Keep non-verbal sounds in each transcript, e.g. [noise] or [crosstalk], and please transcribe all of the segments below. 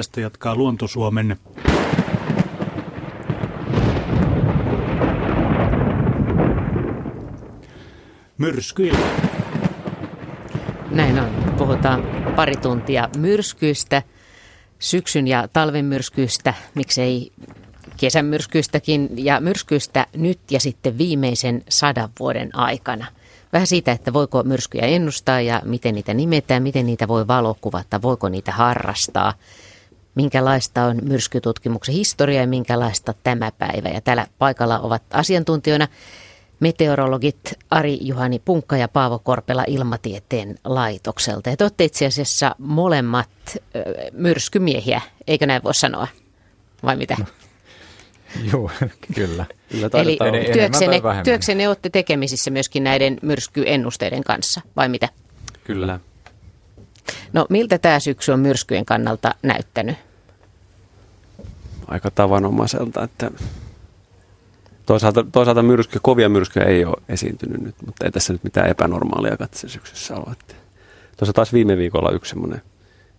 tästä jatkaa Luontosuomen myrskyillä. Näin on. Puhutaan pari tuntia myrskyistä, syksyn ja talven myrskyistä, miksei kesän myrskyistäkin ja myrskyistä nyt ja sitten viimeisen sadan vuoden aikana. Vähän siitä, että voiko myrskyjä ennustaa ja miten niitä nimetään, miten niitä voi valokuvata, voiko niitä harrastaa, minkälaista on myrskytutkimuksen historia ja minkälaista tämä päivä. Ja täällä paikalla ovat asiantuntijoina meteorologit Ari Juhani Punkka ja Paavo Korpela Ilmatieteen laitokselta. Ja te olette itse asiassa molemmat ö, myrskymiehiä, eikö näin voi sanoa? Vai mitä? No. [laughs] Joo, kyllä. kyllä Eli työksenne, työksenne olette tekemisissä myöskin näiden myrskyennusteiden kanssa, vai mitä? Kyllä. No miltä tämä syksy on myrskyjen kannalta näyttänyt? Aika tavanomaiselta, että Toisaalta, toisaalta myrsky, kovia myrskyjä ei ole esiintynyt nyt, mutta ei tässä nyt mitään epänormaalia katse syksyssä ole. Tuossa taas viime viikolla yksi semmoinen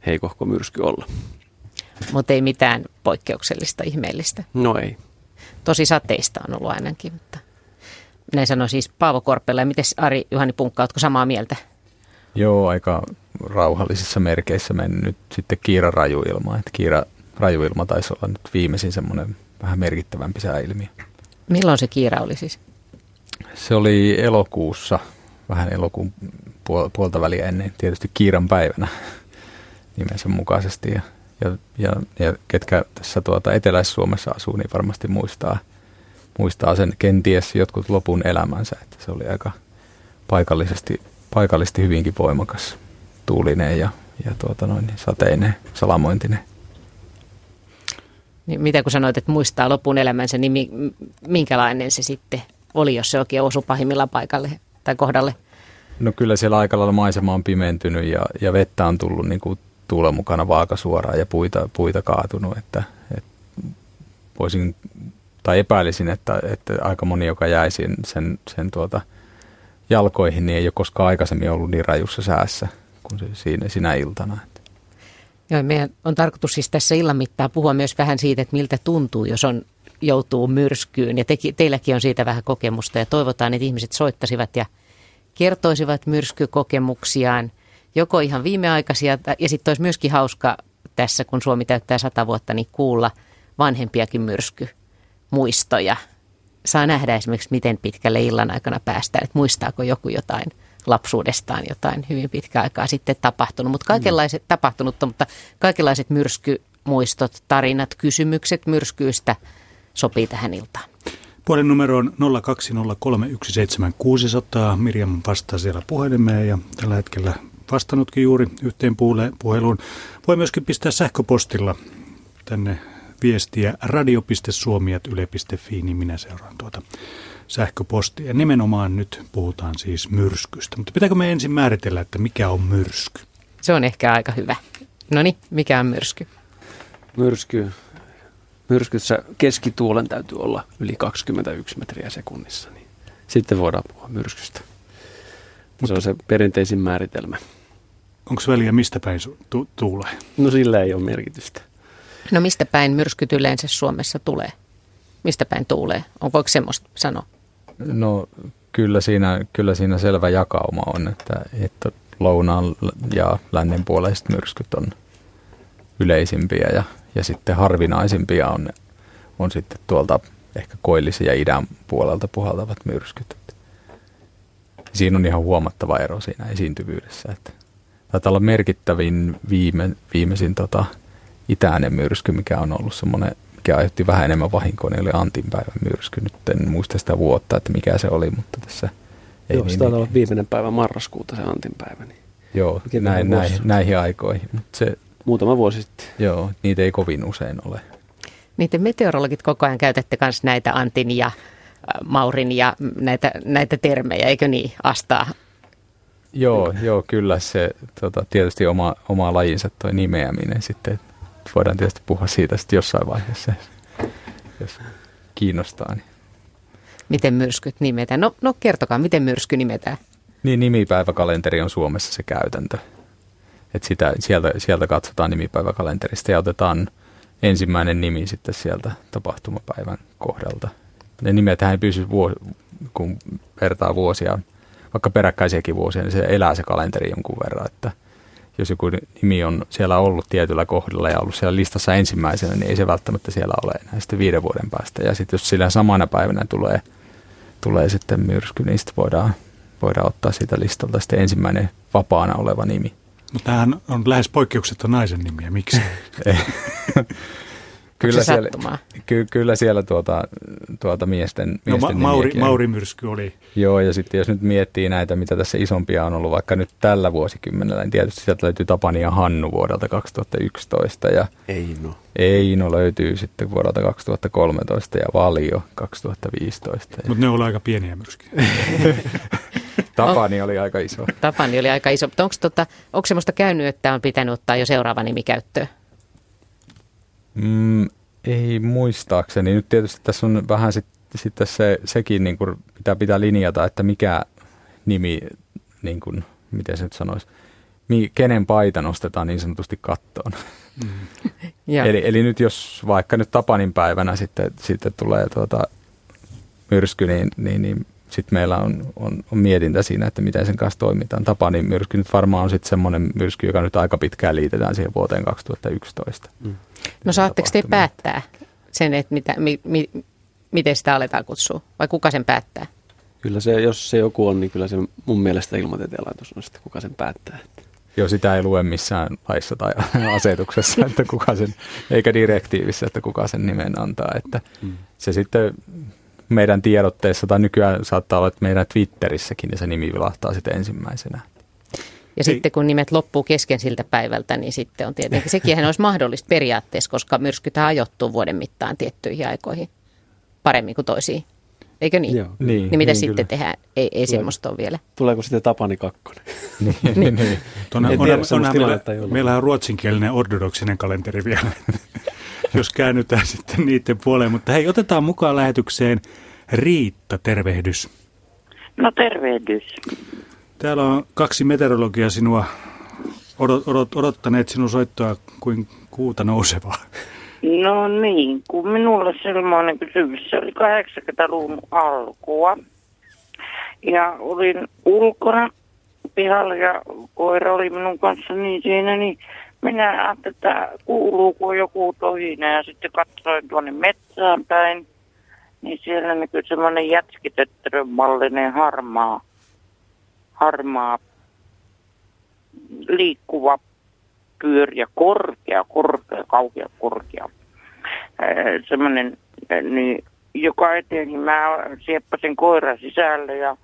heikohko myrsky olla. Mutta ei mitään poikkeuksellista, ihmeellistä. No ei. Tosi sateista on ollut ainakin, mutta näin sanoi siis Paavo Korpela. Ja miten Ari Juhani Punkka, oletko samaa mieltä? Joo, aika rauhallisissa merkeissä mennyt nyt sitten Kiira rajuilma. Että Kiira rajuilma taisi olla nyt viimeisin semmoinen vähän merkittävämpi sääilmiö. Milloin se kiira oli siis? Se oli elokuussa, vähän elokuun puolta väliä ennen, tietysti kiiran päivänä [laughs] nimensä mukaisesti. Ja, ja, ja, ja ketkä tässä tuota Etelä-Suomessa asuu, niin varmasti muistaa, muistaa sen kenties jotkut lopun elämänsä, että se oli aika paikallisesti, paikallisesti hyvinkin voimakas tuulinen ja, ja tuota noin, sateinen, salamointinen. Niin mitä kun sanoit, että muistaa lopun elämänsä, niin minkälainen se sitten oli, jos se oikein osui pahimmillaan paikalle tai kohdalle? No kyllä siellä aika lailla maisema on pimentynyt ja, ja vettä on tullut niin kuin tuulen mukana vaaka suoraan ja puita, puita kaatunut, että, että voisin tai epäilisin, että, että aika moni, joka jäi sen, sen, sen tuota jalkoihin, niin ei ole koskaan aikaisemmin ollut niin rajussa säässä kuin siinä, sinä iltana. Joo, meidän on tarkoitus siis tässä illan mittaa puhua myös vähän siitä, että miltä tuntuu, jos on joutuu myrskyyn. Ja te, teilläkin on siitä vähän kokemusta ja toivotaan, että ihmiset soittasivat ja kertoisivat myrskykokemuksiaan, joko ihan viimeaikaisia, ja sitten olisi myöskin hauska tässä, kun Suomi täyttää sata vuotta, niin kuulla vanhempiakin myrskymuistoja. Saa nähdä esimerkiksi, miten pitkälle illan aikana päästään, että muistaako joku jotain lapsuudestaan jotain hyvin pitkä aikaa sitten tapahtunut. Mutta kaikenlaiset, mm. tapahtunutta, mutta kaikenlaiset myrskymuistot, tarinat, kysymykset myrskyistä sopii tähän iltaan. Puolen numero on 020317600. Mirjam vastaa siellä puhelimeen ja tällä hetkellä vastannutkin juuri yhteen puheluun. Voi myöskin pistää sähköpostilla tänne viestiä radio.suomi.yle.fi, niin minä seuraan tuota sähköpostia. Ja nimenomaan nyt puhutaan siis myrskystä. Mutta pitääkö me ensin määritellä, että mikä on myrsky? Se on ehkä aika hyvä. No niin, mikä on myrsky? Myrsky. Myrskyssä keskituulen täytyy olla yli 21 metriä sekunnissa. Niin sitten voidaan puhua myrskystä. Mutta, se on se perinteisin määritelmä. Onko väliä mistä päin tu- tuulee? No sillä ei ole merkitystä. No mistä päin myrskyt yleensä Suomessa tulee? Mistä päin tuulee? On voiko semmoista sanoa? No kyllä siinä, kyllä siinä selvä jakauma on, että, että lounaan ja lännen puoleiset myrskyt on yleisimpiä ja, ja sitten harvinaisimpia on, on sitten tuolta ehkä koillisen ja idän puolelta puhaltavat myrskyt. Siinä on ihan huomattava ero siinä esiintyvyydessä. Että taitaa olla merkittävin viime, viimeisin tota, itäinen myrsky, mikä on ollut semmoinen mikä aiheutti vähän enemmän vahinkoa, niin oli Antin päivän myrsky. Nyt en muista sitä vuotta, että mikä se oli, mutta tässä ei Joo, niin, se niin, viimeinen päivä marraskuuta se Antin päivä. Niin joo, näin, näihin, näihin aikoihin. Mutta se, Muutama vuosi sitten. Joo, niitä ei kovin usein ole. Niitä meteorologit koko ajan käytätte myös näitä Antin ja äh, Maurin ja näitä, näitä termejä, eikö niin, Astaa? Joo, joo kyllä se tota, tietysti oma, oma lajinsa toi nimeäminen sitten, voidaan tietysti puhua siitä sitten jossain vaiheessa, jos kiinnostaa. Niin. Miten myrskyt nimetään? No, no kertokaa, miten myrsky nimetään? Niin, nimipäiväkalenteri on Suomessa se käytäntö. että sitä, sieltä, sieltä katsotaan nimipäiväkalenterista ja otetaan ensimmäinen nimi sitten sieltä tapahtumapäivän kohdalta. Ne nimet ei pysy, vuos, kun vertaa vuosia, vaikka peräkkäisiäkin vuosia, niin se elää se kalenteri jonkun verran, että jos joku nimi on siellä ollut tietyllä kohdalla ja ollut siellä listassa ensimmäisenä, niin ei se välttämättä siellä ole enää sitten viiden vuoden päästä. Ja sitten jos sillä samana päivänä tulee, tulee sitten myrsky, niin sitten voidaan, voidaan ottaa siitä listalta sitten ensimmäinen vapaana oleva nimi. Mutta tämähän on lähes poikkeuksetta naisen nimiä. Miksi? [laughs] [laughs] kyllä, siellä, ky, kyllä siellä tuota, tuota miesten, no, miesten no, Mauri, Mauri Myrsky oli. Joo, ja sitten jos nyt miettii näitä, mitä tässä isompia on ollut, vaikka nyt tällä vuosikymmenellä, niin tietysti sieltä löytyy Tapani ja Hannu vuodelta 2011. Ja Eino. Eino löytyy sitten vuodelta 2013 ja Valio 2015. Mutta ne ovat aika pieniä myrskyjä. [laughs] Tapani oli aika iso. Tapani oli aika iso. Mutta onko tota, semmoista käynyt, että on pitänyt ottaa jo seuraava nimi käyttöön? Mm, ei muistaakseni. Nyt tietysti tässä on vähän sitten sit se, sekin, niin kuin pitää pitää linjata, että mikä nimi, niin kuin, miten se nyt sanoisi, kenen paita nostetaan niin sanotusti kattoon. Mm. [laughs] eli, eli nyt jos vaikka nyt Tapanin päivänä sitten, sitten tulee tuota myrsky, niin, niin, niin sitten meillä on, on, on mietintä siinä, että miten sen kanssa toimitaan. Tapanin myrsky nyt varmaan on sitten semmoinen myrsky, joka nyt aika pitkään liitetään siihen vuoteen 2011. Mm. No saatteko te päättää sen, että mitä, mi, mi, miten sitä aletaan kutsua, vai kuka sen päättää? Kyllä se, jos se joku on, niin kyllä se mun mielestä ilmatieteen laitos on sitten, kuka sen päättää. Joo, sitä ei lue missään laissa tai [laughs] asetuksessa, [laughs] että kuka sen, eikä direktiivissä, että kuka sen nimen antaa. Että mm. Se sitten meidän tiedotteessa tai nykyään saattaa olla, että meidän Twitterissäkin niin se nimi vilahtaa sitten ensimmäisenä. Ja Ei. sitten kun nimet loppuu kesken siltä päivältä, niin sitten on tietenkin, [laughs] sekin olisi mahdollista periaatteessa, koska myrskytään ajoittuu vuoden mittaan tiettyihin aikoihin paremmin kuin toisiin. Eikö niin? Joo. Niin, niin mitä niin, sitten kyllä. tehdään? Ei, ei semmoista ole vielä. Tuleeko sitten Tapani kakkonen? [laughs] niin, niin. niin. Tuonne, on, on, on, meillä, meillä on ruotsinkielinen ortodoksinen kalenteri vielä, [laughs] jos käännytään sitten niiden puoleen. Mutta hei, otetaan mukaan lähetykseen Riitta, tervehdys. No tervehdys. Täällä on kaksi meteorologia sinua odot, odot, odottaneet sinun soittoa kuin kuuta nousevaa. No niin, kun minulla sellainen kysymys, se oli 80-luvun alkua. Ja olin ulkona pihalla ja koira oli minun kanssa niin siinä, niin minä ajattelin, että kuuluuko joku tohina ja sitten katsoin tuonne metsään päin. Niin siellä näkyy semmoinen jätskitetterön mallinen harmaa harmaa liikkuva pyöriä, korkea, korkea, kauhea, korkea. Semmoinen, niin joka eteen, niin mä sieppasin koiran sisälle ja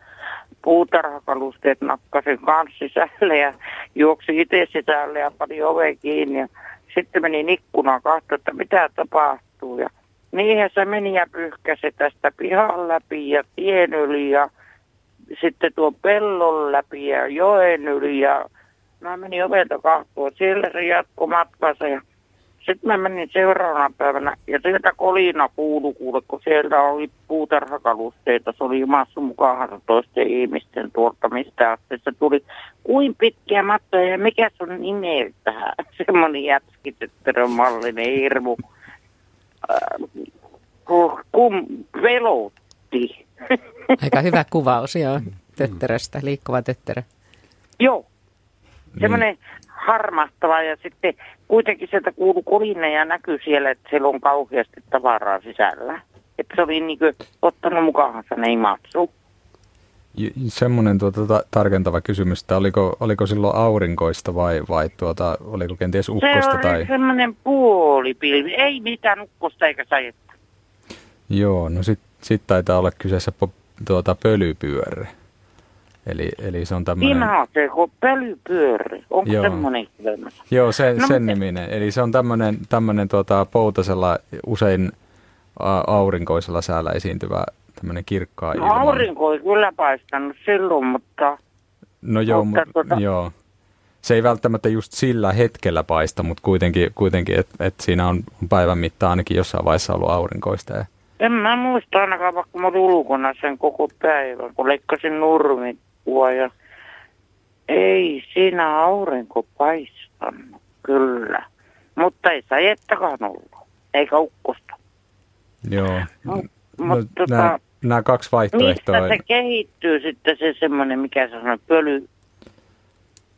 puutarhakalusteet nakkasin kanssa sisälle ja juoksi itse sisälle ja pani ove kiinni. Ja sitten menin ikkunaan kahto, että mitä tapahtuu. Ja niinhän se meni ja pyyhkäsi tästä pihan läpi ja tien yli ja sitten tuo pellon läpi ja joen yli ja mä menin ovelta kahtoon. Siellä se jatkoi matkansa ja sitten mä menin seuraavana päivänä ja sieltä kolina kuulu kuule, kun siellä oli puutarhakalusteita. Se oli maassa mukaan toisten ihmisten tuolta, mistä asti se tuli. Kuin pitkiä matkoja ja mikä sun nimeltä? [laughs] Semmoinen jätskitetterön mallinen hirmu. Äh, kun velotti. [laughs] Aika hyvä kuvaus, joo, tötteröstä, liikkuva tötterö. Joo, semmoinen niin. harmahtava ja sitten kuitenkin sieltä kuuluu kolina ja näkyy siellä, että siellä on kauheasti tavaraa sisällä. Että se oli niin kuin ottanut mukaansa ne imatsu. Semmoinen tuota, ta- tarkentava kysymys, että oliko, oliko silloin aurinkoista vai, vai tuota, oliko kenties ukkosta? Se oli tai... semmoinen puolipilvi, ei mitään ukkosta eikä sajetta. Joo, no sitten sit taitaa olla kyseessä tuota, pölypyörre. Eli, eli se on tämmöinen... Kun pölypyörre. Onko Joo. semmoinen Joo, sen, no, sen niminen. Eli se on tämmöinen, tämmöinen tuota, poutasella, usein aurinkoisella säällä esiintyvä tämmöinen kirkkaa no, ilman. aurinko ei kyllä paistanut silloin, mutta... No joo, mutta, mu- tuota... joo. Se ei välttämättä just sillä hetkellä paista, mutta kuitenkin, kuitenkin että et siinä on päivän mittaan ainakin jossain vaiheessa ollut aurinkoista. Ja en mä muista ainakaan, vaikka mä olin ulkona sen koko päivän, kun leikkasin nurmikua ja ei siinä aurinko paisu. saattanut, kyllä. Mutta ei sajettakaan ollut, eikä ukkosta. Joo. No, No, mutta tota, nämä, nämä kaksi vaihtoehtoa. mistä se kehittyy sitten se semmoinen, mikä se on, pöly?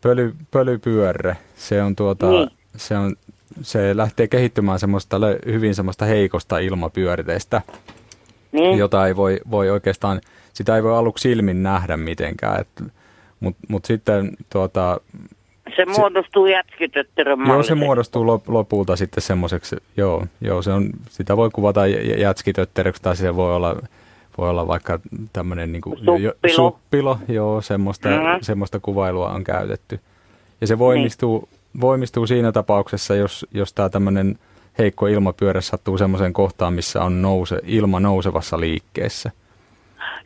Pöly, pölypyörre, se on tuota, Niin. se on, se lähtee kehittymään semmoista hyvin semmoista heikosta ilmapyörteistä, Niin, jota ei voi, voi oikeastaan, sitä ei voi aluksi silmin nähdä mitenkään. Mutta mut sitten tuota, se muodostuu jätskitötterön joo, se muodostuu lop, lopulta sitten semmoiseksi, joo, joo, se on, sitä voi kuvata j- jätskitöttereksi tai se voi olla, voi olla vaikka tämmöinen niin Suppilo. suppilo, joo, semmoista, Mhm. semmoista kuvailua on käytetty. Ja se voimistuu, voimistuu siinä tapauksessa, jos, jos tämä tämmöinen heikko ilmapyörä sattuu semmoiseen kohtaan, missä on nouse, ilma nousevassa liikkeessä.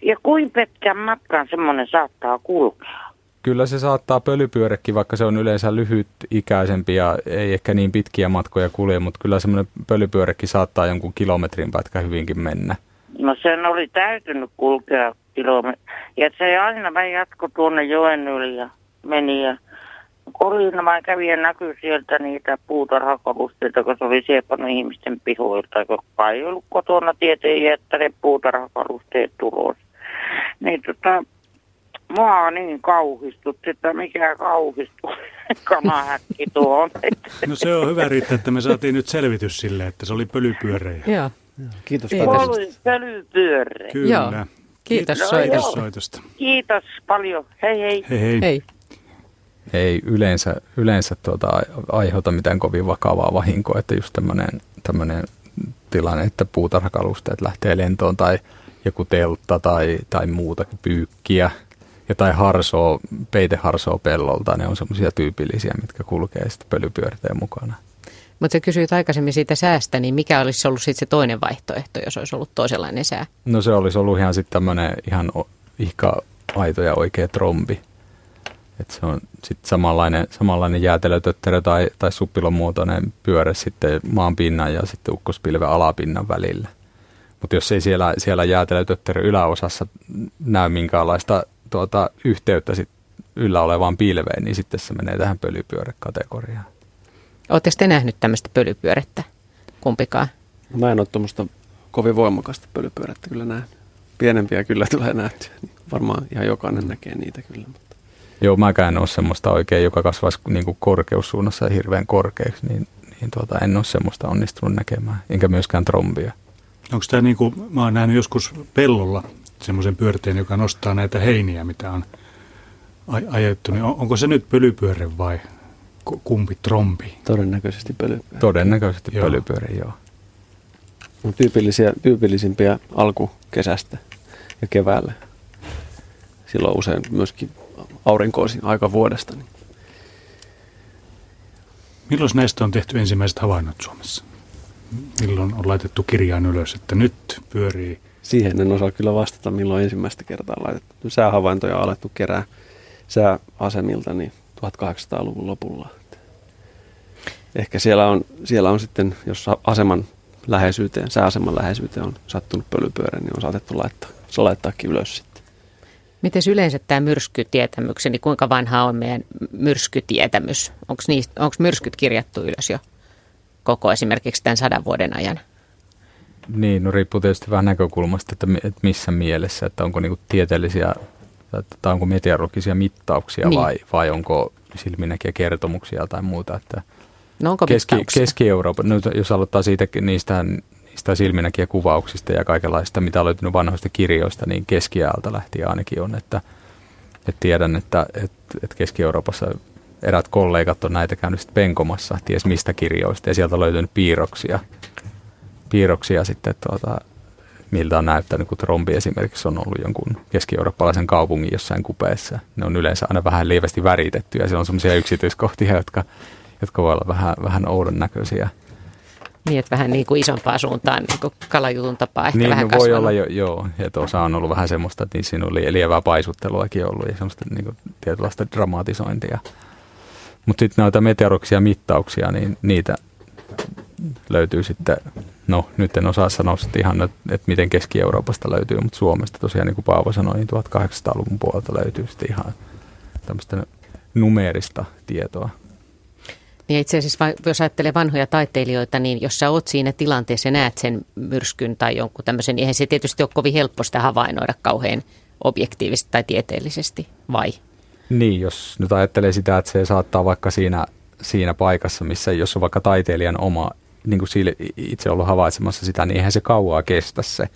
Ja kuinka pitkän matkan semmoinen saattaa kulkea? Kyllä se saattaa pölypyörekin, vaikka se on yleensä lyhyt ikäisempi ja ei ehkä niin pitkiä matkoja kulje, mutta kyllä semmoinen pölypyörekin saattaa jonkun kilometrin pätkä hyvinkin mennä. No sen oli täytynyt kulkea kilometri. Ja se aina vähän jatko tuonne joen yli ja meni ja Kolina vai kävi ja näkyi sieltä niitä puutarhakalusteita, kun se oli siepannut ihmisten pihoilta, koska ei ollut kotona tieteen jättäneet puutarhakalusteet tulos. Niin tota, mua niin kauhistutti, että mikä kauhistuu [laughs] kanahäkki tuohon. [laughs] No se on hyvä Riitta, että me saatiin nyt selvitys sille, että se oli pölypyöreä. Joo. Kiitos Ei. Pöly. Pöly, pölypyörre. Kyllä. Joo. Kiitos No. Kiitos soitosta. Kiitos paljon. Hei hei. Hei hei. Hei. Ei yleensä, yleensä tuota, ai- aiheuta mitään kovin vakavaa vahinkoa, että just tämmöinen, tilanne, että puutarhakalusteet lähtee lentoon tai joku teltta tai, tai muutakin pyykkiä, jotain harsoa, peiteharsoa pellolta, ne on semmoisia tyypillisiä, mitkä kulkee sitten pölypyörteen mukana. Mutta sä kysyit aikaisemmin siitä säästä, niin mikä olisi ollut sitten se toinen vaihtoehto, jos olisi ollut toisenlainen sää? No se olisi ollut ihan sitten tämmöinen ihan ihka aito ja oikea trombi. Et se on sitten samanlainen, samanlainen jäätelötötterö tai, tai suppilon muotoinen pyörä sitten maan pinnan ja sitten ukkospilven alapinnan välillä. Mutta jos ei siellä, siellä jäätelötötterö yläosassa näy minkäänlaista tuota, yhteyttä sit yllä olevaan pilveen, niin sitten se menee tähän pölypyöräkategoriaan. Oletteko te nähnyt tämmöistä pölypyörettä? Kumpikaan? Mä en ole tuommoista kovin voimakasta pölypyörättä kyllä nähnyt. Pienempiä kyllä tulee nähtyä. Niin varmaan ihan jokainen näkee niitä kyllä. Mutta Joo, mäkään en ole semmoista oikein, joka kasvaisi niin kuin korkeussuunnassa hirveän korkeaksi, niin, niin tuota, en ole semmoista onnistunut näkemään, enkä myöskään trombia. Onko tämä niin kuin, mä oon nähnyt joskus pellolla semmoisen pyörteen, joka nostaa näitä heiniä, mitä on aj- ajettu, niin on, onko se nyt pölypyörre vai ku- kumpi trombi? todennäköisesti pölypyörä. Todennäköisesti Joo. pölypyöri, joo. On tyypillisiä, tyypillisimpiä alkukesästä ja keväällä. Silloin usein myöskin aurinkoisin aika vuodesta. Niin Milloin näistä on tehty ensimmäiset havainnot Suomessa? Milloin on laitettu kirjaan ylös, että nyt pyörii? siihen en osaa kyllä vastata, milloin ensimmäistä kertaa on laitettu. Säähavaintoja on alettu kerää sääasemilta niin 1800-luvun lopulla. Ehkä siellä on, siellä on sitten, jos aseman läheisyyteen, sääaseman läheisyyteen on sattunut pölypyörä, niin on saatettu laittaa, se laittaakin ylös sitten. Miten yleensä tämä myrskytietämyksen, niin kuinka vanha on meidän myrskytietämys? Onko myrskyt kirjattu ylös jo koko esimerkiksi tämän sadan vuoden ajan? Niin, no riippuu tietysti vähän näkökulmasta, että, mi- että missä mielessä, että onko niinku tieteellisiä tai onko meteorologisia mittauksia Niin. vai, vai onko silminnäkiä kertomuksia tai muuta. Että No onko Keski? Keski-Eurooppa, no, jos aloittaa siitä, niistä, niistä silminnäkiä kuvauksista ja kaikenlaista, mitä on löytynyt vanhoista kirjoista, niin keskiäältä lähtien ainakin on, että, että tiedän, että, että, että Keski-Euroopassa erät kollegat on näitä käynyt sitten penkomassa, ties mistä kirjoista, ja sieltä on löytynyt piirroksia, piirroksia sitten, tuota, miltä on näyttänyt, kun trombi esimerkiksi on ollut jonkun keski-eurooppalaisen kaupungin jossain kupeessa. Ne on yleensä aina vähän lievästi väritetty, ja siellä on sellaisia yksityiskohtia, jotka, jotka voi olla vähän, vähän oudon näköisiä. Niin, että vähän niin kuin isompaa suuntaan, niin kuin kalajutun tapaa ehkä niin, vähän no voi kasvanut. olla jo, joo, että osa on ollut vähän semmoista, että niissä on li- lievää paisutteluakin ollut ja semmoista niin kuin, tietynlaista dramatisointia. Mutta sitten näitä meteorologisia mittauksia, niin niitä löytyy sitten, no nyt en osaa sanoa sitten ihan, että, että miten Keski-Euroopasta löytyy, mutta Suomesta tosiaan niin kuin Paavo sanoi, niin 1800-luvun puolelta löytyy sitten ihan tämmöistä numeerista tietoa. Ja itse asiassa, jos ajattelee vanhoja taiteilijoita, niin jos sä oot siinä tilanteessa ja näet sen myrskyn tai jonkun tämmöisen, niin eihän se tietysti ole kovin helppo sitä havainnoida kauhean objektiivisesti tai tieteellisesti, vai? Niin, jos nyt ajattelee sitä, että se saattaa vaikka siinä, siinä paikassa, missä jos on vaikka taiteilijan oma, niin kuin itse ollut havaitsemassa sitä, niin eihän se kauaa kestä se.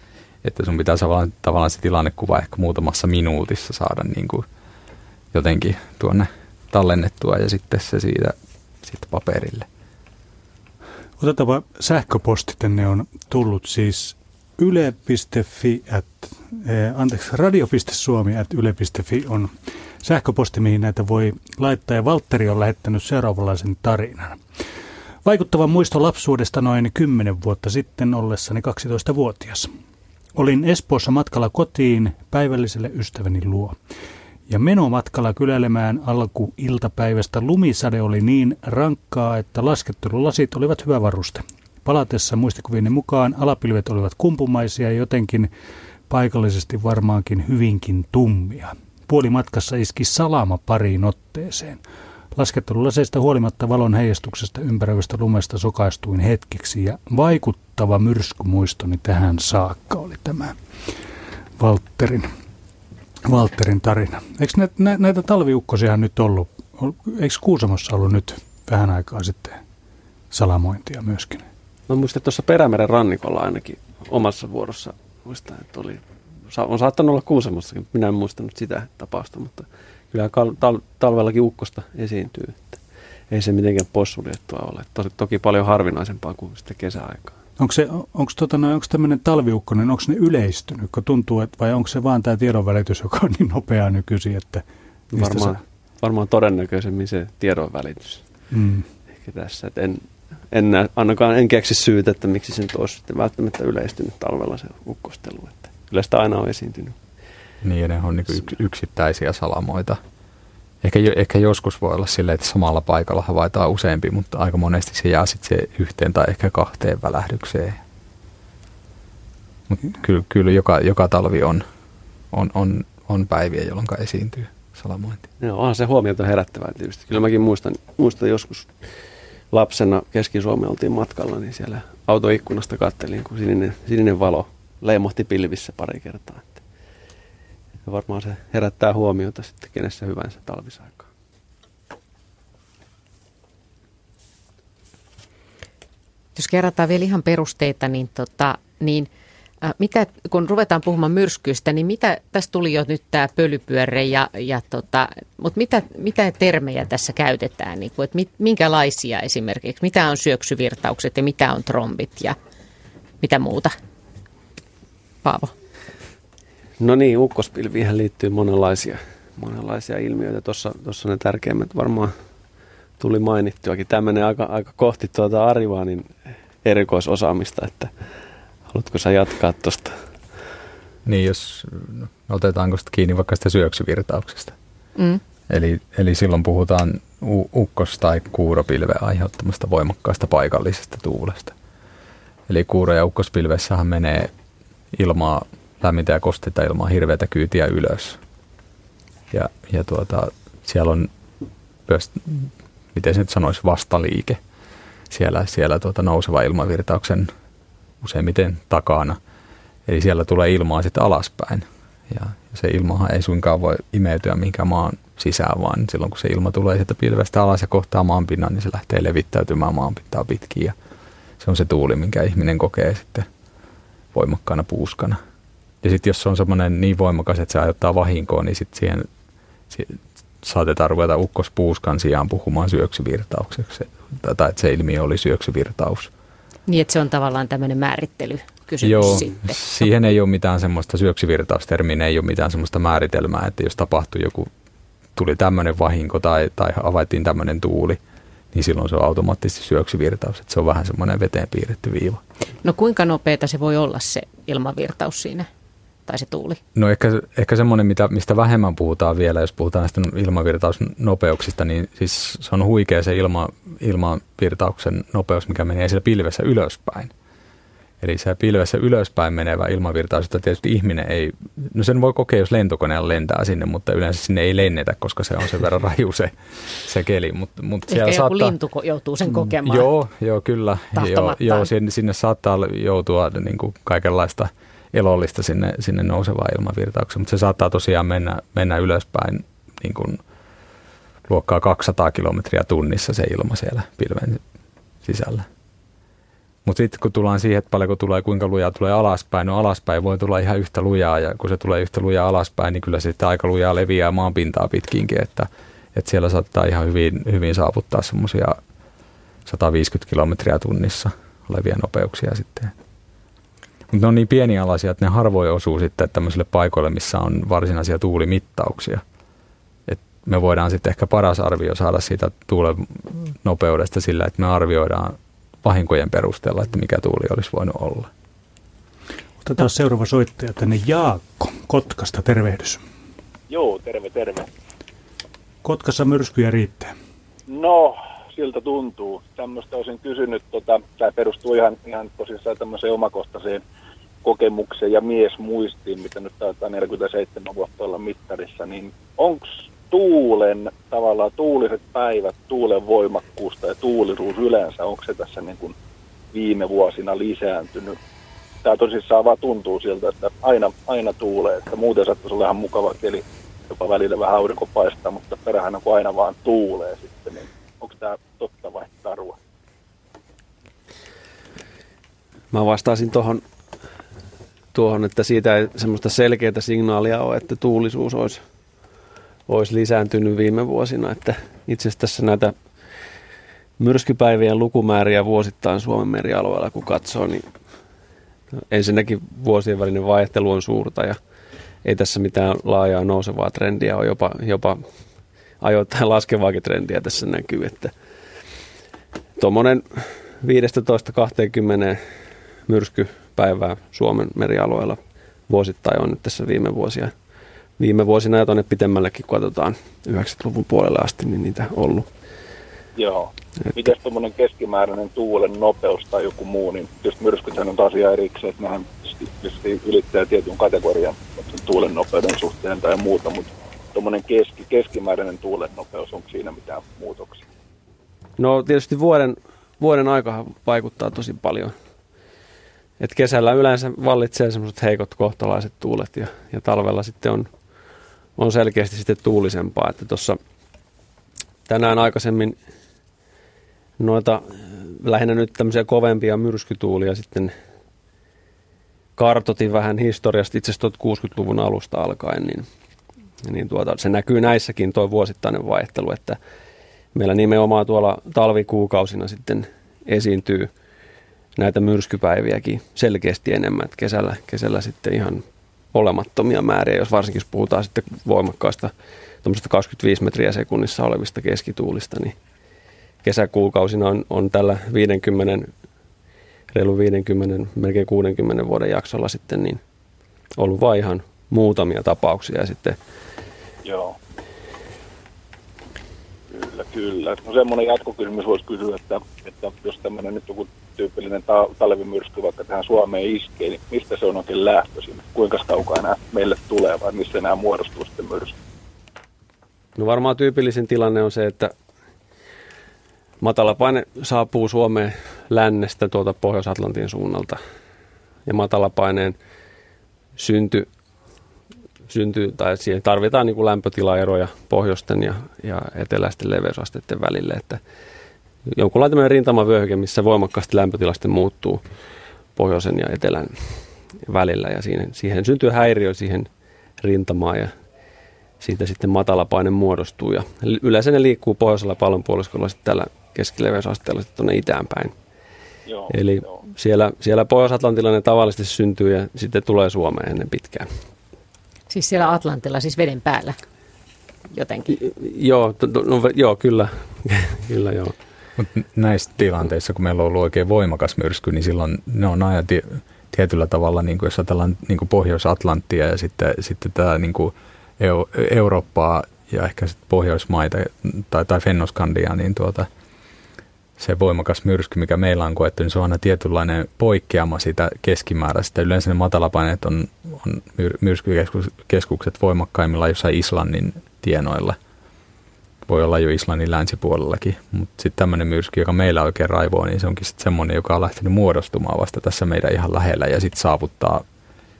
Että sun pitää tavallaan, tavallaan se tilannekuva ehkä muutamassa minuutissa saada niin kuin jotenkin tuonne tallennettua ja sitten se siitä sitten paperille. Otetaan sähköposti tänne on tullut siis yle.fi, at, eh, anteeksi, radio.suomi at yle.fi on sähköposti, mihin näitä voi laittaa. Ja Valtteri on lähettänyt seuraavanlaisen tarinan. Vaikuttava muisto lapsuudesta noin 10 vuotta sitten ollessani 12-vuotias. Olin Espoossa matkalla kotiin päivälliselle ystäväni luo. Ja menomatkalla kyläilemään alku iltapäivästä lumisade oli niin rankkaa, että laskettelulasit olivat hyvä varuste. Palatessa muistikuvieni mukaan alapilvet olivat kumpumaisia ja jotenkin paikallisesti varmaankin hyvinkin tummia. Puolimatkassa iski salama pariin otteeseen. Laskettelulaseista huolimatta valon heijastuksesta ympäröivästä lumesta sokaistuin hetkeksi ja vaikuttava myrskumuistoni tähän saakka oli tämä Valtterin Valterin tarina. Eikö nä, nä, näitä talviukkosia nyt ollut? Eikö Kuusamossa ollut nyt vähän aikaa sitten salamointia myöskin? Mä muistan, että tuossa Perämeren rannikolla ainakin omassa vuorossa, muistan, että oli, on saattanut olla Kuusamossakin, minä en muistanut sitä tapausta, mutta kyllä tal- talvellakin ukkosta esiintyy. Että ei se mitenkään possuljettua ole. Tosi, toki paljon harvinaisempaa kuin sitten kesäaikaa. Onko, se, onko, tota, no, onko tämmöinen talviukkonen, onko ne yleistynyt, kun tuntuu, että, vai onko se vaan tämä tiedonvälitys, joka on niin nopeaa nykyisin, että varmaan, sä... varmaan todennäköisemmin se tiedonvälitys. Mm. Ehkä tässä, että en, en näe, ainakaan en keksi syytä, että miksi se nyt olisi sitten välttämättä yleistynyt talvella se ukkostelu. Että kyllä sitä aina on esiintynyt. Niin, ja ne on niin yksittäisiä salamoita. Ehkä, ehkä joskus voi olla silleen, että samalla paikalla havaitaan useampi, mutta aika monesti se jää sitten se yhteen tai ehkä kahteen välähdykseen. Mutta kyllä, kyllä joka, joka talvi on, on, on, on päiviä, jolloin esiintyy salamointi. Joo, onhan se huomiota herättävää tietysti. Kyllä mäkin muistan, muistan joskus lapsena Keski-Suomeen oltiin matkalla, niin siellä autoikkunasta kattelin, kun sininen, sininen valo leimohti pilvissä pari kertaa. Ja varmaan se herättää huomiota sitten kenessä hyvänsä talvisaikaan. Jos kerrataan vielä ihan perusteita, niin, tota, niin äh, mitä, kun ruvetaan puhumaan myrskyistä, niin mitä, tässä tuli jo nyt tämä pölypyörre, ja, ja tota, mutta mitä, mitä termejä tässä käytetään, niin kuin, että mit, minkälaisia esimerkiksi, mitä on syöksyvirtaukset ja mitä on trombit ja mitä muuta? Paavo. No niin, ukkospilviin liittyy monenlaisia, monenlaisia ilmiöitä. Tuossa, tuossa ne tärkeimmät varmaan tuli mainittuakin. Tämmöinen aika, aika kohti tuota Arivaanin erikoisosaamista, että haluatko sä jatkaa tuosta? Niin, jos no, otetaanko sitä kiinni vaikka sitä syöksyvirtauksesta. Mm. Eli, eli silloin puhutaan ukkos- tai kuuropilven aiheuttamasta voimakkaasta paikallisesta tuulesta. Eli kuuro- ja ukkospilvessähän menee ilmaa lämmintä ja kosteita ilmaa hirveätä kyytiä ylös. Ja, ja tuota, siellä on myös, miten se nyt sanoisi, vastaliike siellä, siellä tuota nouseva ilmavirtauksen useimmiten takana. Eli siellä tulee ilmaa sitten alaspäin. Ja se ilmahan ei suinkaan voi imeytyä minkään maan sisään, vaan silloin kun se ilma tulee sieltä pilvestä alas ja kohtaa maanpinnan, niin se lähtee levittäytymään maanpintaa pitkin. Ja se on se tuuli, minkä ihminen kokee sitten voimakkaana puuskana. Ja sitten jos se on semmoinen niin voimakas, että se aiheuttaa vahinkoa, niin sitten siihen, saatetaan ruveta ukkospuuskan sijaan puhumaan syöksyvirtaukseksi. Tai että se ilmiö oli syöksyvirtaus. Niin, että se on tavallaan tämmöinen määrittely kysymys Joo, sitten. siihen ei ole mitään semmoista syöksyvirtaustermiä, ei ole mitään semmoista määritelmää, että jos tapahtui joku, tuli tämmöinen vahinko tai, tai havaittiin tämmöinen tuuli, niin silloin se on automaattisesti syöksyvirtaus. Että se on vähän semmoinen veteen piirretty viiva. No kuinka nopeata se voi olla se ilmavirtaus siinä? Tai se tuuli? No ehkä, ehkä semmoinen, mitä, mistä vähemmän puhutaan vielä, jos puhutaan näistä ilmavirtausnopeuksista, niin siis se on huikea se ilma, ilmavirtauksen nopeus, mikä menee siellä pilvessä ylöspäin. Eli se pilvessä ylöspäin menevä ilmavirtaus, jota tietysti ihminen ei, no sen voi kokea, jos lentokoneella lentää sinne, mutta yleensä sinne ei lennetä, koska se on sen verran raju se, se keli. Mut, mut Ehkä siellä joku saattaa, lintu joutuu sen kokemaan. Joo, joo kyllä. Joo, joo, sinne, sinne saattaa joutua niin kuin kaikenlaista elollista sinne, sinne nousevaan ilmavirtaukseen, mutta se saattaa tosiaan mennä, mennä ylöspäin niin kuin luokkaa 200 kilometriä tunnissa se ilma siellä pilven sisällä. Mutta sitten kun tullaan siihen, että paljonko tulee, kuinka lujaa tulee alaspäin, no alaspäin voi tulla ihan yhtä lujaa ja kun se tulee yhtä lujaa alaspäin, niin kyllä se sitten aika lujaa leviää maan pintaa pitkinkin, että, että siellä saattaa ihan hyvin, hyvin saavuttaa semmoisia 150 kilometriä tunnissa olevia nopeuksia sitten. Mutta ne on niin pienialaisia, että ne harvoin osuu sitten tämmöisille paikoille, missä on varsinaisia tuulimittauksia. Et me voidaan sitten ehkä paras arvio saada siitä tuulen nopeudesta sillä, että me arvioidaan vahinkojen perusteella, että mikä tuuli olisi voinut olla. Otetaan seuraava soittaja tänne Jaakko Kotkasta, tervehdys. Joo, terve, terve. Kotkassa myrskyjä riittää. No, siltä tuntuu. Tämmöistä olisin kysynyt, tota, tämä perustuu ihan, ihan tosissaan tämmöiseen omakohtaiseen kokemukseen ja miesmuistiin, mitä nyt taitaa 47 vuotta olla mittarissa, niin onko tuulen, tavallaan tuuliset päivät, tuulen voimakkuusta ja tuulisuus yleensä, onko se tässä niin kuin viime vuosina lisääntynyt? Tämä tosissaan vaan tuntuu siltä, että aina, aina tuulee, että muuten saattaisi olla ihan mukava keli, jopa välillä vähän aurinko paistaa, mutta perähän kun aina vaan tuulee sitten, niin onko tämä totta vai tarua? Mä vastaisin tuohon, tuohon, että siitä ei semmoista selkeää signaalia ole, että tuulisuus olisi olisi lisääntynyt viime vuosina. Että itse asiassa tässä näitä myrskypäivien lukumääriä vuosittain Suomen merialueella, kun katsoo, niin ensinnäkin vuosien välinen vaihtelu on suurta ja ei tässä mitään laajaa nousevaa trendiä ole, jopa, jopa ajoittain laskevaakin trendiä tässä näkyy, että tuommoinen 15-20 myrskypäivää Suomen merialueella vuosittain on nyt tässä viime vuosia viime vuosina ja tuonne pitemmällekin, kun katsotaan 90-luvun puolelle asti, niin niitä ollut. Joo. Että... Miten tuommoinen keskimääräinen tuulen nopeus tai joku muu, niin just myrskythän on taas ihan erikseen, että nehän ylittää tietyn kategorian tuulen nopeuden suhteen tai muuta, mutta tuommoinen keski, keskimääräinen tuulen nopeus, onko siinä mitään muutoksia? No tietysti vuoden, vuoden aika vaikuttaa tosi paljon. Et kesällä yleensä vallitsee semmoiset heikot kohtalaiset tuulet ja, ja talvella sitten on on selkeästi sitten tuulisempaa. Että tuossa tänään aikaisemmin noita lähinnä nyt tämmöisiä kovempia myrskytuulia sitten kartotin vähän historiasta itse asiassa 60-luvun alusta alkaen, niin, niin tuota, se näkyy näissäkin tuo vuosittainen vaihtelu, että meillä nimenomaan tuolla talvikuukausina sitten esiintyy näitä myrskypäiviäkin selkeästi enemmän, että kesällä, kesällä sitten ihan olemattomia määriä, jos varsinkin jos puhutaan sitten voimakkaasta 25 metriä sekunnissa olevista keskituulista, niin kesäkuukausina on, on tällä 50, reilu 50, melkein 60 vuoden jaksolla sitten niin ollut vain ihan muutamia tapauksia ja sitten Joo. Kyllä. No semmoinen jatkokysymys voisi kysyä, että, että jos tämmöinen nyt joku tyypillinen ta- talvimyrsky vaikka tähän Suomeen iskee, niin mistä se on oikein lähtöisin? Kuinka kaukaa nämä meille tulee vai missä nämä muodostuu sitten myrsky? No varmaan tyypillisin tilanne on se, että matalapaine saapuu Suomeen lännestä tuolta Pohjois-Atlantin suunnalta. Ja matalapaineen synty, synty tai siihen tarvitaan niin kuin lämpötilaeroja pohjoisten ja, ja eteläisten leveysasteiden välille, että jonkunlainen tämmöinen rintamavyöhyke, missä voimakkaasti lämpötilaste muuttuu pohjoisen ja etelän välillä ja siihen, siihen syntyy häiriö siihen rintamaan ja siitä sitten matalapaine muodostuu ja yleensä ne liikkuu pohjoisella pallonpuoliskolla sitten tällä keskileveysasteella sitten tuonne itään päin. Joo, Eli joo. siellä, siellä Pohjois-Atlantilla ne tavallisesti syntyy ja sitten tulee Suomeen ennen pitkään. Siis siellä Atlantilla, siis veden päällä jotenkin? Joo, no, joo kyllä. [laughs] kyllä joo. Mut näissä tilanteissa, kun meillä on ollut oikein voimakas myrsky, niin silloin ne on aina tietyllä tavalla, niin kuin jos ajatellaan niin kuin Pohjois-Atlanttia ja sitten, sitten tämä niin kuin Eurooppaa ja ehkä sitten Pohjoismaita tai, tai Fennoskandia, niin tuota, se voimakas myrsky, mikä meillä on koettu, niin se on aina tietynlainen poikkeama siitä keskimääräistä. Yleensä ne matalapaineet on, on myrskykeskukset voimakkaimmilla jossain Islannin tienoilla. Voi olla jo Islannin länsipuolellakin, mutta sitten tämmöinen myrsky, joka meillä oikein raivoo, niin se onkin sitten semmoinen, joka on lähtenyt muodostumaan vasta tässä meidän ihan lähellä ja sitten saavuttaa,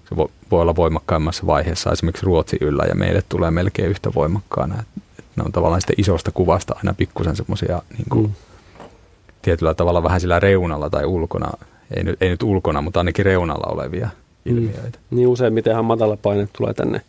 se voi, voi olla voimakkaimmassa vaiheessa esimerkiksi Ruotsi yllä ja meille tulee melkein yhtä voimakkaana. Et, ne on tavallaan sitten isosta kuvasta aina pikkusen semmoisia niin kuin, mm tietyllä tavalla vähän sillä reunalla tai ulkona, ei nyt, ei nyt ulkona, mutta ainakin reunalla olevia mm. ilmiöitä. Mm. Niin useimmitenhan matalapaine tulee tänne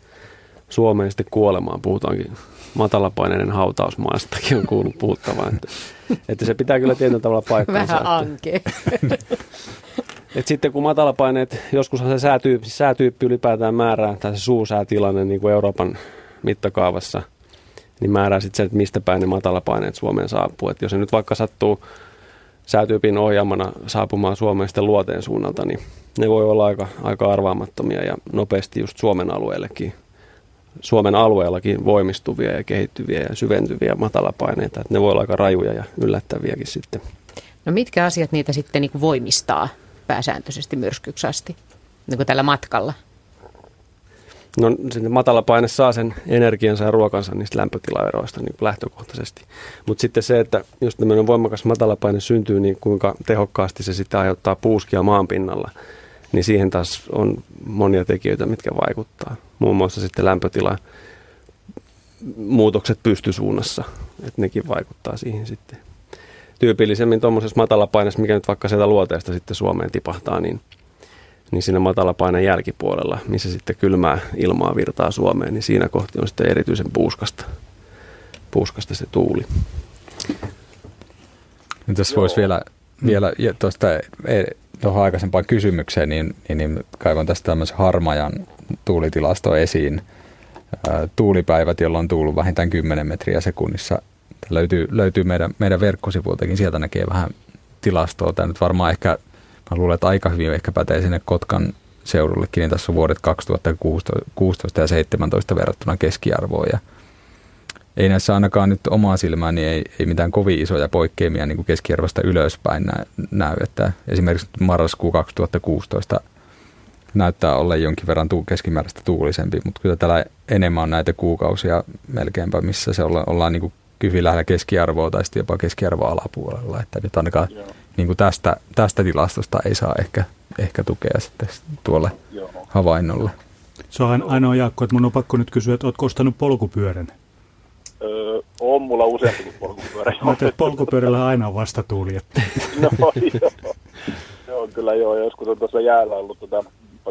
Suomeen sitten kuolemaan. Puhutaankin matalapaineiden hautausmaastakin on kuullut puhuttavaa. Että, [laughs] että se pitää kyllä tietyllä tavalla paikkaansa. Vähän anke. [laughs] Et sitten kun matalapaineet, joskushan se säätyyppi, säätyyppi ylipäätään määrää, tai se suusäätilanne niin kuin Euroopan mittakaavassa, niin määrää sitten se, että mistä päin ne matalapaineet Suomeen saapuu. Et jos se nyt vaikka sattuu säätyypin ohjaamana saapumaan Suomeen sitten luoteen suunnalta, niin ne voi olla aika, aika arvaamattomia ja nopeasti just Suomen alueellekin, Suomen alueellakin voimistuvia ja kehittyviä ja syventyviä matalapaineita. Että ne voi olla aika rajuja ja yllättäviäkin sitten. No mitkä asiat niitä sitten niin voimistaa pääsääntöisesti myrskyksi asti niin kuin tällä matkalla? No matala paine saa sen energiansa ja ruokansa niistä lämpötilaeroista niin lähtökohtaisesti. Mutta sitten se, että jos tämmöinen voimakas matalapaine syntyy, niin kuinka tehokkaasti se sitten aiheuttaa puuskia maan pinnalla, niin siihen taas on monia tekijöitä, mitkä vaikuttaa. Muun muassa sitten lämpötila muutokset pystysuunnassa, että nekin vaikuttaa siihen sitten. Tyypillisemmin tuommoisessa matalapaineessa, mikä nyt vaikka sieltä luoteesta sitten Suomeen tipahtaa, niin – niin siinä matalapaineen jälkipuolella, missä sitten kylmää ilmaa virtaa Suomeen, niin siinä kohti on sitten erityisen puuskasta, puuskasta se tuuli. Nyt tässä voisi vielä, vielä tuosta e, tuohon aikaisempaan kysymykseen, niin, niin, niin kaivan tästä tämmöisen harmajan tuulitilasto esiin. tuulipäivät, jolloin on tuullut vähintään 10 metriä sekunnissa. Tämä löytyy, löytyy meidän, meidän verkkosivuiltakin, sieltä näkee vähän tilastoa. Tämä nyt varmaan ehkä Mä luulen, että aika hyvin ehkä pätee sinne Kotkan seudullekin, niin tässä on vuodet 2016 ja 2017 verrattuna keskiarvoon. Ja ei näissä ainakaan nyt omaa silmään, niin ei, ei mitään kovin isoja poikkeamia niin keskiarvosta ylöspäin nä, näy. Että esimerkiksi marraskuu 2016 näyttää olla jonkin verran tuu, keskimääräistä tuulisempi, mutta kyllä täällä enemmän on näitä kuukausia melkeinpä, missä se olla, ollaan niin kuin hyvin lähellä keskiarvoa tai sitten jopa keskiarvoa alapuolella. Että nyt ainakaan Joo niin kuin tästä, tästä tilastosta ei saa ehkä, ehkä tukea sitten tuolle Joo. havainnolle. Se on ainoa Jaakko, että mun on pakko nyt kysyä, että oletko ostanut polkupyörän? Öö, on mulla useampi kuin polkupyörä. Mä että polkupyörällä aina on vastatuuli. Että. [laughs] no joo. joo, kyllä joo. Joskus on tuossa jäällä ollut tota,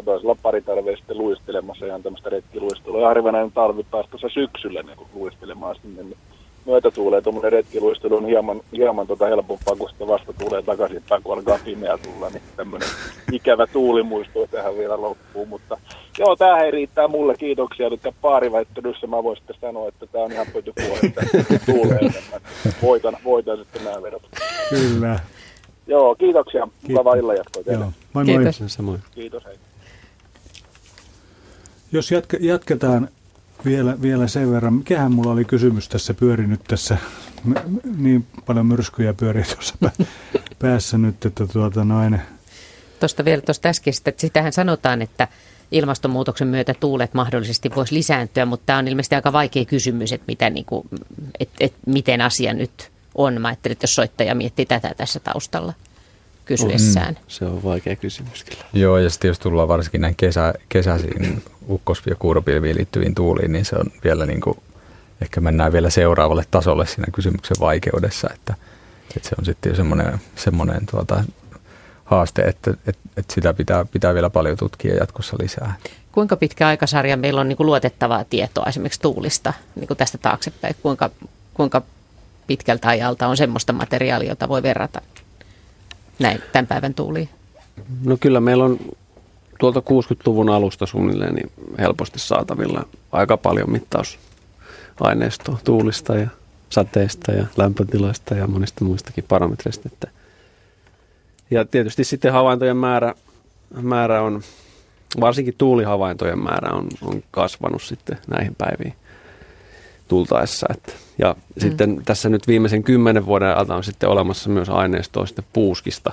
taisi olla pari talvea sitten luistelemassa ihan tämmöistä retkiluistelua. Ja harvinainen talvi pääsi tuossa syksyllä niin luistelemaan sinne. Niin myötätuulee tuommoinen retkiluistelu on hieman, hieman tota helpompaa, kun sitten vasta tulee takaisin päin, kun alkaa pimeä tulla, niin tämmöinen ikävä tuulimuisto tähän vielä loppuu. Mutta joo, tämähän ei riittää mulle. Kiitoksia. Eli paariväittelyssä mä voisin sitten sanoa, että tämä on ihan pötypuoli, että tuulee enemmän. Voitan, voitan sitten nämä vedot. Kyllä. Joo, kiitoksia. Mukavaa illan jatkoa teille. Joo. Moi moi. Kiitos. Samoin. Kiitos, hei. Jos jatke, jatketaan vielä, vielä sen verran, mikähän mulla oli kysymys tässä pyörinyt tässä, niin paljon myrskyjä pyörii tuossa [laughs] päässä nyt, että tuota noin. Tuosta vielä tuosta äskeisestä, että sitähän sanotaan, että ilmastonmuutoksen myötä tuulet mahdollisesti voisi lisääntyä, mutta tämä on ilmeisesti aika vaikea kysymys, että, mitä, niin kuin, että, että miten asia nyt on. Mä ajattelin, että jos soittaja miettii tätä tässä taustalla kysyessään. Mm, se on vaikea kysymys kyllä. Joo, ja sitten jos tullaan varsinkin näin kesä, kesäisiin ukkos- ja kuuropilviin liittyviin tuuliin, niin se on vielä niin kuin, ehkä mennään vielä seuraavalle tasolle siinä kysymyksen vaikeudessa, että, että se on sitten jo semmoinen, semmoinen tuota, haaste, että, että, että sitä pitää, pitää vielä paljon tutkia jatkossa lisää. Kuinka pitkä aikasarja meillä on niin kuin luotettavaa tietoa esimerkiksi tuulista niin kuin tästä taaksepäin? Kuinka, kuinka pitkältä ajalta on semmoista materiaalia, jota voi verrata näin tämän päivän tuuliin? No kyllä meillä on tuolta 60-luvun alusta suunnilleen niin helposti saatavilla aika paljon mittausaineistoa tuulista ja sateista ja lämpötiloista ja monista muistakin parametreista. Että ja tietysti sitten havaintojen määrä, määrä on, varsinkin tuulihavaintojen määrä on, on kasvanut sitten näihin päiviin. tultaessa. Että. Ja mm. sitten tässä nyt viimeisen kymmenen vuoden ajalta on sitten olemassa myös aineistoa sitten puuskista,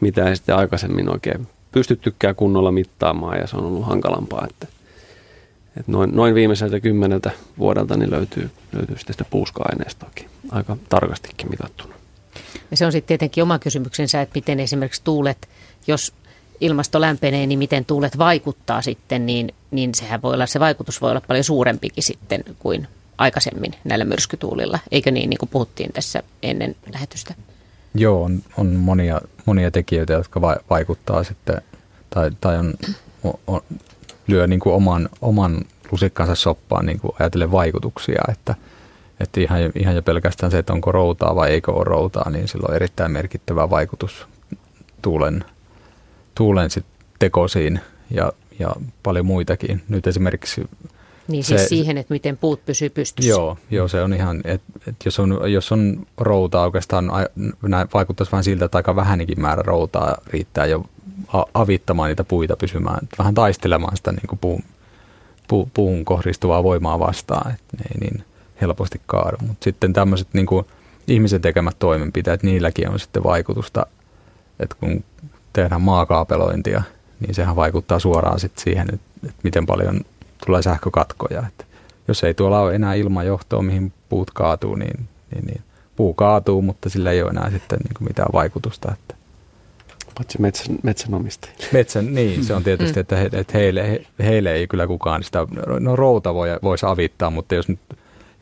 mitä ei sitten aikaisemmin oikein pystyttykään kunnolla mittaamaan ja se on ollut hankalampaa. Että, että noin, noin viimeiseltä kymmeneltä vuodelta niin löytyy, löytyy sitten sitä puuska-aineistoakin aika tarkastikin mitattuna. Ja se on sitten tietenkin oma kysymyksensä, että miten esimerkiksi tuulet, jos ilmasto lämpenee, niin miten tuulet vaikuttaa sitten, niin, niin sehän voi olla, se vaikutus voi olla paljon suurempikin sitten kuin aikaisemmin näillä myrskytuulilla. Eikö niin, niin kuin puhuttiin tässä ennen lähetystä? Joo, on, on monia, monia tekijöitä, jotka va- vaikuttaa sitten, tai, tai on, on, lyö niin kuin oman, oman lusikkansa soppaan niin kuin ajatellen vaikutuksia, että, että ihan, ihan jo pelkästään se, että onko routaa vai eikö ole routaa, niin sillä on erittäin merkittävä vaikutus tuulen, tuulen sit tekosiin ja, ja paljon muitakin. Nyt esimerkiksi niin siis se, siihen, että miten puut pysyy pystyssä. Joo, joo se on ihan, että et jos, on, jos on routaa oikeastaan, vaikuttaisi vähän siltä, että aika vähänkin määrä routaa riittää jo avittamaan niitä puita pysymään, vähän taistelemaan sitä niin kuin puun, pu, puun kohdistuvaa voimaa vastaan, että ne ei niin helposti kaadu. Mutta sitten tämmöiset niin kuin ihmisen tekemät toimenpiteet, niilläkin on sitten vaikutusta, että kun tehdään maakaapelointia, niin sehän vaikuttaa suoraan sitten siihen, että, että miten paljon tulee sähkökatkoja. Että jos ei tuolla ole enää ilmajohtoa, mihin puut kaatuu, niin, niin, niin puu kaatuu, mutta sillä ei ole enää sitten niin kuin mitään vaikutusta. Että. Paitsi metsän, metsänomistajille. Metsän, niin, se on tietysti, mm. että, he, että heille, heille ei kyllä kukaan sitä, no routa voi, voisi avittaa, mutta jos nyt,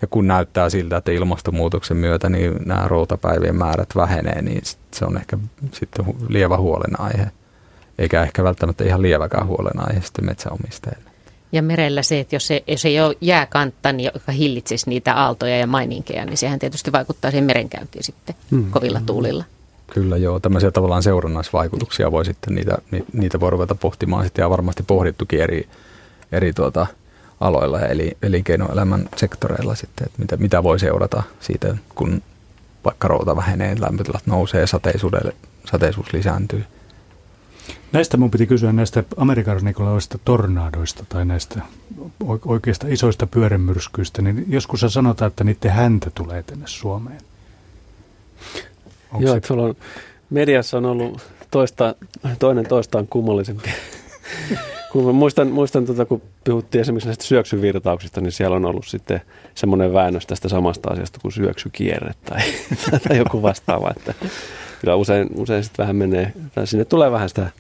ja kun näyttää siltä, että ilmastonmuutoksen myötä niin nämä routapäivien määrät vähenee, niin se on ehkä sitten lievä huolenaihe. Eikä ehkä välttämättä ihan lieväkään huolenaihe sitten metsäomistajille. Ja merellä se, että jos, se, jos ei ole jääkantta, niin joka hillitsisi niitä aaltoja ja maininkeja, niin sehän tietysti vaikuttaa siihen merenkäyntiin sitten hmm. kovilla tuulilla. Kyllä joo, tämmöisiä tavallaan seurannaisvaikutuksia voi sitten, niitä, niitä voi ruveta pohtimaan sitten ja varmasti pohdittukin eri, eri tuota, aloilla eli elinkeinoelämän sektoreilla sitten, että mitä, mitä voi seurata siitä, kun vaikka routa vähenee, lämpötilat nousee, sateisuus lisääntyy. Näistä mun piti kysyä näistä amerikannikolaisista tornadoista tai näistä oikeista isoista pyörämyrskyistä, niin joskus sanotaan, että niiden häntä tulee tänne Suomeen. Onko Joo, se... tuolla on, mediassa on ollut toista, toinen toistaan kummallisempi. [laughs] kun mä muistan, muistan tuota, kun puhuttiin esimerkiksi näistä syöksyvirtauksista, niin siellä on ollut sitten semmoinen väännös tästä samasta asiasta kuin syöksykierre tai, [laughs] tai joku vastaava. Että kyllä usein, usein sitten vähän menee, tai sinne tulee vähän sitä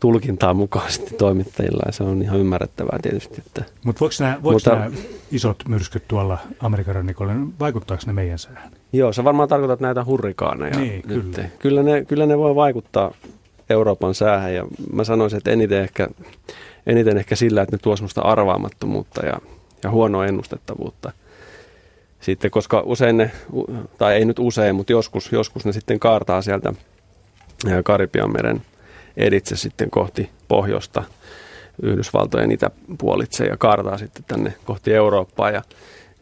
tulkintaa mukaan sitten toimittajilla ja se on ihan ymmärrettävää tietysti. Että. Mut voiko nämä, voiko Mutta nämä isot myrskyt tuolla Amerikan rannikolla, vaikuttaako ne meidän säähän? Joo, se varmaan tarkoittaa näitä hurrikaaneja. Niin, nyt. kyllä. Kyllä ne, kyllä ne voi vaikuttaa Euroopan säähän ja mä sanoisin, että eniten ehkä, eniten ehkä sillä, että ne tuo semmoista arvaamattomuutta ja, ja huonoa ennustettavuutta. Sitten, koska usein ne, tai ei nyt usein, mutta joskus, joskus ne sitten kaartaa sieltä Karibian meren editse sitten kohti pohjoista. Yhdysvaltojen itäpuolitse ja kaartaa sitten tänne kohti Eurooppaa. Ja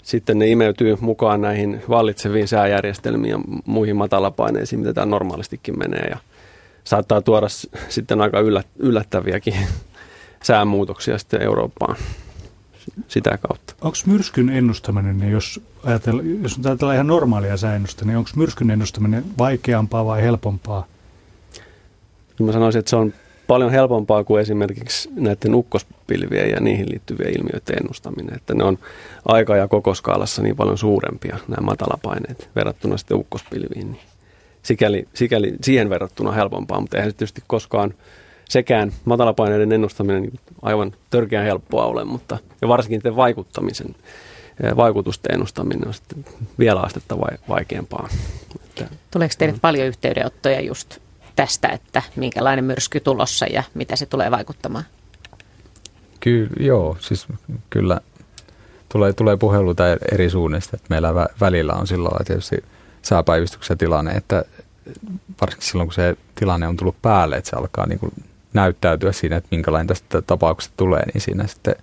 sitten ne imeytyy mukaan näihin vallitseviin sääjärjestelmiin ja muihin matalapaineisiin, mitä tämä normaalistikin menee. Ja saattaa tuoda sitten aika yllättäviäkin [laughs] säänmuutoksia sitten Eurooppaan sitä kautta. Onko myrskyn ennustaminen, niin jos ajatellaan, jos ajatellaan ihan normaalia sääennusta, niin onko myrskyn ennustaminen vaikeampaa vai helpompaa niin mä sanoisin, että se on paljon helpompaa kuin esimerkiksi näiden ukkospilvien ja niihin liittyvien ilmiöiden ennustaminen. Että ne on aika- ja kokoskaalassa niin paljon suurempia, nämä matalapaineet, verrattuna sitten ukkospilviin. Niin sikäli, sikäli siihen verrattuna helpompaa, mutta eihän se tietysti koskaan sekään matalapaineiden ennustaminen niin aivan törkeän helppoa ole, mutta ja varsinkin vaikuttamisen, vaikutusten ennustaminen on sitten vielä astetta vaikeampaa. Tuleeko teille mm. paljon yhteydenottoja just tästä, että minkälainen myrsky tulossa ja mitä se tulee vaikuttamaan? Kyllä, joo, siis kyllä tulee, tulee puheluita eri suunnista, että meillä välillä on silloin tietysti sääpäivystyksen tilanne, että varsinkin silloin kun se tilanne on tullut päälle, että se alkaa niin kuin näyttäytyä siinä, että minkälainen tästä tapauksesta tulee, niin siinä sitten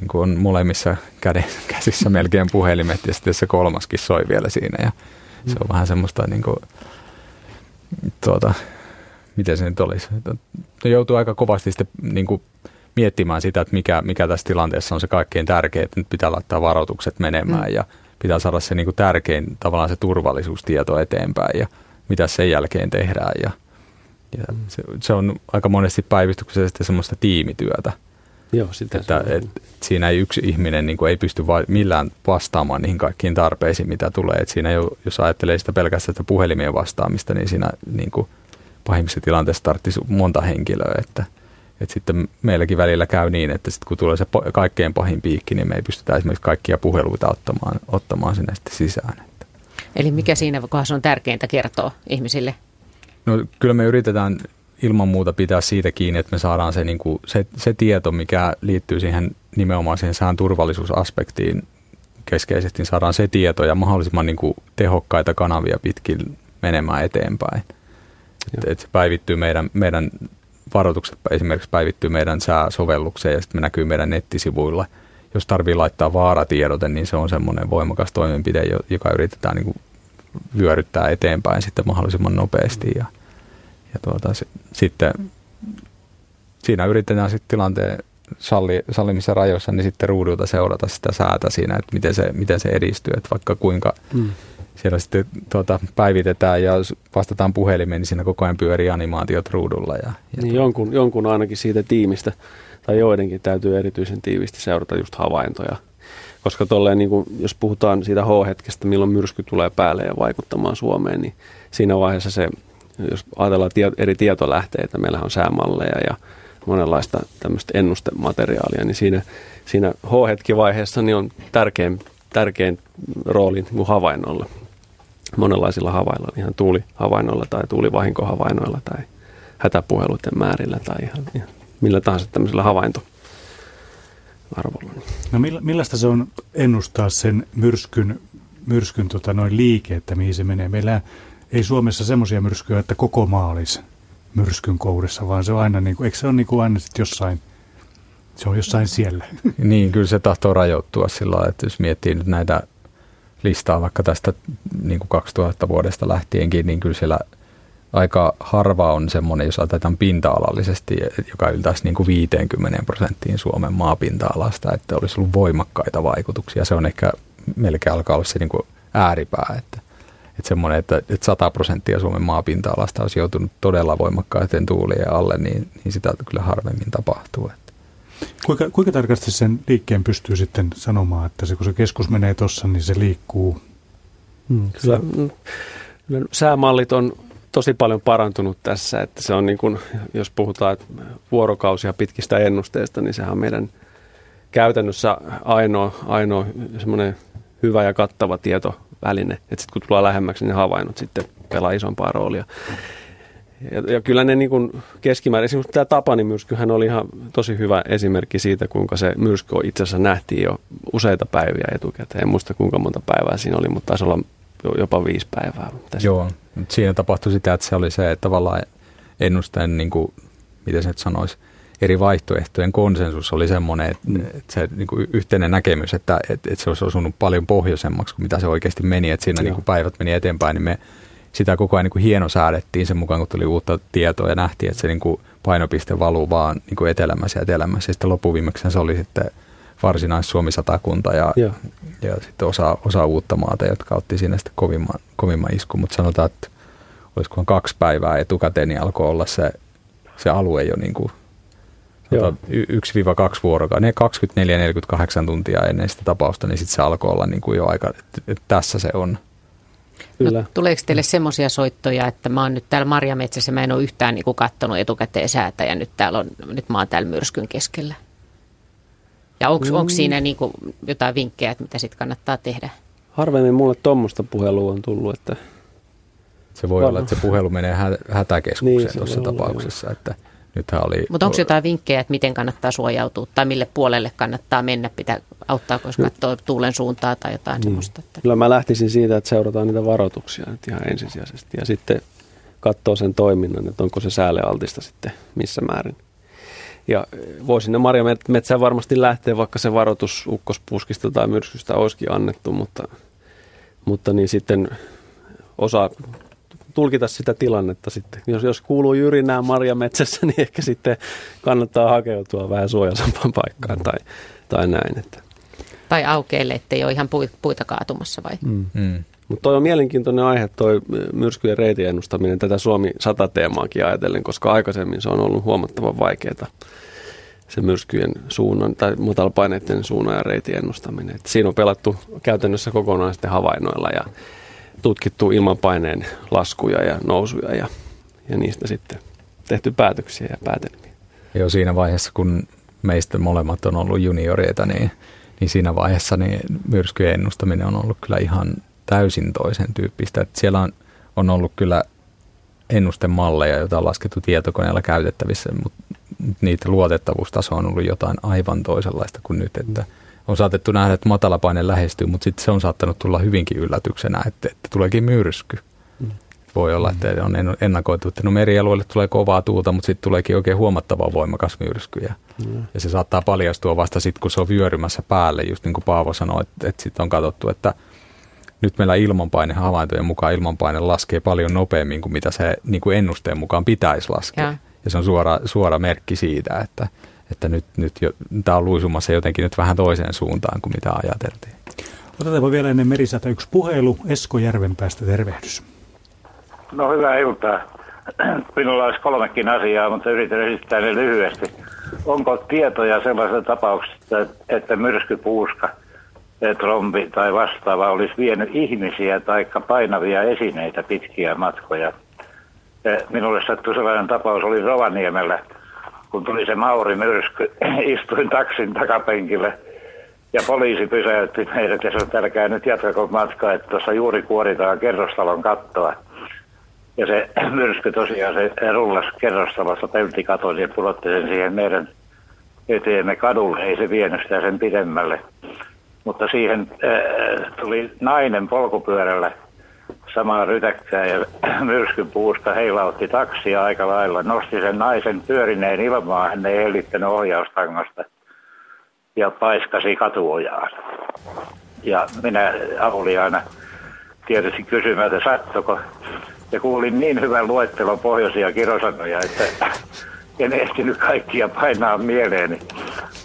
niin kuin on molemmissa käden, [laughs] käsissä melkein puhelimet ja sitten se kolmaskin soi vielä siinä ja se on vähän semmoista niin kuin, tuota, miten se nyt olisi, ne joutuu aika kovasti sitten niin kuin miettimään sitä, että mikä, mikä tässä tilanteessa on se kaikkein tärkein, että nyt pitää laittaa varoitukset menemään mm. ja pitää saada se niin kuin tärkein tavallaan se turvallisuustieto eteenpäin ja mitä sen jälkeen tehdään ja, ja se, se on aika monesti päivystyksessä semmoista tiimityötä. Joo, sitä että, et, siinä ei yksi ihminen niin kuin, ei pysty va- millään vastaamaan niihin kaikkiin tarpeisiin, mitä tulee. Et siinä jo, jos ajattelee sitä pelkästään sitä puhelimien vastaamista, niin siinä niin kuin, pahimmissa tilanteissa tarvitsisi monta henkilöä. Että, et sitten meilläkin välillä käy niin, että sit kun tulee se kaikkein pahin piikki, niin me ei pystytä esimerkiksi kaikkia puheluita ottamaan, ottamaan sinne sitten sisään. Että. Eli mikä siinä kohdassa on tärkeintä kertoa ihmisille? No kyllä me yritetään ilman muuta pitää siitä kiinni, että me saadaan se, niin kuin, se, se tieto, mikä liittyy siihen nimenomaan siihen sään turvallisuusaspektiin keskeisesti, niin saadaan se tieto ja mahdollisimman niin kuin, tehokkaita kanavia pitkin menemään eteenpäin. Että et se päivittyy meidän, meidän varoitukset esimerkiksi päivittyy meidän sääsovellukseen ja sitten me näkyy meidän nettisivuilla. Jos tarvii laittaa vaaratiedote, niin se on semmoinen voimakas toimenpide, joka yritetään niin kuin vyöryttää eteenpäin sitten mahdollisimman nopeasti. Ja, ja tuota, s- sitten siinä yritetään sitten tilanteen salli, sallimissa rajoissa, niin sitten ruudulta seurata sitä säätä siinä, että miten se, miten se edistyy, että vaikka kuinka mm. siellä sitten tuota, päivitetään ja vastataan puhelimeen, niin siinä koko ajan pyörii animaatiot ruudulla. Ja, ja niin tuota. jonkun, jonkun ainakin siitä tiimistä tai joidenkin täytyy erityisen tiivisti seurata just havaintoja. Koska tolleen, niin kuin, jos puhutaan siitä H-hetkestä, milloin myrsky tulee päälle ja vaikuttamaan Suomeen, niin siinä vaiheessa se jos ajatellaan eri tietolähteitä, meillä on säämalleja ja monenlaista tämmöistä ennustemateriaalia, niin siinä, siinä H-hetkivaiheessa niin on tärkein, tärkein rooli niin havainnolla. Monenlaisilla havainnoilla, ihan tuulihavainnoilla tai tuulivahinkohavainnoilla tai hätäpuheluiden määrillä tai ihan, ihan millä tahansa tämmöisellä havainto arvolla. No millaista se on ennustaa sen myrskyn, myrskyn tota noin liike, että mihin se menee? Meillä ei Suomessa semmoisia myrskyjä, että koko maa olisi myrskyn kourissa, vaan se on aina, niin kuin, eikö se ole niin kuin aina sit jossain, se on jossain siellä. [laughs] Niin, kyllä se tahtoo rajoittua sillä lailla, että jos miettii nyt näitä listaa vaikka tästä niin kuin 2000 vuodesta lähtienkin, niin kyllä siellä aika harva on semmoinen, jos otetaan pinta-alallisesti, joka yltäisi niin kuin 50 prosenttiin Suomen maapinta-alasta, että olisi ollut voimakkaita vaikutuksia. Se on ehkä melkein alkaa olla se niin kuin ääripää, että että semmoinen, että, että 100 prosenttia Suomen maapinta-alasta olisi joutunut todella voimakkaiden tuulien alle, niin, niin sitä kyllä harvemmin tapahtuu. Että. Kuinka, kuinka tarkasti sen liikkeen pystyy sitten sanomaan, että se, kun se keskus menee tuossa, niin se liikkuu? Hmm, kyllä, kyllä säämallit on tosi paljon parantunut tässä, että se on niin kuin, jos puhutaan vuorokausia pitkistä ennusteista, niin sehän on meidän käytännössä ainoa, ainoa semmoinen hyvä ja kattava tieto väline. Että sitten kun tullaan lähemmäksi, niin havainnot sitten pelaa isompaa roolia. Ja, ja kyllä ne niin kuin keskimäärin, esimerkiksi tämä Tapani myrskyhän oli ihan tosi hyvä esimerkki siitä, kuinka se myrsky itse asiassa nähtiin jo useita päiviä etukäteen. En muista kuinka monta päivää siinä oli, mutta taisi olla jopa viisi päivää. Tässä. Joo, siinä tapahtui sitä, että se oli se, että tavallaan ennusteen, niin kuin, miten se nyt sanoisi, eri vaihtoehtojen konsensus oli semmoinen, että, mm. että se niin kuin yhteinen näkemys, että, että, että se olisi osunut paljon pohjoisemmaksi kuin mitä se oikeasti meni, että siinä niin kuin päivät meni eteenpäin, niin me sitä koko ajan niin kuin hienosäädettiin sen mukaan, kun tuli uutta tietoa ja nähtiin, että se niin kuin painopiste valuu vaan niin kuin etelämässä ja etelämässä. Ja sitten loppuviimeksi se oli sitten varsinais-Suomi-satakunta ja, ja. ja sitten osa, osa uutta maata, jotka otti siinä sitten kovimman, kovimman iskun. Mutta sanotaan, että olisikohan kaksi päivää etukäteen, niin alkoi olla se, se alue jo niin kuin 1-2 vuorokautta, ne 24-48 tuntia ennen sitä tapausta, niin sitten se alkoi olla niin kuin jo aika, että, että tässä se on. Kyllä. No, tuleeko teille semmoisia soittoja, että mä oon nyt täällä Marjametsässä, mä en ole yhtään niin kuin katsonut etukäteen säätä ja nyt, täällä on, nyt mä oon täällä myrskyn keskellä? Ja onko mm. siinä niin kuin jotain vinkkejä, että mitä sitten kannattaa tehdä? Harvemmin mulle tuommoista puhelua on tullut, että... Se voi Varma. olla, että se puhelu menee hätäkeskukseen niin, tuossa tapauksessa, että – Nythän oli... Mutta onko jotain vinkkejä, että miten kannattaa suojautua tai mille puolelle kannattaa mennä, pitää auttaa, jos no. katsoo tuulen suuntaa tai jotain niin. sellaista? Että... Kyllä mä lähtisin siitä, että seurataan niitä varoituksia nyt ihan ensisijaisesti ja sitten katsoo sen toiminnan, että onko se säälle altista sitten missä määrin. Ja voi sinne Marja Metsään varmasti lähteä, vaikka se varoitus ukkospuskista tai myrskystä olisikin annettu, mutta, mutta niin sitten osa tulkita sitä tilannetta sitten. Jos, jos kuuluu jyrinää Marja metsässä, [laughs] niin ehkä sitten kannattaa hakeutua vähän suojaisempaan paikkaan tai, tai näin. Että. Tai aukeille, ettei ole ihan puita kaatumassa vai? Mm. Mm. Mutta toi on mielenkiintoinen aihe, toi myrskyjen reitin ennustaminen, tätä Suomi 100 teemaakin ajatellen, koska aikaisemmin se on ollut huomattavan vaikeaa se myrskyjen suunnan tai matalapaineiden suunnan ja reitin ennustaminen. Et siinä on pelattu käytännössä kokonaan sitten havainnoilla ja tutkittu ilmanpaineen laskuja ja nousuja ja, ja niistä sitten tehty päätöksiä ja päätelmiä. Joo, siinä vaiheessa, kun meistä molemmat on ollut junioreita, niin, niin siinä vaiheessa niin myrskyjen ennustaminen on ollut kyllä ihan täysin toisen tyyppistä. Että siellä on, on ollut kyllä ennustemalleja, joita on laskettu tietokoneella käytettävissä, mutta niitä luotettavuustaso on ollut jotain aivan toisenlaista kuin nyt, että on saatettu nähdä, että matalapaine lähestyy, mutta sitten se on saattanut tulla hyvinkin yllätyksenä, että, että tuleekin myrsky. Mm. Voi olla, että on ennakoitu, että no merialueelle tulee kovaa tuulta, mutta sitten tuleekin oikein huomattava voimakas myrsky. Ja, mm. ja se saattaa paljastua vasta sitten, kun se on vyörymässä päälle, just niin kuin Paavo sanoi, että, että sitten on katsottu, että nyt meillä ilmanpaine havaintojen mukaan ilmanpaine laskee paljon nopeammin kuin mitä se niin kuin ennusteen mukaan pitäisi laskea. Ja, ja se on suora, suora merkki siitä, että, että nyt, nyt jo, tämä on luisumassa jotenkin nyt vähän toiseen suuntaan kuin mitä ajateltiin. Otetaanpa vielä ennen merisäätä yksi puhelu. Esko Järvenpäästä, tervehdys. No hyvää iltaa. Minulla olisi kolmekin asiaa, mutta yritän esittää ne lyhyesti. Onko tietoja sellaisesta tapauksesta, että myrskypuuska, trombi tai vastaava olisi vienyt ihmisiä tai painavia esineitä pitkiä matkoja? Minulle sattui sellainen tapaus, oli Rovaniemellä – kun tuli se Mauri myrsky, [clears throat] istuin taksin takapenkille ja poliisi pysäytti meidät ja sanoi, että älkää nyt jatkako matkaa, että tuossa juuri kuoritaan kerrostalon kattoa. Ja se [clears throat] myrsky tosiaan, se rullas kerrostalossa peltikaton ja pudotti sen siihen meidän eteemme kadulle, ei se vienyt sitä sen pidemmälle. Mutta siihen äh, tuli nainen polkupyörällä samaa rytäkkää ja [clears throat] myrskyn puusta heilautti taksia aika lailla. Nosti sen naisen pyörineen ilmaan, hän ei hellittänyt ohjaustangasta ja paiskasi katuojaan. Ja minä avulin aina tietysti kysymään, että sattoko. Ja kuulin niin hyvän luettelon pohjoisia kirosanoja, että [clears throat] en ehtinyt kaikkia painaa mieleeni.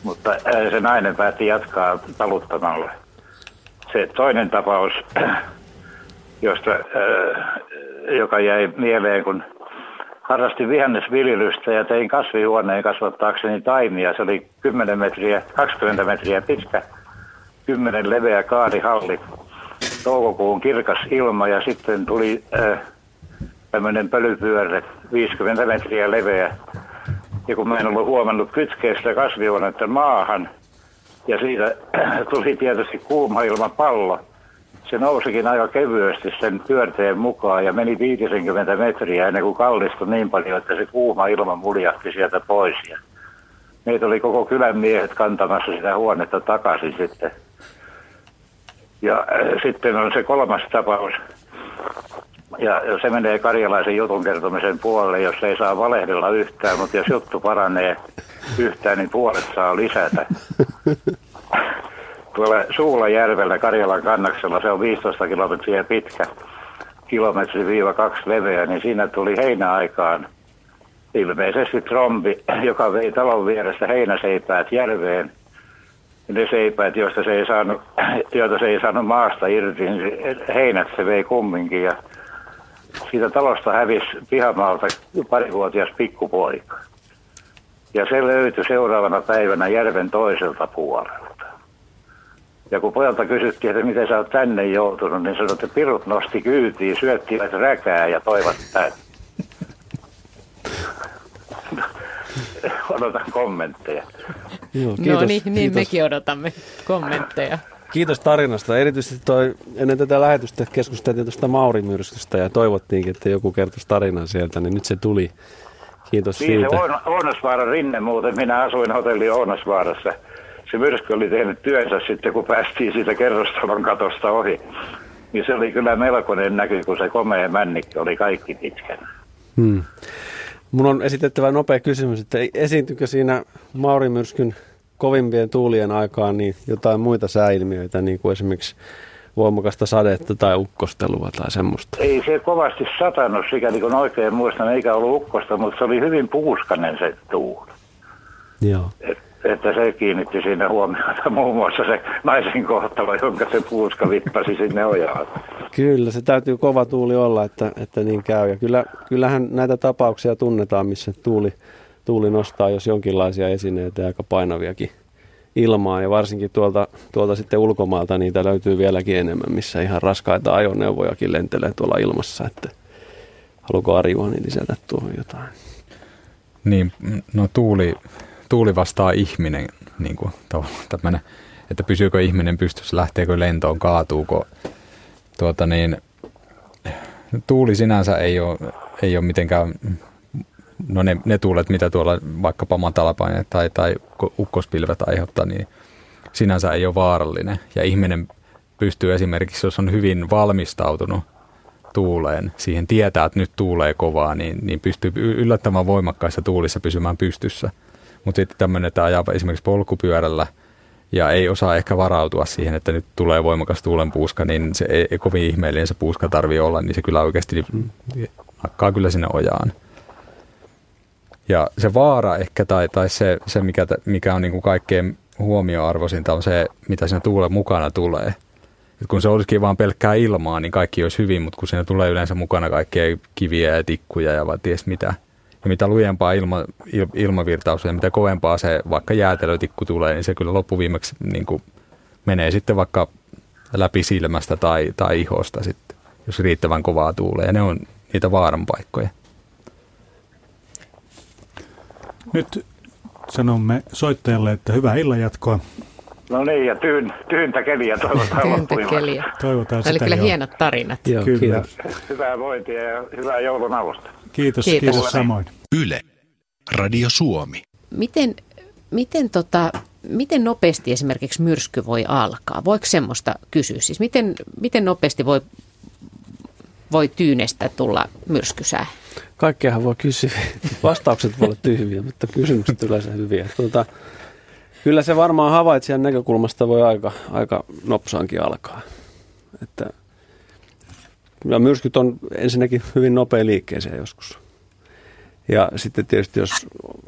Mutta se nainen päätti jatkaa taluttamalla. Se toinen tapaus [clears throat] josta, joka jäi mieleen, kun harrastin vihannesviljelystä ja tein kasvihuoneen kasvattaakseni taimia. Se oli 10 metriä, 20 metriä pitkä, 10 leveä kaarihalli. Toukokuun kirkas ilma ja sitten tuli äh, tämmöinen pölypyörre, 50 metriä leveä. Ja kun mä en ollut huomannut kytkeä sitä kasvihuonetta maahan, ja siitä [clears throat] tuli tietysti kuuma ilma pallo, se nousikin aika kevyesti sen pyörteen mukaan ja meni 50 metriä ennen kuin kallistui niin paljon, että se kuuma ilma muljahti sieltä pois. Ja meitä oli koko kylän miehet kantamassa sitä huonetta takaisin sitten. Ja äh, sitten on se kolmas tapaus. Ja se menee karjalaisen jutun kertomisen puolelle, jos ei saa valehdella yhtään, mutta jos juttu paranee yhtään, niin puolet saa lisätä [laughs] tuolla Suulajärvellä Karjalan kannaksella, se on 15 kilometriä pitkä, kilometri viiva kaksi leveä, niin siinä tuli heinäaikaan ilmeisesti trombi, joka vei talon vierestä heinäseipäät järveen. Ne seipäät, joista se ei saanut, joita se ei saanut maasta irti, niin heinät se vei kumminkin. Ja siitä talosta hävisi pihamaalta parivuotias pikkupoika. Ja se löytyi seuraavana päivänä järven toiselta puolelta. Ja kun pojalta kysyttiin, että miten sä oot tänne joutunut, niin sanoi, että pirut nosti kyytiin, syöttivät räkää ja toivat tänne. Odotan kommentteja. Joo, no kiitos, no niin, niin kiitos. mekin odotamme kommentteja. Kiitos tarinasta. Erityisesti toi, ennen tätä lähetystä keskusteltiin tuosta Maurimyrskystä ja toivottiinkin, että joku kertoisi tarinan sieltä, niin nyt se tuli. Kiitos niin, siitä. Se Oonasvaaran rinne muuten. Minä asuin hotelli Oonasvaarassa se myrsky oli tehnyt työnsä sitten, kun päästiin siitä kerrostalon katosta ohi. Niin se oli kyllä melkoinen näky, kun se komea männikki oli kaikki pitkänä. Hmm. Mun on esitettävä nopea kysymys, että esiintykö siinä Maurimyrskyn kovimpien tuulien aikaan niin jotain muita sääilmiöitä, niin kuin esimerkiksi voimakasta sadetta tai ukkostelua tai semmoista? Ei se kovasti satanut, sikäli kun oikein muistan, eikä ollut ukkosta, mutta se oli hyvin puuskanen se tuuli. Joo. Et, että se kiinnitti siinä huomiota [laughs] muun muassa se naisen kohtalo, jonka se puuska vippasi sinne ojaan. Kyllä, se täytyy kova tuuli olla, että, että niin käy. Ja kyllä, kyllähän näitä tapauksia tunnetaan, missä tuuli, tuuli nostaa jos jonkinlaisia esineitä aika painaviakin ilmaa ja varsinkin tuolta, tuolta sitten ulkomaalta niitä löytyy vieläkin enemmän, missä ihan raskaita ajoneuvojakin lentelee tuolla ilmassa, että haluatko Ari niin lisätä tuohon jotain? Niin, no tuuli, tuuli vastaa ihminen, niin kuin tämmönen, että pysyykö ihminen pystyssä, lähteekö lentoon, kaatuuko. Tuota niin, tuuli sinänsä ei ole, ei ole mitenkään no ne, ne tuulet, mitä tuolla vaikkapa matalapaineet tai, tai ukkospilvet aiheuttaa, niin sinänsä ei ole vaarallinen. Ja ihminen pystyy esimerkiksi, jos on hyvin valmistautunut tuuleen, siihen tietää, että nyt tuulee kovaa, niin, niin pystyy yllättävän voimakkaissa tuulissa pysymään pystyssä. Mutta sitten tämmöinen, että ajaa esimerkiksi polkupyörällä ja ei osaa ehkä varautua siihen, että nyt tulee voimakas tuulenpuuska, niin se ei, ei kovin ihmeellinen se puuska tarvii olla, niin se kyllä oikeasti nakkaa kyllä sinne ojaan. Ja se vaara ehkä tai, tai se, se mikä, mikä on niin kuin kaikkein huomioarvoisinta on se, mitä siinä tuulen mukana tulee. Et kun se olisikin vain pelkkää ilmaa, niin kaikki olisi hyvin, mutta kun siinä tulee yleensä mukana kaikkea kiviä ja tikkuja ja vaan ties mitä. Ja mitä lujempaa ilma, il, ilmavirtaus ja mitä kovempaa se vaikka jäätelötikku tulee, niin se kyllä loppuviimeksi niin kuin menee sitten vaikka läpi silmästä tai, tai ihosta sitten, jos riittävän kovaa tuulee. Ja ne on niitä vaaran paikkoja. Nyt sanomme soittajalle, että hyvää illanjatkoa. No niin, ja tyyn, tyyntä keliä toivotaan Tyyntä keliä. Toivotaan Tämä oli kyllä jo. hienot tarinat. Joo, kyllä. Kiitos. Hyvää vointia ja hyvää joulun alusta. Kiitos, kiitos, kiitos samoin. Yle, Radio Suomi. Miten, miten, tota, miten nopeasti esimerkiksi myrsky voi alkaa? Voiko semmoista kysyä? Siis miten, miten nopeasti voi, voi tyynestä tulla myrskysää? Kaikkeahan voi kysyä. Vastaukset voi olla tyhviä, mutta kysymykset yleensä hyviä. Tuota, kyllä se varmaan havaitsijan näkökulmasta voi aika, aika nopsaankin alkaa. Että, ja myrskyt on ensinnäkin hyvin nopea liikkeeseen joskus. Ja sitten tietysti jos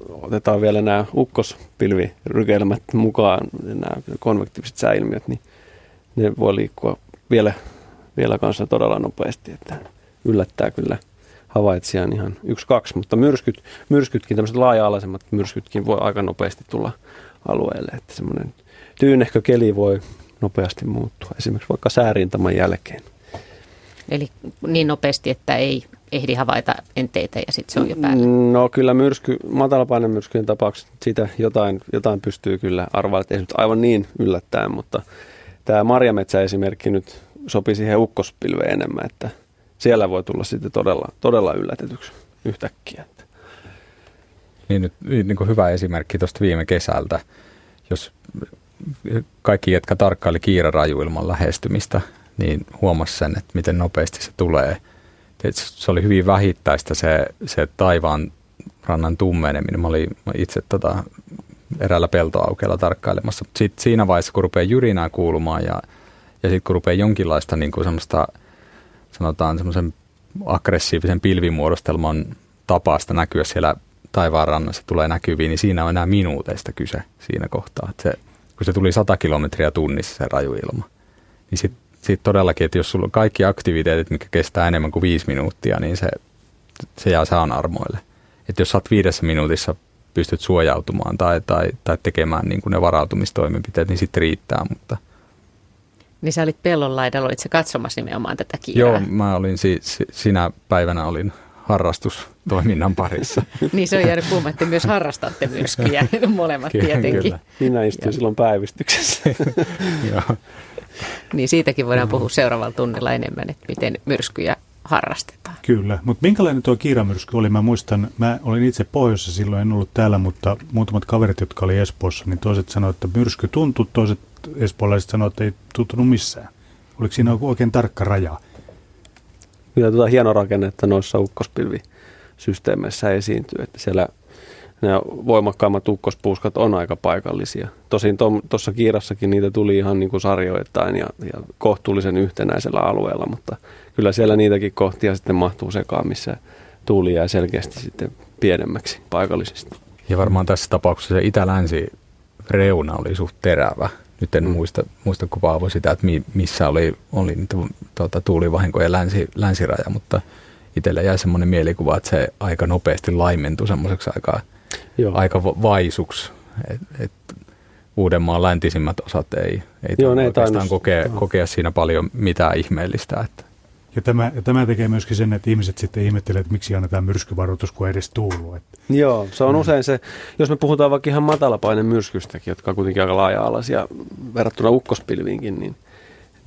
otetaan vielä nämä ukkospilvirykelmät mukaan, nämä konvektiiviset sääilmiöt, niin ne voi liikkua vielä, vielä kanssa todella nopeasti, että yllättää kyllä – havaitsijan ihan yksi, kaksi, mutta myrskyt, myrskytkin, tämmöiset laaja-alaisemmat myrskytkin voi aika nopeasti tulla alueelle, että semmoinen tyynehkö keli voi nopeasti muuttua, esimerkiksi vaikka säärintaman jälkeen. Eli niin nopeasti, että ei ehdi havaita enteitä ja sitten se on jo päällä? No kyllä myrsky, matalapainemyrskyjen tapauksessa sitä jotain, jotain pystyy kyllä arvailemaan, että ei nyt aivan niin yllättää, mutta tämä marjametsä-esimerkki nyt sopii siihen ukkospilveen enemmän, että siellä voi tulla sitten todella, todella yllätetyksi yhtäkkiä. Niin nyt niin kuin hyvä esimerkki tuosta viime kesältä, jos kaikki, jotka tarkkaili kiirarajuilman lähestymistä, niin huomasi sen, että miten nopeasti se tulee. Se oli hyvin vähittäistä se, se taivaan rannan tummeneminen. Mä olin itse tota, eräällä peltoaukeella tarkkailemassa. Sitten siinä vaiheessa, kun rupeaa jyrinää kuulumaan ja, ja sitten kun rupeaa jonkinlaista niin kuin semmoista – sanotaan semmoisen aggressiivisen pilvimuodostelman tapasta näkyä siellä taivaanrannassa tulee näkyviin, niin siinä on enää minuuteista kyse siinä kohtaa. Se, kun se tuli 100 kilometriä tunnissa se rajuilma, niin sitten sit todellakin, että jos sulla on kaikki aktiviteetit, mikä kestää enemmän kuin viisi minuuttia, niin se, se jää saan armoille. Että jos sä oot viidessä minuutissa pystyt suojautumaan tai, tai, tai tekemään niin kuin ne varautumistoimenpiteet, niin sitten riittää, mutta – niin sä olit pellon laidalla, olit se katsomassa nimenomaan tätä kiiraa? Joo, mä olin si- si- sinä päivänä olin harrastustoiminnan parissa. [laughs] niin se on jäänyt puhumaan, että myös harrastatte myrskyjä, [laughs] molemmat kyllä, tietenkin. Kyllä. Minä istuin silloin päivystyksessä. [laughs] Joo. Niin siitäkin voidaan puhua seuraavalla tunnilla enemmän, että miten myrskyjä harrastetaan. Kyllä, mutta minkälainen tuo kiiramyrsky oli? Mä muistan, mä olin itse pohjoissa silloin, en ollut täällä, mutta muutamat kaverit, jotka oli Espoossa, niin toiset sanoivat, että myrsky tuntui, toiset espoolaiset sanoivat, että ei tuntunut missään. Oliko siinä oikein tarkka raja? Kyllä tuota hieno rakennetta noissa ukkospilvisysteemeissä esiintyy, että siellä nämä voimakkaammat ukkospuuskat on aika paikallisia. Tosin tuossa kiirassakin niitä tuli ihan niin kuin sarjoittain ja, ja kohtuullisen yhtenäisellä alueella, mutta kyllä siellä niitäkin kohtia sitten mahtuu sekaan, missä tuuli jää selkeästi sitten pienemmäksi paikallisesti. Ja varmaan tässä tapauksessa se itä-länsi reuna oli suht terävä. Nyt en mm. muista, muista kun Paavo sitä, että mi, missä oli, oli tuota, tuulivahinkojen länsi, länsiraja, mutta itselle jäi semmoinen mielikuva, että se aika nopeasti laimentui semmoiseksi aika, aika vaisuksi. Et, et Uudenmaan läntisimmät osat ei, ei Joo, oikeastaan kokea, kokea siinä paljon mitään ihmeellistä. Että. Ja tämä, ja tämä tekee myöskin sen, että ihmiset sitten ihmettelevät, että miksi annetaan myrskyvaroitus, kun edes tuuluu. Että. Joo, se on mm. usein se, jos me puhutaan vaikka ihan matalapainen myrskystäkin, jotka on kuitenkin aika laaja-alaisia verrattuna ukkospilviinkin, niin,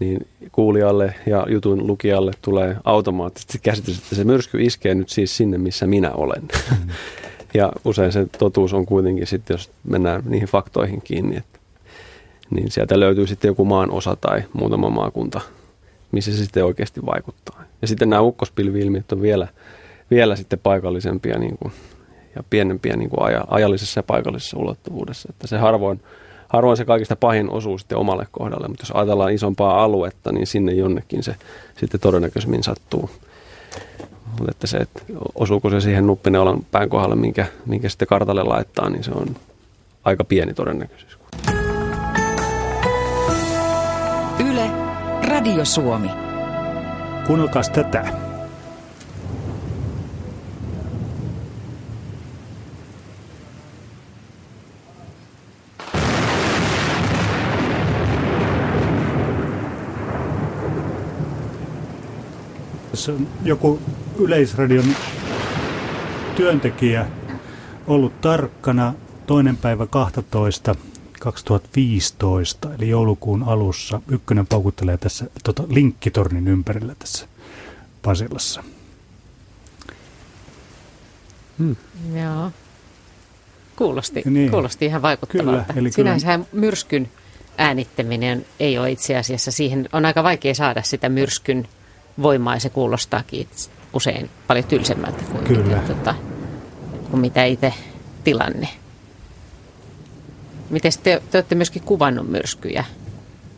niin kuulijalle ja jutun lukijalle tulee automaattisesti käsitys, että se myrsky iskee nyt siis sinne, missä minä olen. Mm. [laughs] ja usein se totuus on kuitenkin sitten, jos mennään niihin faktoihin kiinni, että, niin sieltä löytyy sitten joku maan osa tai muutama maakunta – missä se sitten oikeasti vaikuttaa. Ja sitten nämä ukkospilvi-ilmiöt on vielä, vielä sitten paikallisempia niin kuin, ja pienempiä niin kuin aja, ajallisessa ja paikallisessa ulottuvuudessa. Että se harvoin, harvoin se kaikista pahin osuu sitten omalle kohdalle, mutta jos ajatellaan isompaa aluetta, niin sinne jonnekin se sitten todennäköisemmin sattuu. Mutta että se, että osuuko se siihen nuppineulan pään kohdalle, minkä, minkä sitten kartalle laittaa, niin se on aika pieni todennäköisyys. Radio Suomi. Kuunnelkaa tätä. Tässä on joku Yleisradion työntekijä ollut tarkkana toinen päivä 12 2015, eli joulukuun alussa. Ykkönen paukuttelee tässä tota, linkkitornin ympärillä tässä Pasilassa. Hmm. Joo. Kuulosti, niin. kuulosti ihan vaikuttavalta. Kyllä, eli Sinänsä kyllä... myrskyn äänittäminen ei ole itse asiassa, siihen on aika vaikea saada sitä myrskyn voimaa ja se kuulostaakin usein paljon tylsemmältä kuin, kyllä. Mitä, tota, kuin mitä itse tilanne. Miten te, te olette myöskin kuvannut myrskyjä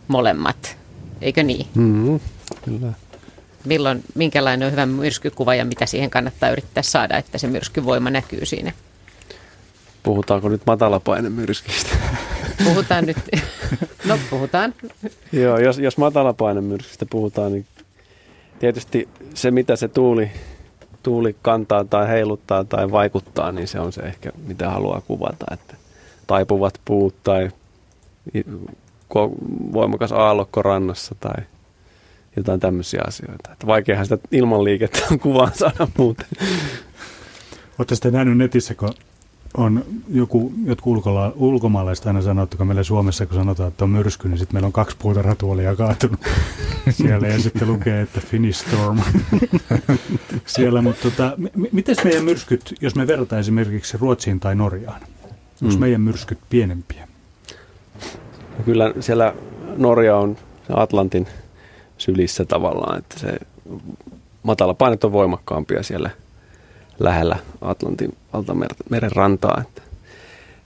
molemmat, eikö niin? Mm, kyllä. Milloin, minkälainen on hyvä myrskykuva ja mitä siihen kannattaa yrittää saada, että se myrskyvoima näkyy siinä? Puhutaanko nyt matalapainemyrskistä? Puhutaan nyt. [laughs] No, puhutaan. Joo, jos, jos matalapainemyrskistä puhutaan, niin tietysti se, mitä se tuuli, tuuli kantaa tai heiluttaa tai vaikuttaa, niin se on se ehkä, mitä haluaa kuvata. Että taipuvat puut tai voimakas aallokko rannassa tai jotain tämmöisiä asioita. Että vaikeahan sitä ilmanliikettä on kuvaan saada muuten. Olette sitten nähnyt netissä, kun on joku, jotkut ulkola, ulkomaalaiset aina sanoo, että meillä Suomessa, kun sanotaan, että on myrsky, niin sitten meillä on kaksi puuta ratuolia kaatunut [laughs] siellä ja sitten lukee, että Finnish Storm [laughs] siellä. Mutta tota, m- miten meidän myrskyt, jos me verrataan esimerkiksi Ruotsiin tai Norjaan? Onko mm. meidän myrskyt pienempiä? Kyllä siellä Norja on Atlantin sylissä tavallaan, että se matala painet on voimakkaampia siellä lähellä Atlantin valtameren rantaa. Että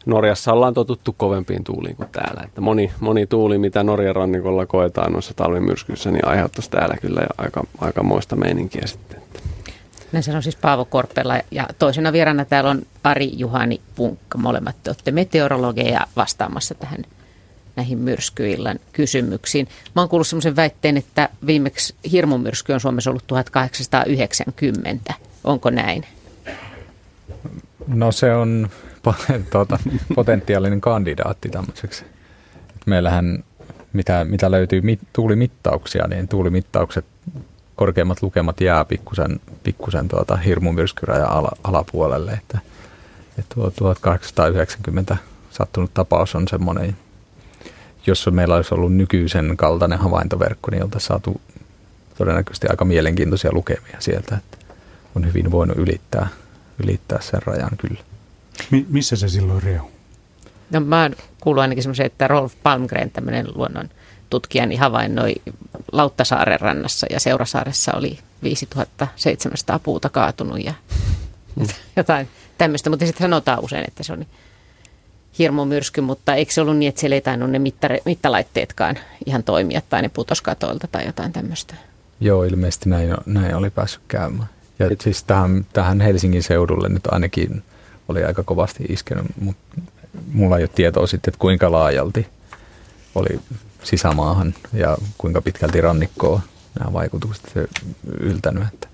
Norjassa ollaan totuttu kovempiin tuuliin kuin täällä. Että moni, moni tuuli, mitä Norjan rannikolla koetaan noissa talvimyrskyissä, niin aiheuttaisi täällä kyllä aika, aika moista meininkiä sitten. Näin sanoo siis Paavo Korpela ja toisena vieraana täällä on Ari Juhani Punkka. Molemmat te olette meteorologeja vastaamassa tähän näihin myrskyillan kysymyksiin. Mä oon kuullut sellaisen väitteen, että viimeksi hirmumyrsky on Suomessa ollut 1890. Onko näin? No se on [laughs] tuota, potentiaalinen kandidaatti tämmöiseksi. Meillähän, mitä, mitä löytyy mit, tuulimittauksia, niin tuulimittaukset korkeimmat lukemat jää pikkusen, pikkusen tuota hirmumyrskyrajan ala, alapuolelle. Että, että tuo 1890 sattunut tapaus on semmoinen, jos meillä olisi ollut nykyisen kaltainen havaintoverkko, niin oltaisiin saatu todennäköisesti aika mielenkiintoisia lukemia sieltä. Että on hyvin voinut ylittää, ylittää sen rajan kyllä. Mi- missä se silloin reu? No mä oon kuullut ainakin semmoisen, että Rolf Palmgren, tämmöinen luonnon tutkija, niin havainnoi Lauttasaaren rannassa ja Seurasaaressa oli 5700 puuta kaatunut ja [laughs] jotain tämmöistä, mutta sitten sanotaan usein, että se on hirmumyrsky, mutta eikö se ollut niin, että siellä ei tainnut ne mittare, mittalaitteetkaan ihan toimia tai ne putoskatoilta tai jotain tämmöistä? Joo, ilmeisesti näin, näin oli päässyt käymään. Ja Et siis tähän, tähän Helsingin seudulle nyt ainakin oli aika kovasti iskenyt, mutta mulla ei ole tietoa sitten, että kuinka laajalti oli sisämaahan ja kuinka pitkälti rannikkoa nämä vaikutukset yltänyt. Että.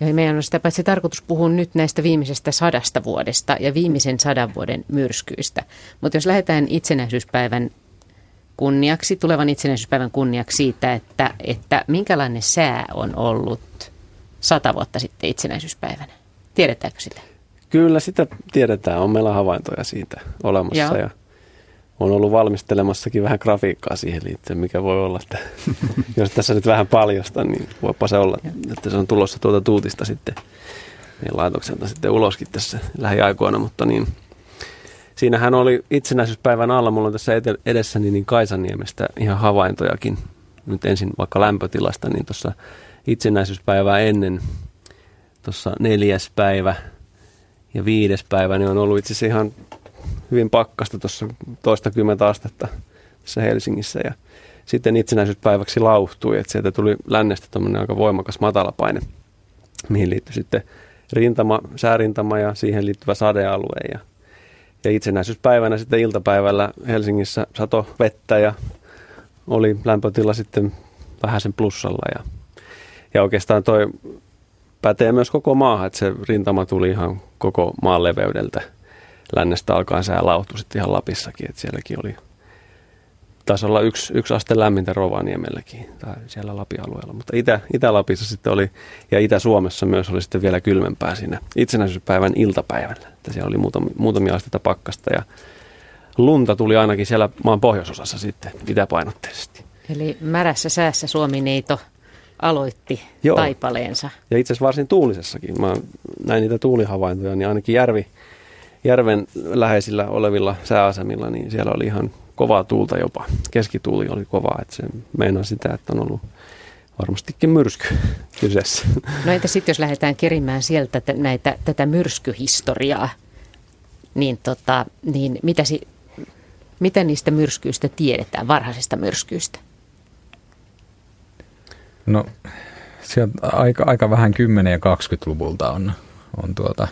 Ja meidän on sitä paitsi tarkoitus puhua nyt näistä viimeisestä sadasta vuodesta ja viimeisen sadan vuoden myrskyistä. Mutta jos lähdetään itsenäisyyspäivän kunniaksi, tulevan itsenäisyyspäivän kunniaksi siitä, että, että minkälainen sää on ollut sata vuotta sitten itsenäisyyspäivänä. Tiedetäänkö sitä? Kyllä sitä tiedetään. On meillä havaintoja siitä olemassa Joo. ja on ollut valmistelemassakin vähän grafiikkaa siihen liittyen, mikä voi olla, että [laughs] jos tässä nyt vähän paljosta, niin voipa se olla, että se on tulossa tuota tuutista sitten meidän laitokselta sitten uloskin tässä lähiaikoina, mutta niin siinähän oli itsenäisyyspäivän alla, mulla on tässä edessäni niin Kaisaniemestä ihan havaintojakin, nyt ensin vaikka lämpötilasta, niin tuossa itsenäisyyspäivää ennen, tuossa neljäs päivä ja viides päivä, niin on ollut itse asiassa ihan hyvin pakkasta tuossa toista kymmentä astetta tässä Helsingissä. Ja sitten itsenäisyyspäiväksi lauhtui, että sieltä tuli lännestä tämmöinen aika voimakas matalapaine, mihin liittyi sitten rintama, säärintama ja siihen liittyvä sadealue. Ja, ja itsenäisyyspäivänä sitten iltapäivällä Helsingissä sato vettä ja oli lämpötila sitten vähän sen plussalla ja, ja oikeastaan toi pätee myös koko maahan, että se rintama tuli ihan koko maan leveydeltä – lännestä alkaen sää lauhtui sitten ihan Lapissakin, että sielläkin oli taisi olla yksi, yksi aste lämmintä Rovaniemelläkin tai siellä Lapin alueella, mutta Itä, Itä-Lapissa sitten oli, ja Itä-Suomessa myös oli sitten vielä kylmempää siinä itsenäisyyspäivän iltapäivällä, että siellä oli muutamia, muutamia astetta pakkasta ja lunta tuli ainakin siellä maan pohjoisosassa sitten itäpainotteisesti. Eli märässä säässä Suomi-neito aloitti Joo. taipaleensa. Ja itse asiassa varsin tuulisessakin. Mä näin niitä tuulihavaintoja, niin ainakin järvi, järven läheisillä olevilla sääasemilla, niin siellä oli ihan kovaa tuulta jopa. Keskituuli oli kovaa, että se meinaa sitä, että on ollut varmastikin myrsky kyseessä. No entä sitten, jos lähdetään kerimään sieltä näitä, tätä myrskyhistoriaa, niin, tota, niin mitä, si, mitä niistä myrskyistä tiedetään, varhaisista myrskyistä? No sieltä aika, aika vähän 10- ja 20-luvulta on, on tuota,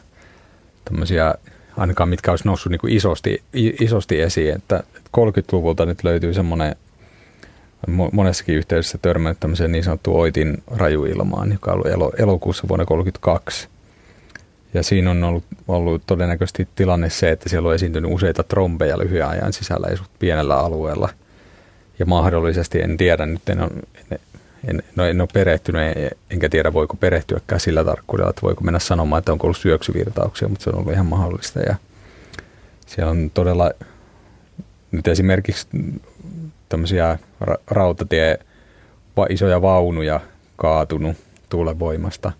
tämmöisiä ainakaan mitkä olisi noussut niin kuin isosti, isosti esiin. Että 30-luvulta nyt löytyy semmoinen, monessakin yhteydessä törmännyt tämmöiseen niin sanottu Oitin rajuilmaan, joka on ollut elo, elokuussa vuonna 1932. Ja siinä on ollut, ollut todennäköisesti tilanne se, että siellä on esiintynyt useita trombeja lyhyen ajan sisällä ja pienellä alueella. Ja mahdollisesti, en tiedä, nyt en, en, en, no en ole perehtynyt, enkä tiedä voiko perehtyäkään sillä tarkkuudella, että voiko mennä sanomaan, että onko ollut syöksyvirtauksia, mutta se on ollut ihan mahdollista. Ja siellä on todella nyt esimerkiksi tämmöisiä ra- rautatie isoja vaunuja kaatunut tuulen voimasta.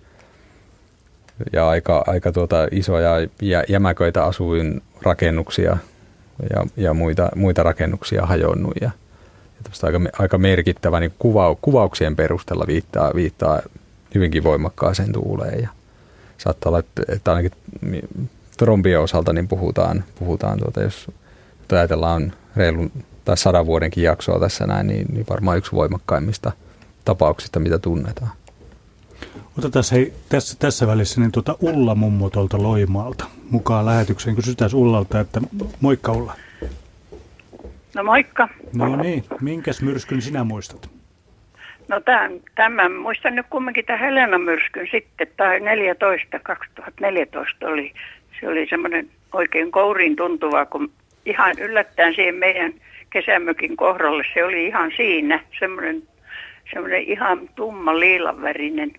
Ja aika, aika tuota isoja jä, jämäköitä asuin rakennuksia ja, ja muita, muita rakennuksia hajonnut. Ja, aika, aika merkittävä niin kuva, kuvauksien perusteella viittaa, viittaa hyvinkin voimakkaaseen tuuleen. Ja saattaa olla, että, ainakin trombien osalta niin puhutaan, puhutaan tuota, jos ajatellaan reilun tai sadan vuodenkin jaksoa tässä näin, niin, niin varmaan yksi voimakkaimmista tapauksista, mitä tunnetaan. Otetaan hei, tässä, tässä välissä niin tuota Ulla mummo tuolta Loimaalta mukaan lähetykseen. Kysytään Ullalta, että moikka Ulla. No moikka. No niin, minkäs myrskyn sinä muistat? No tämän, tämän muistan nyt kumminkin tämän Helena myrskyn sitten, tai 14, 2014 oli, se oli semmoinen oikein kouriin tuntuva, kun ihan yllättäen siihen meidän kesämökin kohdalle, se oli ihan siinä, semmoinen, semmoinen ihan tumma liilanvärinen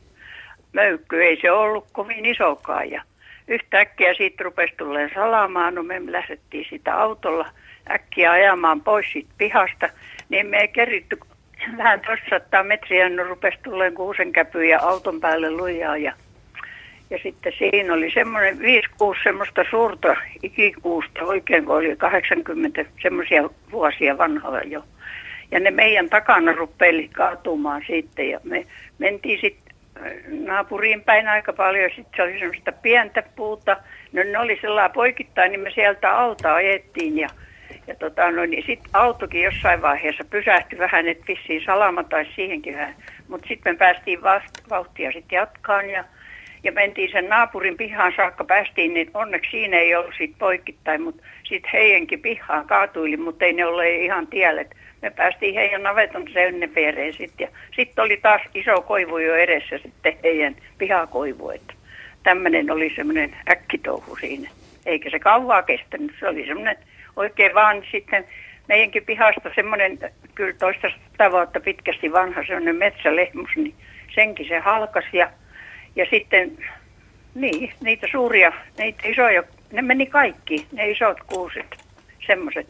möykky, ei se ollut kovin isokaan ja yhtäkkiä siitä rupesi tulee salamaan, no me lähdettiin sitä autolla – äkkiä ajamaan pois siitä pihasta, niin me ei keritty [clears throat] vähän tuossa metriä, no rupesi tulleen kuusenkäpyjä auton päälle lujaa ja, ja sitten siinä oli semmoinen 5-6 semmoista suurta ikikuusta oikein, kun oli 80 semmoisia vuosia vanhoja jo. Ja ne meidän takana ruppeili kaatumaan sitten ja me mentiin sitten naapuriin päin aika paljon. Sitten se oli semmoista pientä puuta. No ne oli sellainen poikittain, niin me sieltä alta ajettiin ja, ja tota, no, niin sitten autokin jossain vaiheessa pysähtyi vähän, että vissiin salama tai siihenkin vähän. Mutta sitten me päästiin vauhtia sitten jatkaan ja, ja mentiin sen naapurin pihaan saakka päästiin, niin onneksi siinä ei ollut siitä poikittain, mutta sitten heidänkin pihaan kaatuili, mutta ei ne ole ihan tielle me päästiin heidän naveton seunne viereen sitten. Ja sitten oli taas iso koivu jo edessä sitten heidän pihakoivu. Että tämmöinen oli semmoinen äkkitouhu siinä. Eikä se kauaa kestänyt. Se oli semmoinen oikein vaan sitten meidänkin pihasta semmoinen kyllä toista sata vuotta pitkästi vanha semmoinen metsälehmus, niin senkin se halkas ja, ja sitten niin, niitä suuria, niitä isoja, ne meni kaikki, ne isot kuuset, semmoiset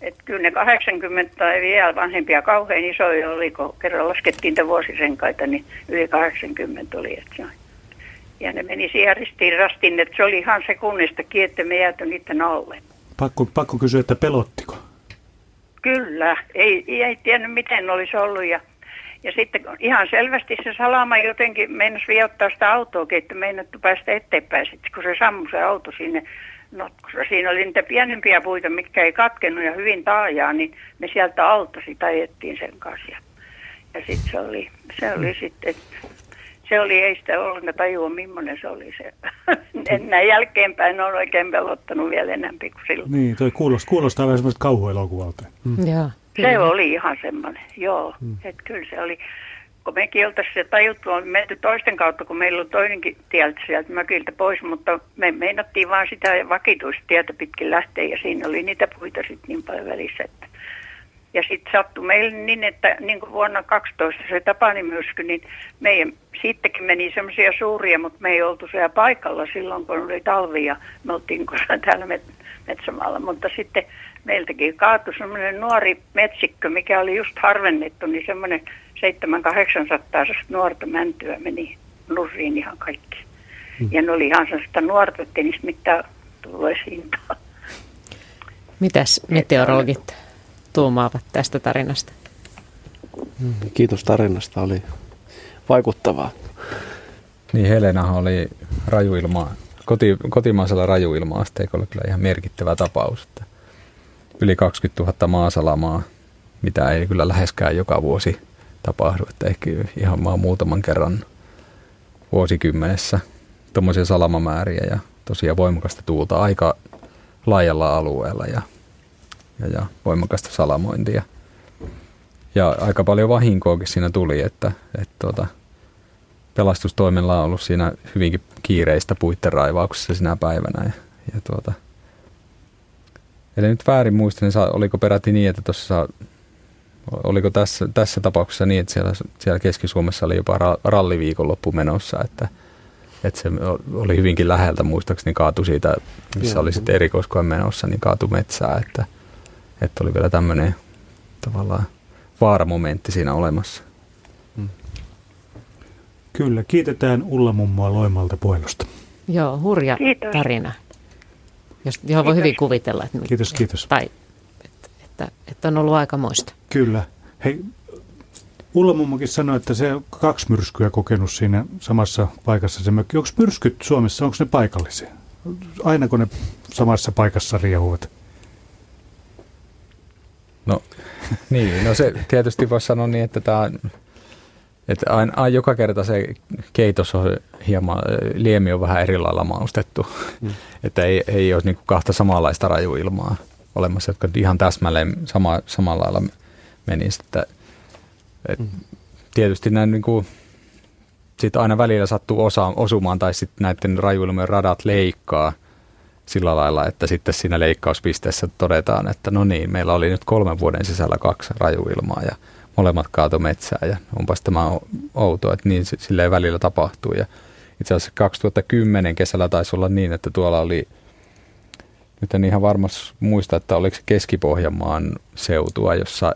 että kyllä ne 80 tai vielä vanhempia kauhean isoja oli, kun kerran laskettiin niitä vuosisenkaita, niin yli 80 oli. Että. Ja ne meni siihen ristiin rastiin, että se oli ihan sekunnistakin, että me jääty niiden alle. Pakko, pakko kysyä, että pelottiko? Kyllä, ei, ei tiennyt miten olisi ollut ja, ja sitten ihan selvästi se salama jotenkin meinasi viottaa sitä autoa, että meinattu päästä eteenpäin sitten, kun se sammui se auto sinne No, koska siinä oli niitä pienempiä puita, mitkä ei katkenut ja hyvin taajaa, niin me sieltä alta sitä ajettiin sen kanssa. Ja, ja sitten se oli, se oli sitten, se oli, ei sitä ollenkaan tajua, millainen se oli se. [laughs] Näin jälkeenpäin on oikein pelottanut vielä enemmän kuin silloin. Niin, toi kuulostaa, kuulostaa vähän semmoista kauhuelokuvalta. Mm. Joo. Se oli ihan semmoinen, joo. Mm. Että kyllä se oli kun mekin oltaisiin se tajuttu, on menty toisten kautta, kun meillä on toinenkin tieltä sieltä mökiltä pois, mutta me meinattiin vaan sitä vakituista tietä pitkin lähteä ja siinä oli niitä puita sitten niin paljon välissä. Että. Ja sitten sattui meille niin, että niin kuin vuonna 12 se Tapani myrsky, niin meidän sittenkin meni semmoisia suuria, mutta me ei oltu siellä paikalla silloin, kun oli talvi ja me oltiin täällä metsämaalla. Mutta sitten meiltäkin kaatui semmoinen nuori metsikkö, mikä oli just harvennettu, niin semmoinen 700-800 nuorta mäntyä meni nurriin ihan kaikki. Mm. Ja ne oli ihan sellaista nuorta, ettei niistä mitään tullut esiin. Mitäs meteorologit tuumaavat tästä tarinasta? Mm, kiitos tarinasta, oli vaikuttavaa. Niin Helena oli rajuilma, koti, kotimaisella rajuilma-asteikolla kyllä ihan merkittävä tapaus. Että yli 20 000 maasalamaa, mitä ei kyllä läheskään joka vuosi tapahdu, että ehkä ihan vaan muutaman kerran vuosikymmenessä tuommoisia salamamääriä ja tosiaan voimakasta tuulta aika laajalla alueella ja, ja, ja voimakasta salamointia. Ja aika paljon vahinkoakin siinä tuli, että, että tuota, pelastustoimella on ollut siinä hyvinkin kiireistä puitten raivauksessa sinä päivänä. Ja, ja tuota, eli nyt väärin muistan, niin oliko peräti niin, että tuossa oliko tässä, tässä tapauksessa niin, että siellä, siellä Keski-Suomessa oli jopa ra, ralliviikonloppu menossa, että, että se oli hyvinkin läheltä muistaakseni kaatu siitä, missä Joo. oli sitten erikoiskoen menossa, niin kaatu metsää, että, että oli vielä tämmöinen tavallaan vaaramomentti siinä olemassa. Hmm. Kyllä, kiitetään Ulla mummoa Loimalta puhelusta. Joo, hurja kiitos. tarina. Jos, johon voi hyvin kuvitella. Että, kiitos, kiitos. Tai että, että on ollut aika moista. Kyllä. Hei, Ulla mummokin sanoi, että se on kaksi myrskyä kokenut siinä samassa paikassa se mökki. Onko myrskyt Suomessa, onko ne paikallisia? Aina kun ne samassa paikassa riehuvat? No [laughs] niin, no se tietysti voisi sanoa niin, että tämä että aina, aina, joka kerta se keitos on hieman, liemi on vähän eri lailla maustettu. Mm. [laughs] että ei, ei olisi niin kahta samanlaista rajuilmaa olemassa, jotka ihan täsmälleen sama, samalla lailla menisi. Että, et mm. Tietysti näin niin kuin, sit aina välillä sattuu osa, osumaan tai sitten näiden rajuilmien radat leikkaa sillä lailla, että sitten siinä leikkauspisteessä todetaan, että no niin, meillä oli nyt kolmen vuoden sisällä kaksi rajuilmaa ja molemmat kaato metsää ja onpas tämä outoa, että niin silleen välillä tapahtuu. Ja itse asiassa 2010 kesällä taisi olla niin, että tuolla oli nyt en ihan varmasti muista, että oliko se Keski-Pohjanmaan seutua, jossa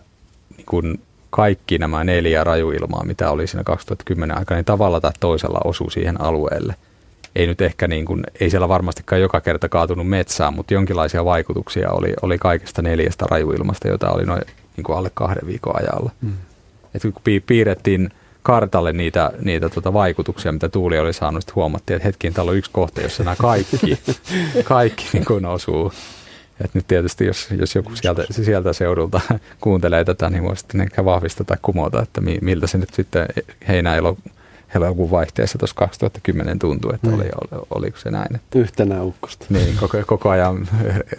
niin kun kaikki nämä neljä rajuilmaa, mitä oli siinä 2010 aikana, niin tavalla tai toisella osuu siihen alueelle. Ei nyt ehkä niin kuin, ei siellä varmastikaan joka kerta kaatunut metsään, mutta jonkinlaisia vaikutuksia oli, oli kaikista neljästä rajuilmasta, jota oli noin niin kuin alle kahden viikon ajalla. Mm. Et kun piirrettiin kartalle niitä, niitä tuota vaikutuksia, mitä tuuli oli saanut. Sitten huomattiin, että hetkiin täällä on yksi kohta, jossa nämä kaikki, [laughs] kaikki niin kuin osuu. Et nyt tietysti, jos, jos joku sieltä, sieltä seudulta [laughs] kuuntelee tätä, niin voi sitten ehkä vahvistaa tai kumota, että miltä se nyt sitten heinä-elo elokuun vaihteessa tuossa 2010 tuntui, että oli, oli, oliko se näin. Että, Yhtenä ukkosta. Niin, koko, koko ajan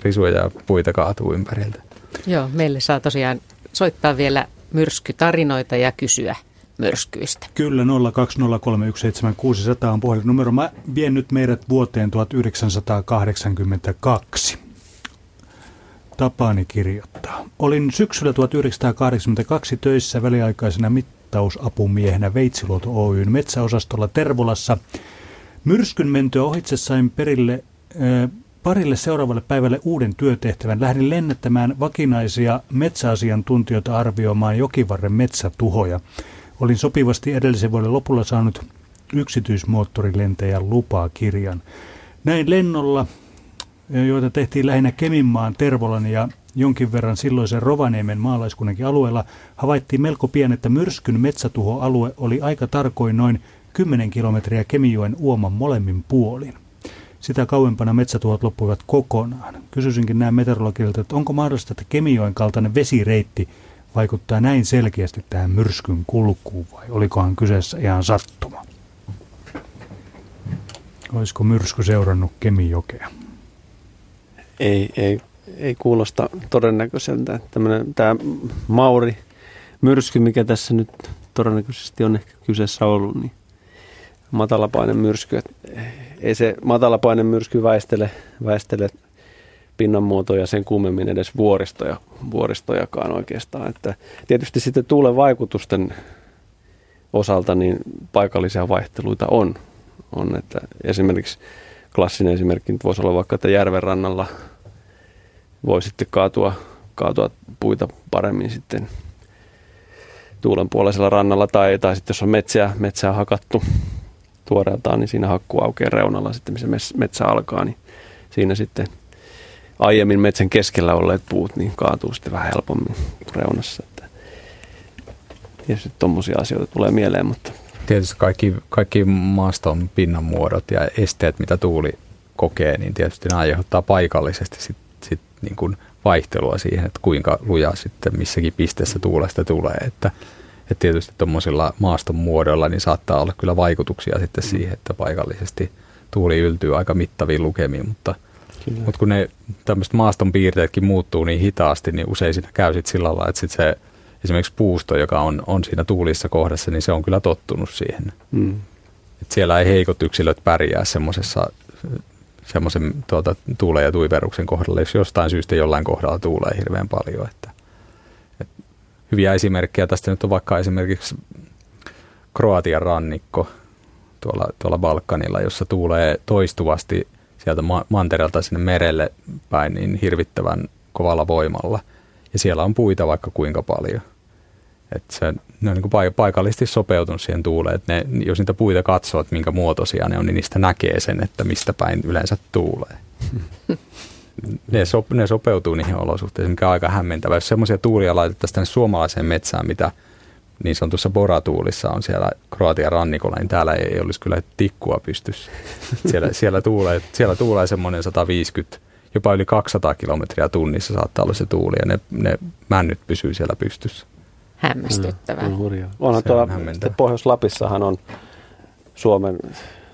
risuja ja puita kaatuu ympäriltä. Joo, meille saa tosiaan soittaa vielä myrskytarinoita ja kysyä myrskyistä. Kyllä, 020317600 on puhelinnumero. Mä vien nyt meidät vuoteen 1982. Tapani kirjoittaa. Olin syksyllä 1982 töissä väliaikaisena mittausapumiehenä Veitsiluoto Oyn metsäosastolla Tervolassa. Myrskyn mentyä ohitse sain perille äh, parille seuraavalle päivälle uuden työtehtävän. Lähdin lennättämään vakinaisia metsäasiantuntijoita arvioimaan jokivarren metsätuhoja. Olin sopivasti edellisen vuoden lopulla saanut yksityismoottorilentäjän lupaa kirjan. Näin lennolla, joita tehtiin lähinnä Keminmaan, Tervolan ja jonkin verran silloisen Rovaniemen maalaiskunnankin alueella, havaittiin melko pian, että myrskyn metsätuhoalue oli aika tarkoin noin 10 kilometriä Kemijoen uoman molemmin puolin. Sitä kauempana metsätuhot loppuivat kokonaan. Kysyisinkin näin meteorologilta, että onko mahdollista, että Kemijoen kaltainen vesireitti vaikuttaa näin selkeästi tähän myrskyn kulkuun vai olikohan kyseessä ihan sattuma? Olisiko myrsky seurannut Kemijokea? Ei, ei, ei kuulosta todennäköiseltä. Tämmönen, tämä Mauri myrsky, mikä tässä nyt todennäköisesti on ehkä kyseessä ollut, niin matalapainen myrsky. Ei se matalapainen myrsky väistele, väistele pinnanmuotoja sen kummemmin edes vuoristoja, vuoristojakaan oikeastaan. Että tietysti sitten tuulen vaikutusten osalta niin paikallisia vaihteluita on. on että esimerkiksi klassinen esimerkki nyt voisi olla vaikka, että järven rannalla voi sitten kaatua, kaatua puita paremmin sitten tuulenpuoleisella rannalla tai, tai sitten jos on metsää, metsää hakattu tuoreeltaan, niin siinä hakkuaukeen reunalla sitten, missä metsä alkaa, niin siinä sitten aiemmin metsän keskellä olleet puut niin kaatuu sitten vähän helpommin reunassa. Että tietysti tuommoisia asioita tulee mieleen, mutta... Tietysti kaikki, kaikki maaston pinnan muodot ja esteet, mitä tuuli kokee, niin tietysti ne aiheuttaa paikallisesti sit, sit niin kuin vaihtelua siihen, että kuinka luja sitten missäkin pisteessä tuulesta tulee. Että, että tietysti tuommoisilla maaston muodoilla niin saattaa olla kyllä vaikutuksia sitten siihen, että paikallisesti tuuli yltyy aika mittaviin lukemiin, mutta – mutta kun ne tämmöiset maaston piirteetkin muuttuu niin hitaasti, niin usein siinä käy sit sillä lailla, että sit se esimerkiksi puusto, joka on, on siinä tuulissa kohdassa, niin se on kyllä tottunut siihen. Mm. Et siellä ei heikot yksilöt pärjää semmoisessa semmoisen tuota, tuulen ja tuiveruksen kohdalla, jos jostain syystä jollain kohdalla tuulee hirveän paljon. Että, et hyviä esimerkkejä tästä nyt on vaikka esimerkiksi Kroatian rannikko tuolla, tuolla Balkanilla, jossa tuulee toistuvasti – sieltä ma- mantereelta sinne merelle päin niin hirvittävän kovalla voimalla. Ja siellä on puita vaikka kuinka paljon. Et se, ne on niin kuin paikallisesti sopeutunut siihen tuuleen. Et ne, jos niitä puita katsoo, että minkä muotoisia ne on, niin niistä näkee sen, että mistä päin yleensä tuulee. [laughs] ne, so, ne sopeutuu niihin olosuhteisiin, mikä on aika hämmentävää. Jos semmoisia tuulia laitettaisiin tänne suomalaiseen metsään, mitä – niin sanotussa Boratuulissa on siellä Kroatian rannikolla, niin täällä ei olisi kyllä tikkua pystyssä. [laughs] Siellä, siellä, tuulee, siellä tuulee semmoinen 150, jopa yli 200 kilometriä tunnissa saattaa olla se tuuli ja ne, ne männyt pysyy siellä pystyssä. Hämmästyttävää. Mm, on Onhan tuolla Pohjois-Lapissahan on Suomen,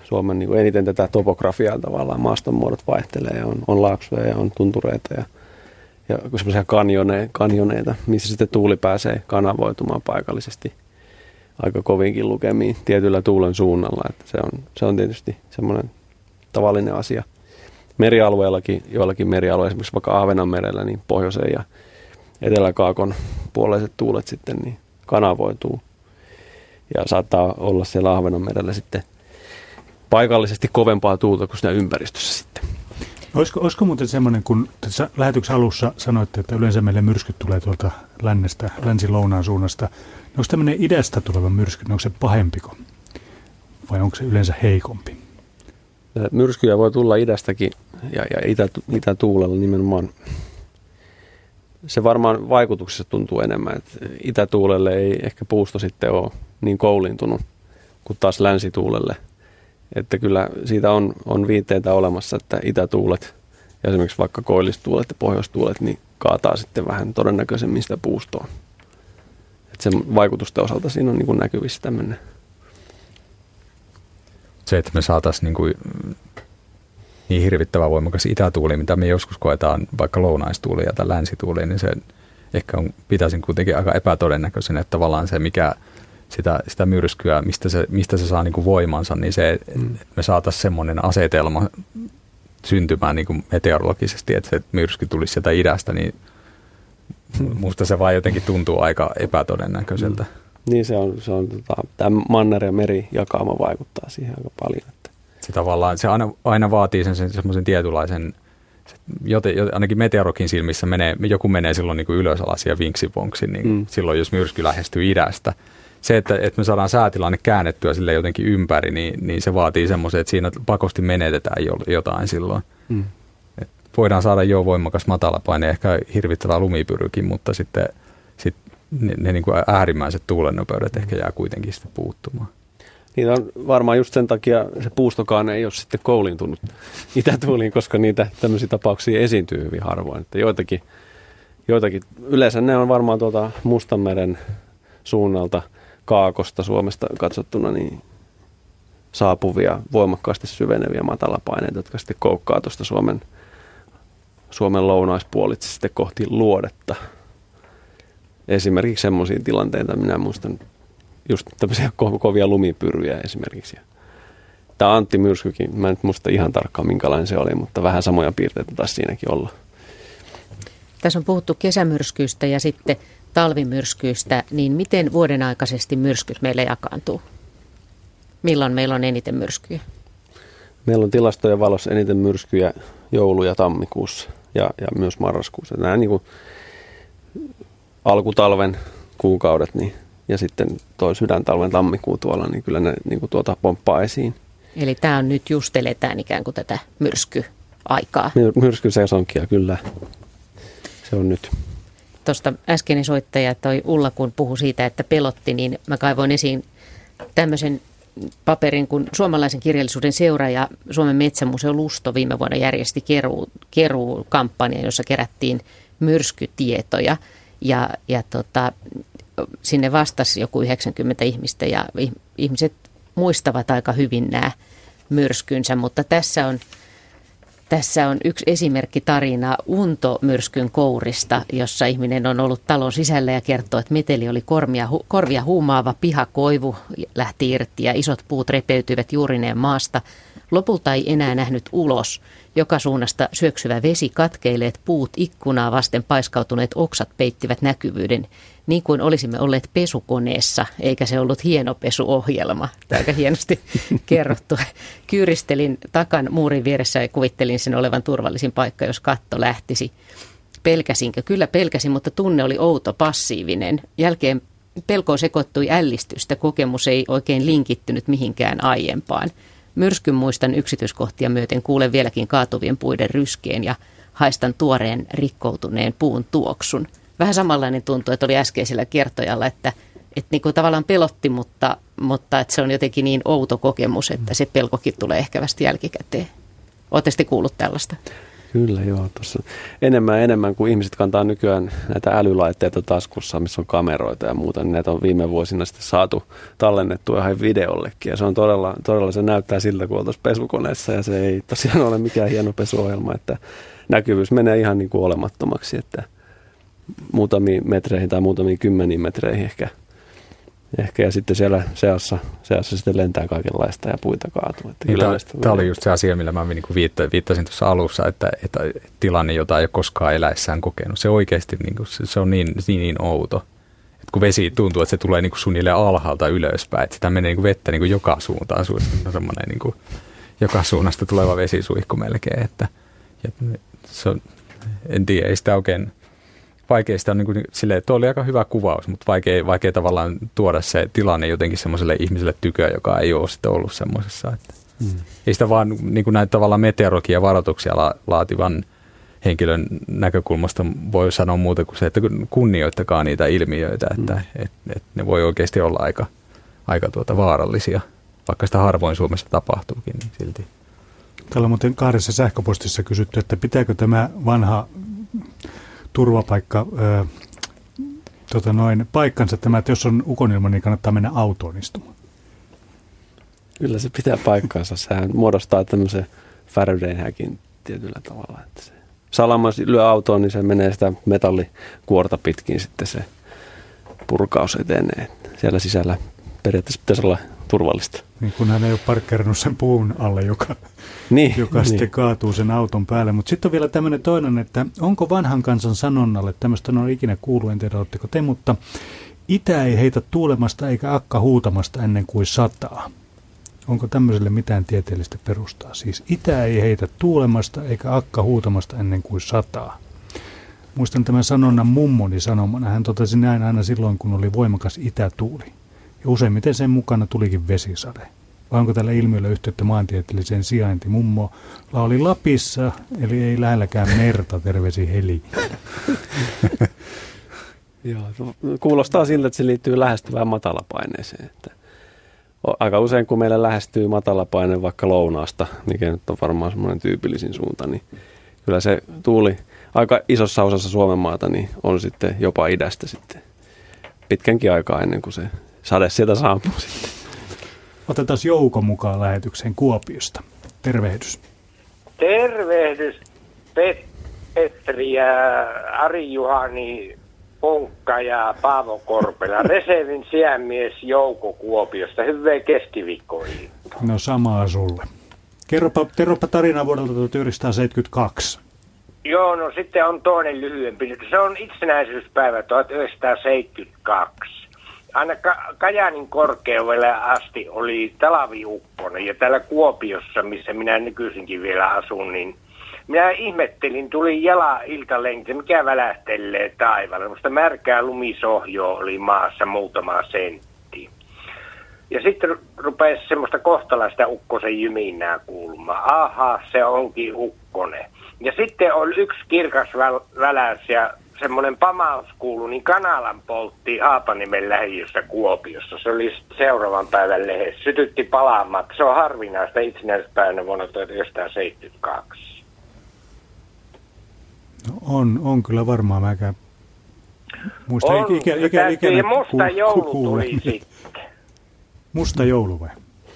Suomen niin eniten tätä topografiaa tavallaan, maastonmuodot vaihtelee, on, on laaksoja ja on tuntureita ja ja semmoisia kanjone, kanjoneita, missä sitten tuuli pääsee kanavoitumaan paikallisesti aika kovinkin lukemiin tietyllä tuulen suunnalla. Että se, on, se on tietysti semmoinen tavallinen asia. Merialueellakin, joillakin merialueilla, esimerkiksi vaikka Ahvenanmerellä, niin pohjoisen ja eteläkaakon puoleiset tuulet sitten niin kanavoituu. Ja saattaa olla siellä Ahvenanmerellä sitten paikallisesti kovempaa tuulta kuin siinä ympäristössä sitten. Olisiko, olisiko muuten semmoinen, kun tässä lähetyksen alussa sanoitte, että yleensä meille myrskyt tulee tuolta lännestä, länsi-lounaan suunnasta. Niin onko tämmöinen idästä tuleva myrsky, niin onko se pahempiko vai onko se yleensä heikompi? Myrskyjä voi tulla idästäkin ja, ja itä, itätuulella nimenomaan. Se varmaan vaikutuksessa tuntuu enemmän, että itätuulelle ei ehkä puusto sitten ole niin koulintunut kuin taas länsituulelle. Että kyllä siitä on, on viitteitä olemassa, että itätuulet ja esimerkiksi vaikka koillistuulet ja pohjoistuulet niin kaataa sitten vähän todennäköisemmin sitä puustoa. Että sen vaikutusten osalta siinä on niin kuin näkyvissä tämmöinen. Se, että me saataisiin niin, kuin niin hirvittävän voimakas itätuuli, mitä me joskus koetaan vaikka lounaistuuli tai länsituuli, niin se ehkä on, pitäisin kuitenkin aika epätodennäköisen, että tavallaan se, mikä sitä, sitä myrskyä, mistä se, mistä se saa niin kuin voimansa, niin se, mm. että me saataisiin semmoinen asetelma syntymään niin kuin meteorologisesti, että se myrsky tulisi sieltä idästä, niin musta se vaan jotenkin tuntuu aika epätodennäköiseltä. Mm. Niin se on, se on tota, tämä manner- ja merijakauma vaikuttaa siihen aika paljon. Se tavallaan, se aina, aina vaatii sen, sen semmoisen tietynlaisen, joten, joten, ainakin meteorologin silmissä menee, joku menee silloin niin kuin ylös alas ja vinksivonksi, niin mm. silloin jos myrsky lähestyy idästä, se, että, että me saadaan säätilanne käännettyä sille jotenkin ympäri, niin, niin se vaatii semmoisen, että siinä pakosti menetetään jotain silloin. Mm. Et voidaan saada jo voimakas matalapaine, ehkä hirvittävä lumipyrykin, mutta sitten sit ne, ne niin kuin äärimmäiset tuulennopeudet mm. ehkä jää kuitenkin sitten puuttumaan. Niitä on varmaan just sen takia se puustokaan ei ole sitten koulintunut itätuuliin, koska niitä tämmöisiä tapauksia esiintyy hyvin harvoin. Että joitakin, joitakin, yleensä ne on varmaan tuota Mustanmeren suunnalta – Kaakosta Suomesta katsottuna niin saapuvia, voimakkaasti syveneviä matalapaineita, jotka sitten koukkaa tuosta Suomen, Suomen lounaispuolitse sitten kohti luodetta. Esimerkiksi semmoisia tilanteita, minä muistan just tämmöisiä ko- kovia lumipyryjä esimerkiksi. Tämä Antti Myrskykin, mä en nyt muista ihan tarkkaan minkälainen se oli, mutta vähän samoja piirteitä taas siinäkin olla. Tässä on puhuttu kesämyrskyistä ja sitten talvimyrskyistä, niin miten vuoden aikaisesti myrskyt meillä jakaantuu? Milloin meillä on eniten myrskyjä? Meillä on tilastojen valossa eniten myrskyjä joulu- ja tammikuussa ja, ja myös marraskuussa. Nämä niin kuin alkutalven kuukaudet niin, ja sitten toi sydäntalven tammikuu tuolla, niin kyllä ne niin kuin tuota pomppaa esiin. Eli tämä on nyt just eletään ikään kuin tätä myrskyaikaa. My, myrskysesonkia, kyllä. Se on nyt tuosta äskeinen soittaja toi Ulla, kun puhui siitä, että pelotti, niin mä kaivoin esiin tämmöisen paperin, kun suomalaisen kirjallisuuden seura ja Suomen metsämuseo Lusto viime vuonna järjesti keruu, keruu kampanja, jossa kerättiin myrskytietoja. Ja, ja tota, sinne vastasi joku 90 ihmistä ja ihmiset muistavat aika hyvin nämä myrskynsä, mutta tässä on tässä on yksi esimerkki tarina Unto-myrskyn kourista, jossa ihminen on ollut talon sisällä ja kertoo, että meteli oli korvia, korvia huumaava pihakoivu, lähti irti ja isot puut repeytyivät juurineen maasta. Lopulta ei enää nähnyt ulos. Joka suunnasta syöksyvä vesi katkeileet puut ikkunaa vasten paiskautuneet oksat peittivät näkyvyyden niin kuin olisimme olleet pesukoneessa, eikä se ollut hieno pesuohjelma. Tämä aika hienosti [laughs] kerrottu. Kyyristelin takan muurin vieressä ja kuvittelin sen olevan turvallisin paikka, jos katto lähtisi. Pelkäsinkö? Kyllä pelkäsin, mutta tunne oli outo, passiivinen. Jälkeen pelkoon sekoittui ällistystä. Kokemus ei oikein linkittynyt mihinkään aiempaan. Myrskyn muistan yksityiskohtia myöten kuulen vieläkin kaatuvien puiden ryskeen ja haistan tuoreen rikkoutuneen puun tuoksun – vähän samanlainen tuntuu, että oli äskeisellä kertojalla, että, että niin kuin tavallaan pelotti, mutta, mutta että se on jotenkin niin outo kokemus, että se pelkokin tulee ehkä vasta jälkikäteen. Oletteko te kuullut tällaista? Kyllä joo, tuossa enemmän enemmän kuin ihmiset kantaa nykyään näitä älylaitteita taskussa, missä on kameroita ja muuta, niin näitä on viime vuosina sitten saatu tallennettua ihan videollekin. Ja se on todella, todella se näyttää siltä kuin oltaisiin pesukoneessa ja se ei tosiaan ole mikään hieno pesuohjelma, että näkyvyys menee ihan niin kuin olemattomaksi, että – muutamiin metreihin tai muutamiin kymmeniin metreihin ehkä. ehkä ja sitten siellä seassa, seassa sitten lentää kaikenlaista ja puita kaatuu. Että niin tämä, tämä oli just se asia, millä mä niin viittasin tuossa alussa, että, että tilanne, jota ei ole koskaan eläissään kokenut, se oikeasti niin kuin, se on niin, niin, niin outo. että kun vesi tuntuu, että se tulee niin kuin suunnilleen alhaalta ylöspäin, että sitä menee niin kuin vettä niin kuin joka suuntaan, se on semmoinen niin kuin joka suunnasta tuleva vesisuihku melkein, että ja se on, en tiedä, ei sitä oikein vaikea sitä on niin kuin, silleen, tuo oli aika hyvä kuvaus, mutta vaikea, vaikea tavallaan tuoda se tilanne jotenkin semmoiselle ihmiselle tyköä, joka ei ole sitten ollut semmoisessa. Että mm. Ei sitä vaan niin kuin näitä tavallaan meteorologia varoituksia la, laativan henkilön näkökulmasta voi sanoa muuta kuin se, että kunnioittakaa niitä ilmiöitä, että mm. et, et ne voi oikeasti olla aika, aika tuota vaarallisia, vaikka sitä harvoin Suomessa tapahtuukin, niin silti. Täällä on muuten kahdessa sähköpostissa kysytty, että pitääkö tämä vanha turvapaikka ö, tota noin, paikkansa tämä, että jos on ukonilma, niin kannattaa mennä autoon istumaan. Kyllä se pitää paikkansa. Sehän muodostaa tämmöisen Faraday'n tietyllä tavalla. Että se salama lyö autoon, niin se menee sitä metallikuorta pitkin sitten se purkaus etenee. Siellä sisällä periaatteessa pitäisi olla turvallista. Niin kun hän ei ole parkkeerannut sen puun alle, joka, niin, joka niin. sitten kaatuu sen auton päälle. Mutta sitten on vielä tämmöinen toinen, että onko vanhan kansan sanonnalle, tämmöistä on ikinä kuullut, en tiedä oletteko te, mutta itä ei heitä tuulemasta eikä akka huutamasta ennen kuin sataa. Onko tämmöiselle mitään tieteellistä perustaa? Siis itä ei heitä tuulemasta eikä akka huutamasta ennen kuin sataa. Muistan tämän sanonnan mummoni sanomana. Hän totesi näin aina silloin, kun oli voimakas itätuuli. Ja useimmiten sen mukana tulikin vesisade. Vai onko tällä ilmiöllä yhteyttä maantieteelliseen sijainti? Mummo oli Lapissa, eli ei lähelläkään merta, terveisi Heli. [laughs] Joo, kuulostaa siltä, että se liittyy lähestyvään matalapaineeseen. Että aika usein, kun meillä lähestyy matalapaine vaikka lounaasta, mikä nyt on varmaan semmoinen tyypillisin suunta, niin kyllä se tuuli aika isossa osassa Suomen maata niin on sitten jopa idästä sitten pitkänkin aikaa ennen kuin se sade sieltä saapuu sitten. Otetaan Jouko mukaan lähetykseen Kuopiosta. Tervehdys. Tervehdys Pet- Petri ja Ari Juhani Ponkka ja Paavo Korpela. [laughs] Reservin sijänmies Jouko Kuopiosta. Hyvää keskiviikkoa. No samaa sulle. Kerropa, kerropa tarina vuodelta 1972. Joo, no sitten on toinen lyhyempi. Se on itsenäisyyspäivä 1972 aina Ka- Kajanin korkeudelle asti oli talaviukkonen ja täällä Kuopiossa, missä minä nykyisinkin vielä asun, niin minä ihmettelin, tuli jala iltalenkki, mikä välähtelee taivaalla. Musta märkää lumisohjo oli maassa muutama sentti. Ja sitten rupesi semmoista kohtalaista ukkosen jyminää kuulumaan. Aha, se onkin ukkone. Ja sitten oli yksi kirkas väl- väläys ja semmoinen pamaus kuulu, niin kanalan poltti Haapanimen lähiössä Kuopiossa. Se oli seuraavan päivän lehdessä. Sytytti palaamaan. Se on harvinaista itsenäispäivänä vuonna 1972. No on, on kyllä varmaan. Mäkään muista on, ikä, ikä, ikä, ikä, musta joulu tuli sitten. Musta joulu vai?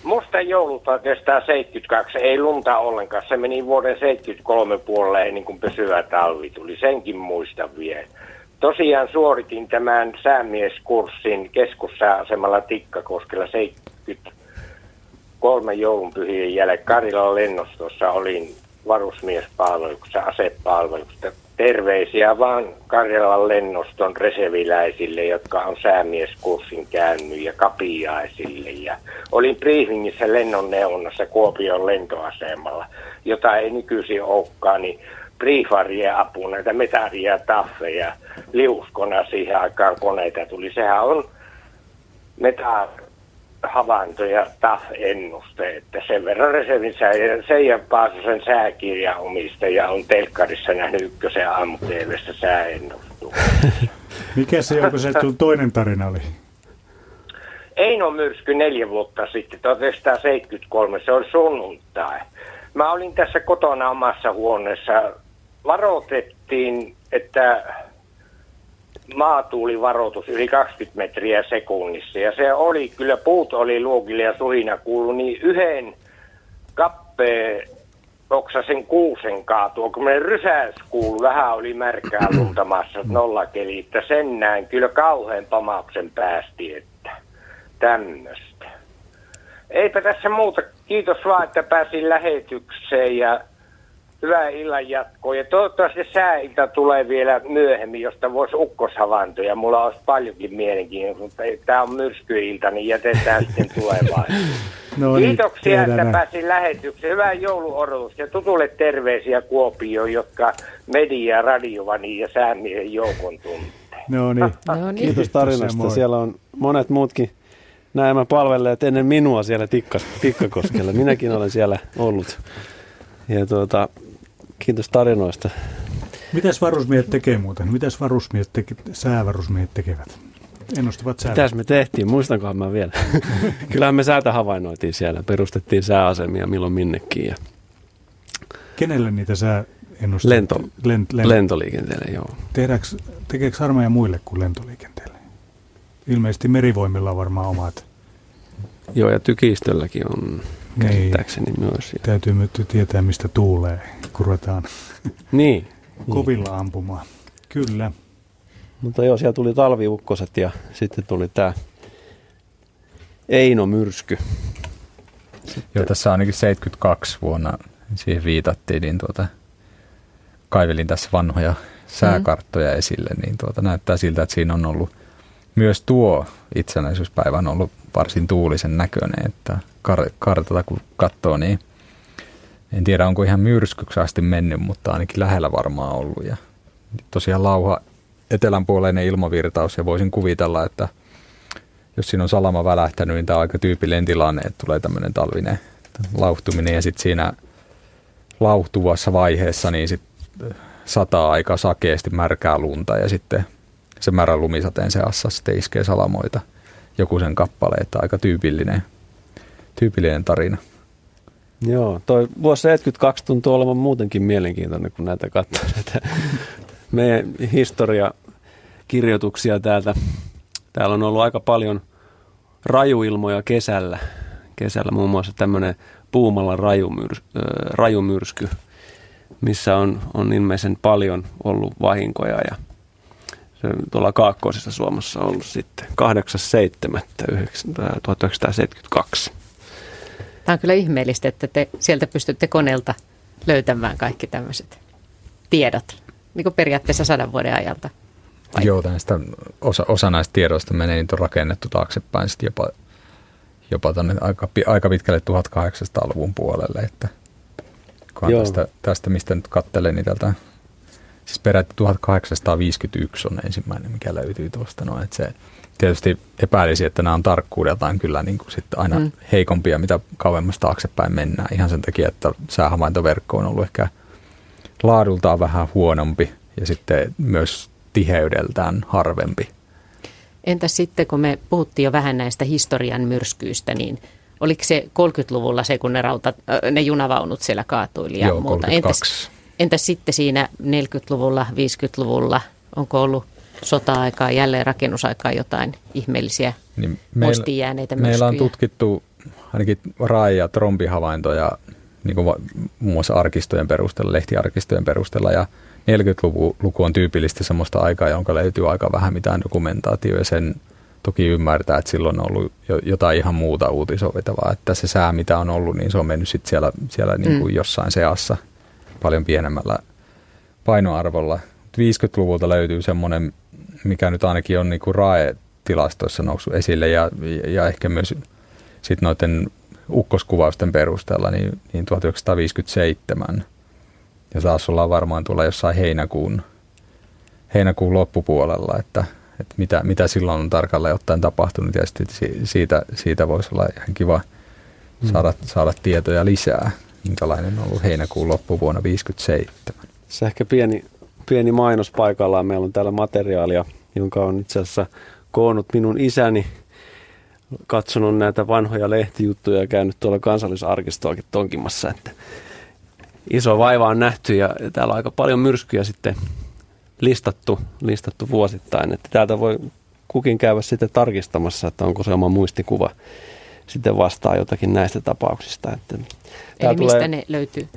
Musta joulu 1972 ei lunta ollenkaan. Se meni vuoden 73 puolelle ennen kuin pysyvä talvi tuli. Senkin muista vielä. Tosiaan suoritin tämän säämieskurssin keskussääasemalla Tikkakoskella 73 joulunpyhien jälkeen. Karilan lennostossa olin varusmiespalveluksessa, asepalveluksessa terveisiä vaan Karjalan lennoston reseviläisille, jotka on säämieskurssin käynyt ja kapiaisille. Ja olin briefingissä lennon neuvonnassa Kuopion lentoasemalla, jota ei nykyisin olekaan, niin briefarien apu, näitä metaria, taffeja, liuskona siihen aikaan koneita tuli. Sehän on metar havainto ja TAF-ennuste, että sen verran reservin Seija Paasosen sääkirja omistaja on telkkarissa nähnyt ykkösen aamu sääennustus. [laughs] Mikä se, onko se toinen tarina oli? Eino myrsky neljä vuotta sitten, 1973, se oli sunnuntai. Mä olin tässä kotona omassa huoneessa. Varoitettiin, että maatuulivaroitus yli 20 metriä sekunnissa. Ja se oli, kyllä puut oli luokille ja suhina kuulu, niin yhden kappeen oksasen kuusen kaatua, kun meidän rysäys kuulu, vähän oli märkää [clears throat] luntamassa nollakeli, että sen näin kyllä kauhean pamauksen päästi, että tämmöistä. Eipä tässä muuta. Kiitos vaan, että pääsin lähetykseen ja hyvää illan jatkoa. Ja toivottavasti sääiltä tulee vielä myöhemmin, josta voisi ukkoshavaintoja. Mulla olisi paljonkin mielenkiintoista, mutta tämä on myrskyilta, niin jätetään sitten tulevaan. [laughs] No niin, Kiitoksia, että näin. pääsin lähetykseen. Hyvää jouluodotus ja tutulle terveisiä Kuopioon, jotka media, radiovani ja säämiehen joukon tuntee. No niin. [laughs] no niin. Kiitos tarinasta. Siellä on monet muutkin näemä palvelleet ennen minua siellä Tikkas, Tikkakoskella. Minäkin olen siellä ollut. Ja tuota, Kiitos tarinoista. Mitäs varusmiehet tekee muuten? Mitäs varusmiehet teke, säävarusmiehet tekevät? ennustivat säätä. Mitäs me tehtiin? Muistankohan mä vielä. [laughs] Kyllähän me säätä havainnoitiin siellä. Perustettiin sääasemia milloin minnekin. Ja... Kenelle niitä sää ennustit? Lento, lent, lent, lentoliikenteelle, joo. Tehdäänkö, tekeekö armeija muille kuin lentoliikenteelle? Ilmeisesti merivoimilla on varmaan omat. Joo, ja tykistölläkin on käsittääkseni niin. myös. Täytyy myös tietää, mistä tuulee, kun ruvetaan [laughs] niin, [laughs] kovilla niin. ampumaan. Kyllä. Mutta joo, siellä tuli talviukkoset ja sitten tuli tämä Eino-myrsky. Sitten. Joo, tässä ainakin 72 vuonna siihen viitattiin, niin tuota, kaivelin tässä vanhoja sääkarttoja mm. esille, niin tuota, näyttää siltä, että siinä on ollut myös tuo itsenäisyyspäivä on ollut varsin tuulisen näköinen, että kar- kartata kun katsoo, niin en tiedä onko ihan myrskyksi asti mennyt, mutta ainakin lähellä varmaan ollut. Ja tosiaan lauha etelänpuoleinen ilmavirtaus ja voisin kuvitella, että jos siinä on salama välähtänyt, niin tämä on aika tyypillinen tilanne, että tulee tämmöinen talvinen lauhtuminen ja sitten siinä lauhtuvassa vaiheessa niin sit sataa aika sakeasti märkää lunta ja sitten se märän lumisateen seassa sitten iskee salamoita joku sen kappale, että aika tyypillinen, tyypillinen tarina. Joo, toi vuosi 72 tuntuu olevan muutenkin mielenkiintoinen, kun näitä katsoo. meidän historiakirjoituksia täältä. Täällä on ollut aika paljon rajuilmoja kesällä. Kesällä muun muassa tämmöinen Puumalla rajumyrs, äh, rajumyrsky, missä on, on ilmeisen paljon ollut vahinkoja ja se tuolla kaakkoisessa Suomessa on ollut sitten 8.7.1972. Tämä on kyllä ihmeellistä, että te sieltä pystytte koneelta löytämään kaikki tämmöiset tiedot niin kuin periaatteessa sadan vuoden ajalta. Vai? Joo, näistä, osa, osa näistä tiedoista menee niin rakennettu taaksepäin sitten jopa, jopa tonne aika, aika pitkälle 1800-luvun puolelle. Että tästä, tästä, mistä nyt katselen, niin tältä, siis peräti 1851 on ensimmäinen, mikä löytyy tuosta. No, että se tietysti epäilisi, että nämä on tarkkuudeltaan kyllä niin kuin sitten aina mm. heikompia, mitä kauemmas taaksepäin mennään. Ihan sen takia, että säähavaintoverkko on ollut ehkä – laadultaan vähän huonompi ja sitten myös tiheydeltään harvempi. Entä sitten, kun me puhuttiin jo vähän näistä historian myrskyistä, niin oliko se 30-luvulla se, kun ne, rauta, ne junavaunut siellä kaatuili ja Joo, muuta? Entäs, entäs sitten siinä 40-luvulla, 50-luvulla, onko ollut sota-aikaa, jälleen rakennusaikaa jotain ihmeellisiä niin meillä, jääneitä myrskyjä? Meillä on tutkittu ainakin rai- ja trombihavaintoja niin kuin muun muassa arkistojen perusteella, lehtiarkistojen perusteella ja 40-luku on tyypillisesti sellaista aikaa, jonka löytyy aika vähän mitään dokumentaatio ja sen toki ymmärtää, että silloin on ollut jotain ihan muuta uutisoitavaa, että se sää mitä on ollut, niin se on mennyt sitten siellä, siellä niin kuin mm. jossain seassa paljon pienemmällä painoarvolla. 50-luvulta löytyy semmoinen, mikä nyt ainakin on niin kuin RAE-tilastoissa noussut esille ja, ja ehkä myös sitten noiden ukkoskuvausten perusteella niin, niin 1957. Ja taas ollaan varmaan tuolla jossain heinäkuun, heinäkuun loppupuolella, että, että mitä, mitä silloin on tarkalleen ottaen tapahtunut. Ja sitten siitä, siitä voisi olla ihan kiva mm. saada, saada tietoja lisää, minkälainen on ollut heinäkuun loppuvuonna 1957. Se ehkä pieni, pieni mainos paikallaan. Meillä on täällä materiaalia, jonka on itse asiassa koonnut minun isäni – katsonut näitä vanhoja lehtijuttuja ja käynyt tuolla kansallisarkistoakin tonkimassa, että iso vaiva on nähty ja, täällä on aika paljon myrskyjä sitten listattu, listattu vuosittain, että täältä voi kukin käydä sitten tarkistamassa, että onko se oma muistikuva sitten vastaa jotakin näistä tapauksista. Että Eli mistä tulee, ne löytyy?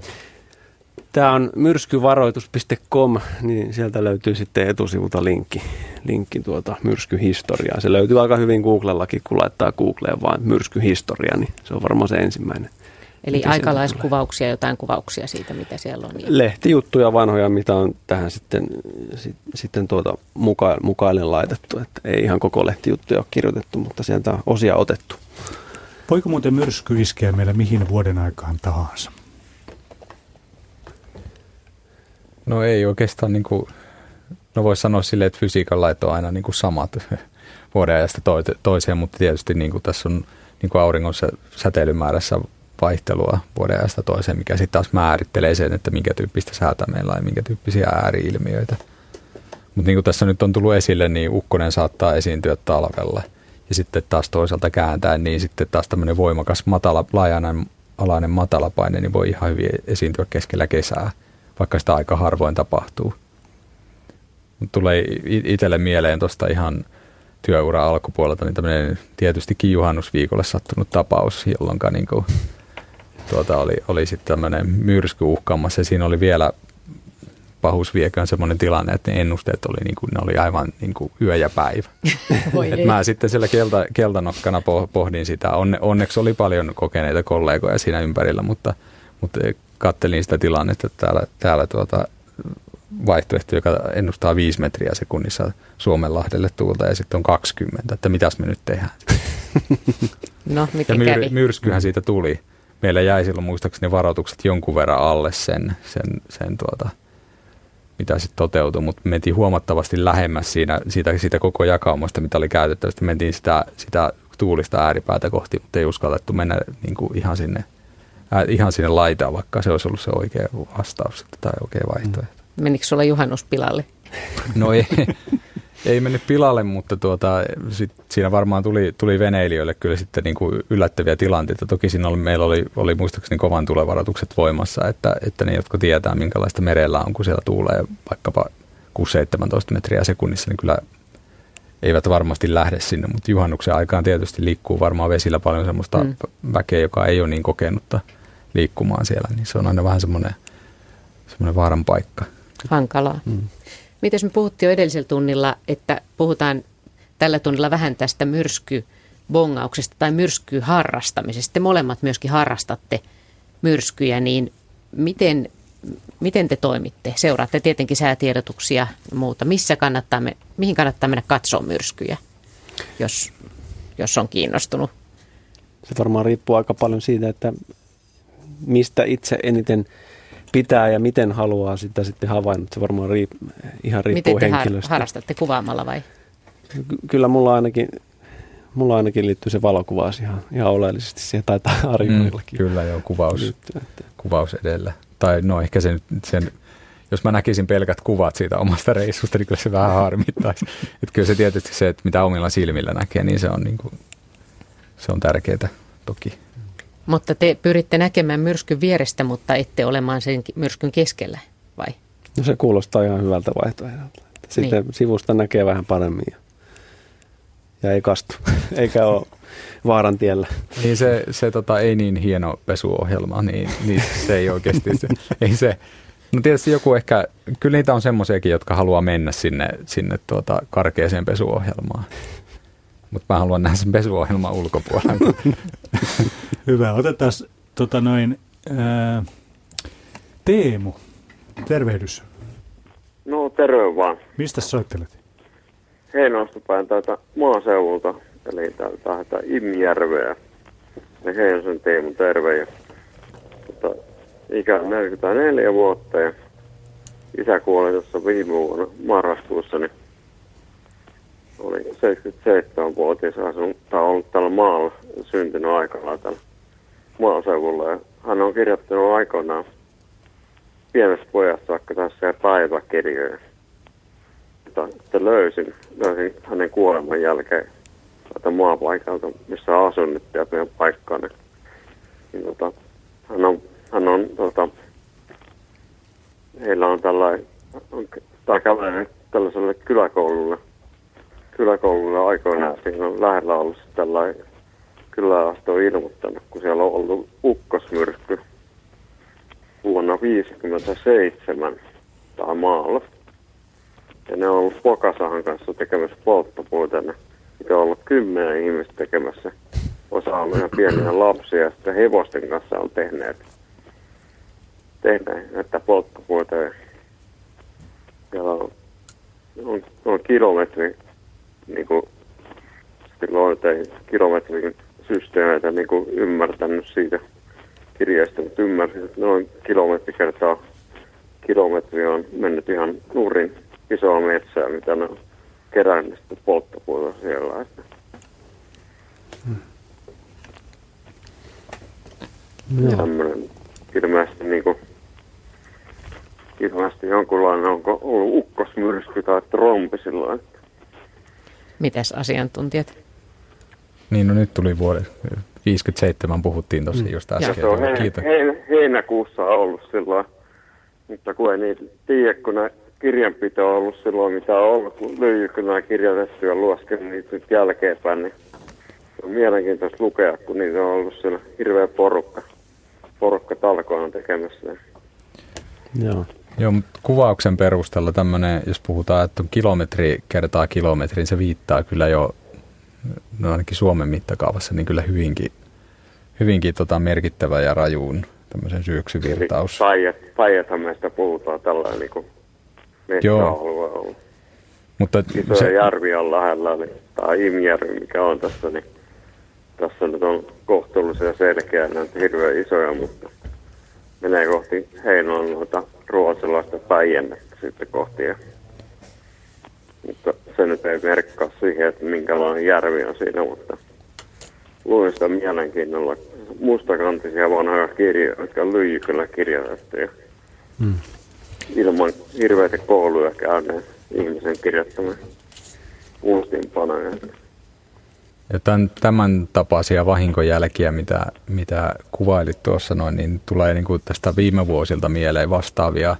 Tämä on myrskyvaroitus.com, niin sieltä löytyy sitten etusivulta linkki, linkki tuota myrskyhistoriaan. Se löytyy aika hyvin Googlellakin, kun laittaa Googleen vaan myrskyhistoria, niin se on varmaan se ensimmäinen. Eli aikalaiskuvauksia, jotain kuvauksia siitä, mitä siellä on. Lehtijuttuja vanhoja, mitä on tähän sitten, sitten tuota muka, mukaillen laitettu. Että ei ihan koko lehtijuttuja ole kirjoitettu, mutta sieltä on osia otettu. Voiko muuten myrsky iskeä meillä mihin vuoden aikaan tahansa? No ei oikeastaan, niin kuin, no voisi sanoa silleen, että fysiikan lait on aina niin kuin samat [laughs] vuodenajasta toiseen, mutta tietysti niin kuin tässä on niin kuin auringon säteilymäärässä vaihtelua vuodenajasta toiseen, mikä sitten taas määrittelee sen, että minkä tyyppistä säätä meillä on ja minkä tyyppisiä ääriilmiöitä Mutta niin kuin tässä nyt on tullut esille, niin ukkonen saattaa esiintyä talvella. Ja sitten taas toisaalta kääntäen, niin sitten taas tämmöinen voimakas matala, laajainen alainen matalapaine, niin voi ihan hyvin esiintyä keskellä kesää, vaikka sitä aika harvoin tapahtuu. Tulee itselle mieleen tuosta ihan työura alkupuolelta, niin tämmöinen tietystikin juhannusviikolle sattunut tapaus, jolloin niin kuin, tuota, oli, oli sitten tämmöinen myrsky uhkaamassa ja siinä oli vielä pahuusviekään semmoinen tilanne, että ne ennusteet oli, niin kuin, ne oli aivan niin kuin yö ja päivä. [laughs] Et mä sitten siellä kelta, keltanokkana pohdin sitä. Onne, onneksi oli paljon kokeneita kollegoja siinä ympärillä, mutta, mutta kattelin sitä tilannetta, että täällä, täällä tuota, vaihtoehto, joka ennustaa 5 metriä sekunnissa Suomenlahdelle tuulta ja sitten on 20, että mitäs me nyt tehdään. [laughs] No, miten ja myr, kävi? myrskyhän siitä tuli. Meillä jäi silloin muistaakseni varoitukset jonkun verran alle sen, sen, sen tuota, mitä sitten toteutui, mutta mentiin huomattavasti lähemmäs siinä, siitä, siitä koko jakaumasta, mitä oli käytettävissä. Mentiin sitä, sitä tuulista ääripäätä kohti, mutta ei uskallettu mennä niin kuin ihan, sinne, ihan sinne laitaan, vaikka se olisi ollut se oikea vastaus tai oikea vaihtoehto. Menikö sulla juhannus pilalle? [laughs] No ei, ei mennyt pilalle, mutta tuota, sit siinä varmaan tuli, tuli veneilijöille kyllä sitten niin kuin yllättäviä tilanteita. Toki siinä oli, meillä oli, oli muistaakseni kovan tulevaroitukset voimassa, että, että ne, jotka tietää minkälaista merellä on, kun siellä tuulee vaikkapa 6-17 metriä sekunnissa, niin kyllä eivät varmasti lähde sinne, mutta juhannuksen aikaan tietysti liikkuu varmaan vesillä paljon semmoista mm. väkeä, joka ei ole niin kokenutta liikkumaan siellä, niin se on aina vähän semmoinen, semmoinen vaaran paikka. Hankalaa. Mm. Miten me puhuttiin jo edellisellä tunnilla, että puhutaan tällä tunnilla vähän tästä myrskybongauksesta tai myrskyharrastamisesta. Te molemmat myöskin harrastatte myrskyjä, niin miten, miten te toimitte? Seuraatte tietenkin säätiedotuksia ja muuta. Missä kannattaa me, mihin kannattaa mennä katsoa myrskyjä, jos, jos on kiinnostunut? Se varmaan riippuu aika paljon siitä, että mistä itse eniten – pitää ja miten haluaa sitä sitten havainnut. Se varmaan riip, ihan riippuu miten te henkilöstä. harrastatte kuvaamalla vai? Kyllä mulla ainakin, mulla ainakin liittyy se valokuvaus ihan, ihan oleellisesti siihen, taitaa Arimarillakin. Mm, kyllä joo, kuvaus, liittyy, että. kuvaus edellä. Tai no ehkä sen, sen, jos mä näkisin pelkät kuvat siitä omasta reissusta, niin kyllä se vähän harmittaisi. [laughs] että kyllä se tietysti se, että mitä omilla silmillä näkee, niin se on, niin kuin, se on tärkeää toki. Mutta te pyritte näkemään myrskyn vierestä, mutta ette olemaan sen myrskyn keskellä, vai? No se kuulostaa ihan hyvältä vaihtoehdolta. Sitten niin. sivusta näkee vähän paremmin ja, ja ei kastu, [laughs] eikä ole vaaran tiellä. Niin se, se tota, ei niin hieno pesuohjelma, niin, niin se ei oikeasti, se, [laughs] ei se, No tietysti joku ehkä, kyllä niitä on semmoisiakin, jotka haluaa mennä sinne, sinne tuota karkeeseen pesuohjelmaan. Mutta mä haluan nähdä sen pesuohjelman ulkopuolella. [laughs] Hyvä. Otetaan tota noin, ää, Teemu, tervehdys. No terve vaan. Mistä soittelet? Heinosta päin täältä maaseudulta, eli täältä Imjärveä. Ja Heinosen Teemu, terve. Ja, tota, ikä on 44 vuotta ja isä kuoli tuossa viime vuonna marraskuussa, niin oli 77-vuotias asun, tai ollut tällä maalla syntynyt aikana tällä maaseudulla. Ja hän on kirjoittanut aikoinaan pienestä pojasta vaikka tässä päiväkirjoja. Että löysin, löysin hänen kuoleman jälkeen täältä maapaikalta, missä asun nyt ja paikkaan. Niin, niin, tota, hän on, hän on tota, heillä on tällainen, tai kävelee tällaiselle kyläkoululle – kyläkoululla aikoinaan. Siinä on lähellä ollut tällainen kyläasto ilmoittanut, kun siellä on ollut ukkosmyrkky vuonna 1957 tai maalla. Ja ne on ollut Pokasahan kanssa tekemässä polttopuuta. Niitä on ollut kymmenen ihmistä tekemässä. Osa on ihan pieniä lapsia ja sitten hevosten kanssa on tehneet, tehneet näitä polttopuita. Ja on, on kilometri niin kuin, silloin kilometrin systeemeitä niin kuin ymmärtänyt siitä kirjasta, mutta ymmärsin, että noin kilometri kertaa kilometri on mennyt ihan nurin isoa metsää, mitä ne on kerännyt polttopuolella siellä. Että. Hmm. Tämmöinen ilmeisesti niin kuin ilmeisesti jonkunlainen, onko ollut ukkosmyrsky tai trompi silloin. Mitäs asiantuntijat? Niin, no nyt tuli vuoden 57 puhuttiin tosi mm. just äsken. Se on he, he, heinäkuussa ollut silloin, mutta kun ei niitä tiedä, kun ne kirjanpito on ollut silloin, mitä on ollut, kun lyijykynä kirjoitettu ja luoskenut niitä nyt jälkeenpäin, niin on mielenkiintoista lukea, kun niitä on ollut siellä hirveä porukka, porukka talkoina tekemässä. Joo. Joo, mutta kuvauksen perusteella tämmöinen, jos puhutaan, että on kilometri kertaa kilometrin, se viittaa kyllä jo, no ainakin Suomen mittakaavassa, niin kyllä hyvinkin, hyvinkin tota merkittävä ja rajuun tämmöisen syöksyvirtaus. Päijäthän meistä puhutaan tällainen niin kuin metsäalueella. Mutta Isoja se... järvi on lähellä, eli tämä Imjärvi, mikä on tässä, niin tässä nyt on kohtuullisia selkeä, näitä hirveän isoja, mutta menee kohti Heinoon noita ruotsalaista päijennettä sitten kohti. Ja, mutta se nyt ei merkkaa siihen, että minkälainen järvi on siinä, mutta luin sitä mielenkiinnolla mustakantisia vanhoja kirjoja, jotka on lyijyköllä kirjoitettu. Ja hmm. Ilman hirveitä kouluja käyneen ihmisen kirjoittamia muistinpanoja. Ja tämän, tämän tapaisia vahinkojälkiä, mitä, mitä kuvailit tuossa noin, niin tulee niin kuin tästä viime vuosilta mieleen vastaavia,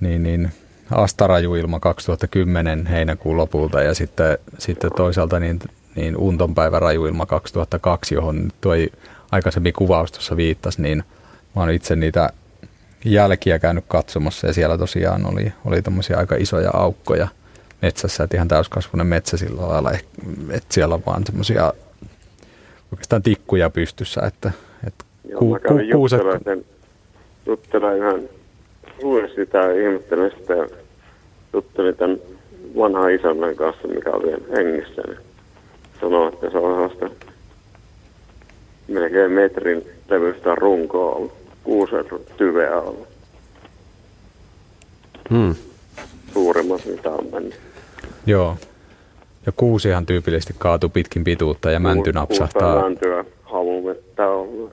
niin, niin Astarajuilma 2010 heinäkuun lopulta ja sitten, sitten toisaalta niin, niin Untonpäivä rajuilma 2002, johon tuo aikaisempi kuvaus tuossa viittasi, niin mä oon itse niitä jälkiä käynyt katsomassa ja siellä tosiaan oli, oli aika isoja aukkoja – metsässä, että ihan täyskasvunen metsä sillä lailla, että siellä on vaan semmoisia oikeastaan tikkuja pystyssä, että, että Joo, ku, ku, kuuset... Juttelen ihan, luin sitä ja ihmettelen sitä ja juttelin tämän vanhan isännän kanssa, mikä vielä hengissä, niin sanoi, että se on sellaista melkein metrin levyistä runkoa ollut, kuusen tyveä ollut. Hmm. Suurimmat, mitä on mennyt. Joo. Ja kuusihan tyypillisesti kaatuu pitkin pituutta ja mänty napsahtaa. Mäntyä on.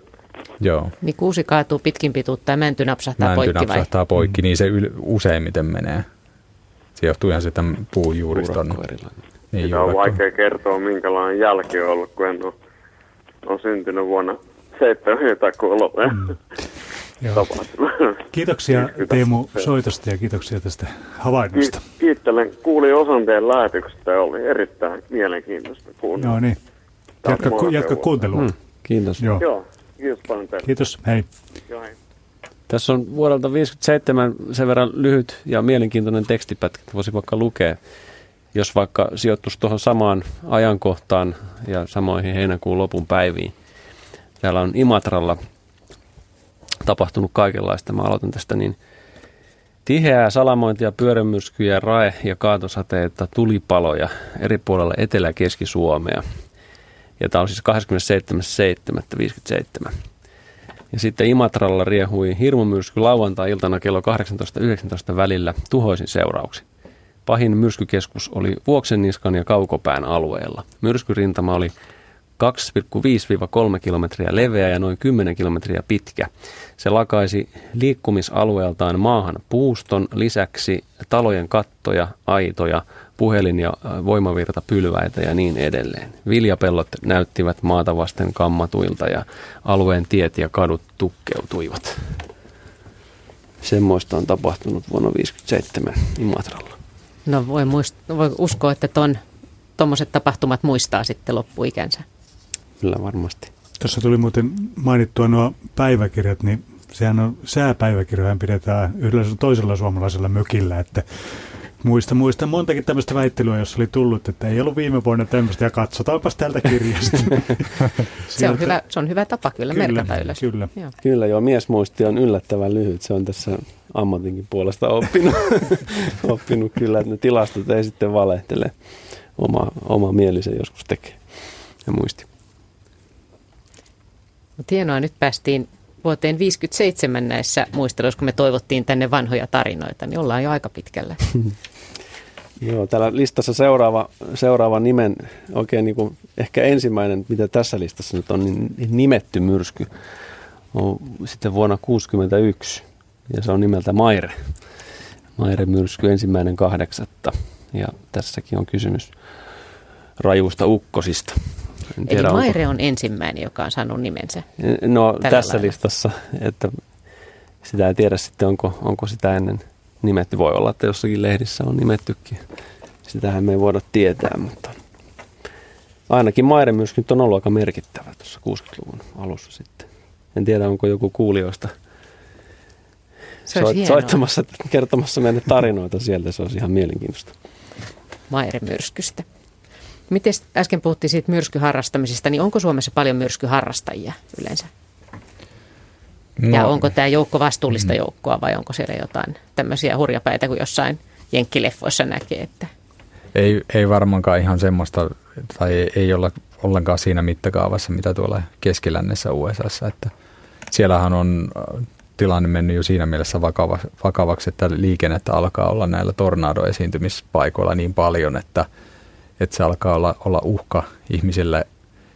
Joo. Niin kuusi kaatuu pitkin pituutta ja mänty napsahtaa mänty poikki napsahtaa vai? poikki, niin se yl- useimmiten menee. Se johtuu ihan sitä puujuuriston. Niin, on vaikea kertoa, minkälainen jälki on ollut, kun en ole, on syntynyt vuonna 73. Mm. [laughs] Kiitoksia Teemu soitosta ja kiitoksia tästä havainnosta. Kiittelen. Kuulin osan teidän lähetyksestä ja oli erittäin mielenkiintoista kuunnella. Joo niin. Jatka, ku, jatka kuuntelua. Hmm, kiitos. Joo. Joo. Kiitos paljon teille. Kiitos. Hei. Joo, hei. Tässä on vuodelta 1957 sen verran lyhyt ja mielenkiintoinen tekstipätkä, että voisi vaikka lukea, jos vaikka sijoittuisi tuohon samaan ajankohtaan ja samoihin heinäkuun lopun päiviin. Täällä on Imatralla tapahtunut kaikenlaista. Mä aloitan tästä niin tiheää salamointia, pyörämyrskyjä, rae- ja kaatosateita, tulipaloja eri puolella Etelä- ja Keski-Suomea. Ja tämä on siis 27.7.57. Ja sitten Imatralla riehui hirmumyrsky lauantai-iltana kello 18.19 välillä tuhoisin seurauksi. Pahin myrskykeskus oli Vuoksenniskan ja Kaukopään alueella. Myrskyrintama oli 2,5-3 kilometriä leveä ja noin 10 kilometriä pitkä. Se lakaisi liikkumisalueeltaan maahan puuston lisäksi talojen kattoja, aitoja, puhelin- ja voimavirta pylväitä ja niin edelleen. Viljapellot näyttivät maata vasten kammatuilta ja alueen tiet ja kadut tukkeutuivat. Semmoista on tapahtunut vuonna 1957 Imatralla. No voi, muist- voi uskoa, että tuommoiset tapahtumat muistaa sitten loppuikänsä. Kyllä varmasti. Tuossa tuli muuten mainittua nuo päiväkirjat, niin sehän on sääpäiväkirjoja pidetään yhdellä toisella suomalaisella mökillä, että Muista, muista montakin tämmöistä väittelyä, jossa oli tullut, että ei ollut viime vuonna tämmöistä ja katsotaanpas tältä kirjasta. [laughs] se, on hyvä, se on hyvä tapa kyllä, kyllä merkata ylös. Kyllä. Joo. kyllä joo, miesmuisti on yllättävän lyhyt. Se on tässä ammatinkin puolesta oppinut, [laughs] oppinut kyllä, että ne tilastot ei sitten valehtele. Oma, oma mieli se joskus tekee ja muisti. Mutta hienoa, nyt päästiin vuoteen 57 näissä muisteluissa, kun me toivottiin tänne vanhoja tarinoita, niin ollaan jo aika pitkällä. [laughs] Joo, täällä listassa seuraava, seuraava nimen, oikein niin kuin ehkä ensimmäinen, mitä tässä listassa nyt on, niin nimetty myrsky on sitten vuonna 1961. ja se on nimeltä Maire. Maire-myrsky ensimmäinen kahdeksatta. Ja tässäkin on kysymys rajuista ukkosista. En tiedä, Eli Maire onko... on ensimmäinen, joka on saanut nimensä. No tässä lailla. listassa, että sitä ei tiedä sitten, onko, onko sitä ennen nimetty. Voi olla, että jossakin lehdissä on nimettykin. Sitähän me ei voida tietää, mutta ainakin Maire myrskyt on ollut aika merkittävä tuossa 60-luvun alussa sitten. En tiedä, onko joku kuulijoista soit, soittamassa, kertomassa meille tarinoita sieltä. Se olisi ihan mielenkiintoista. Maire myrskystä. Miten äsken puhuttiin siitä myrskyharrastamisesta, niin onko Suomessa paljon myrskyharrastajia yleensä? No. Ja onko tämä joukko vastuullista mm. joukkoa vai onko siellä jotain tämmöisiä hurjapäitä kuin jossain jenkkileffoissa näkee? Että... Ei, ei varmaankaan ihan semmoista, tai ei, ei olla ollenkaan siinä mittakaavassa, mitä tuolla keskilännessä USAssa, että siellähän on äh, tilanne mennyt jo siinä mielessä vakava, vakavaksi, että liikennettä alkaa olla näillä tornadoesiintymispaikoilla niin paljon, että, että se alkaa olla, olla uhka ihmisille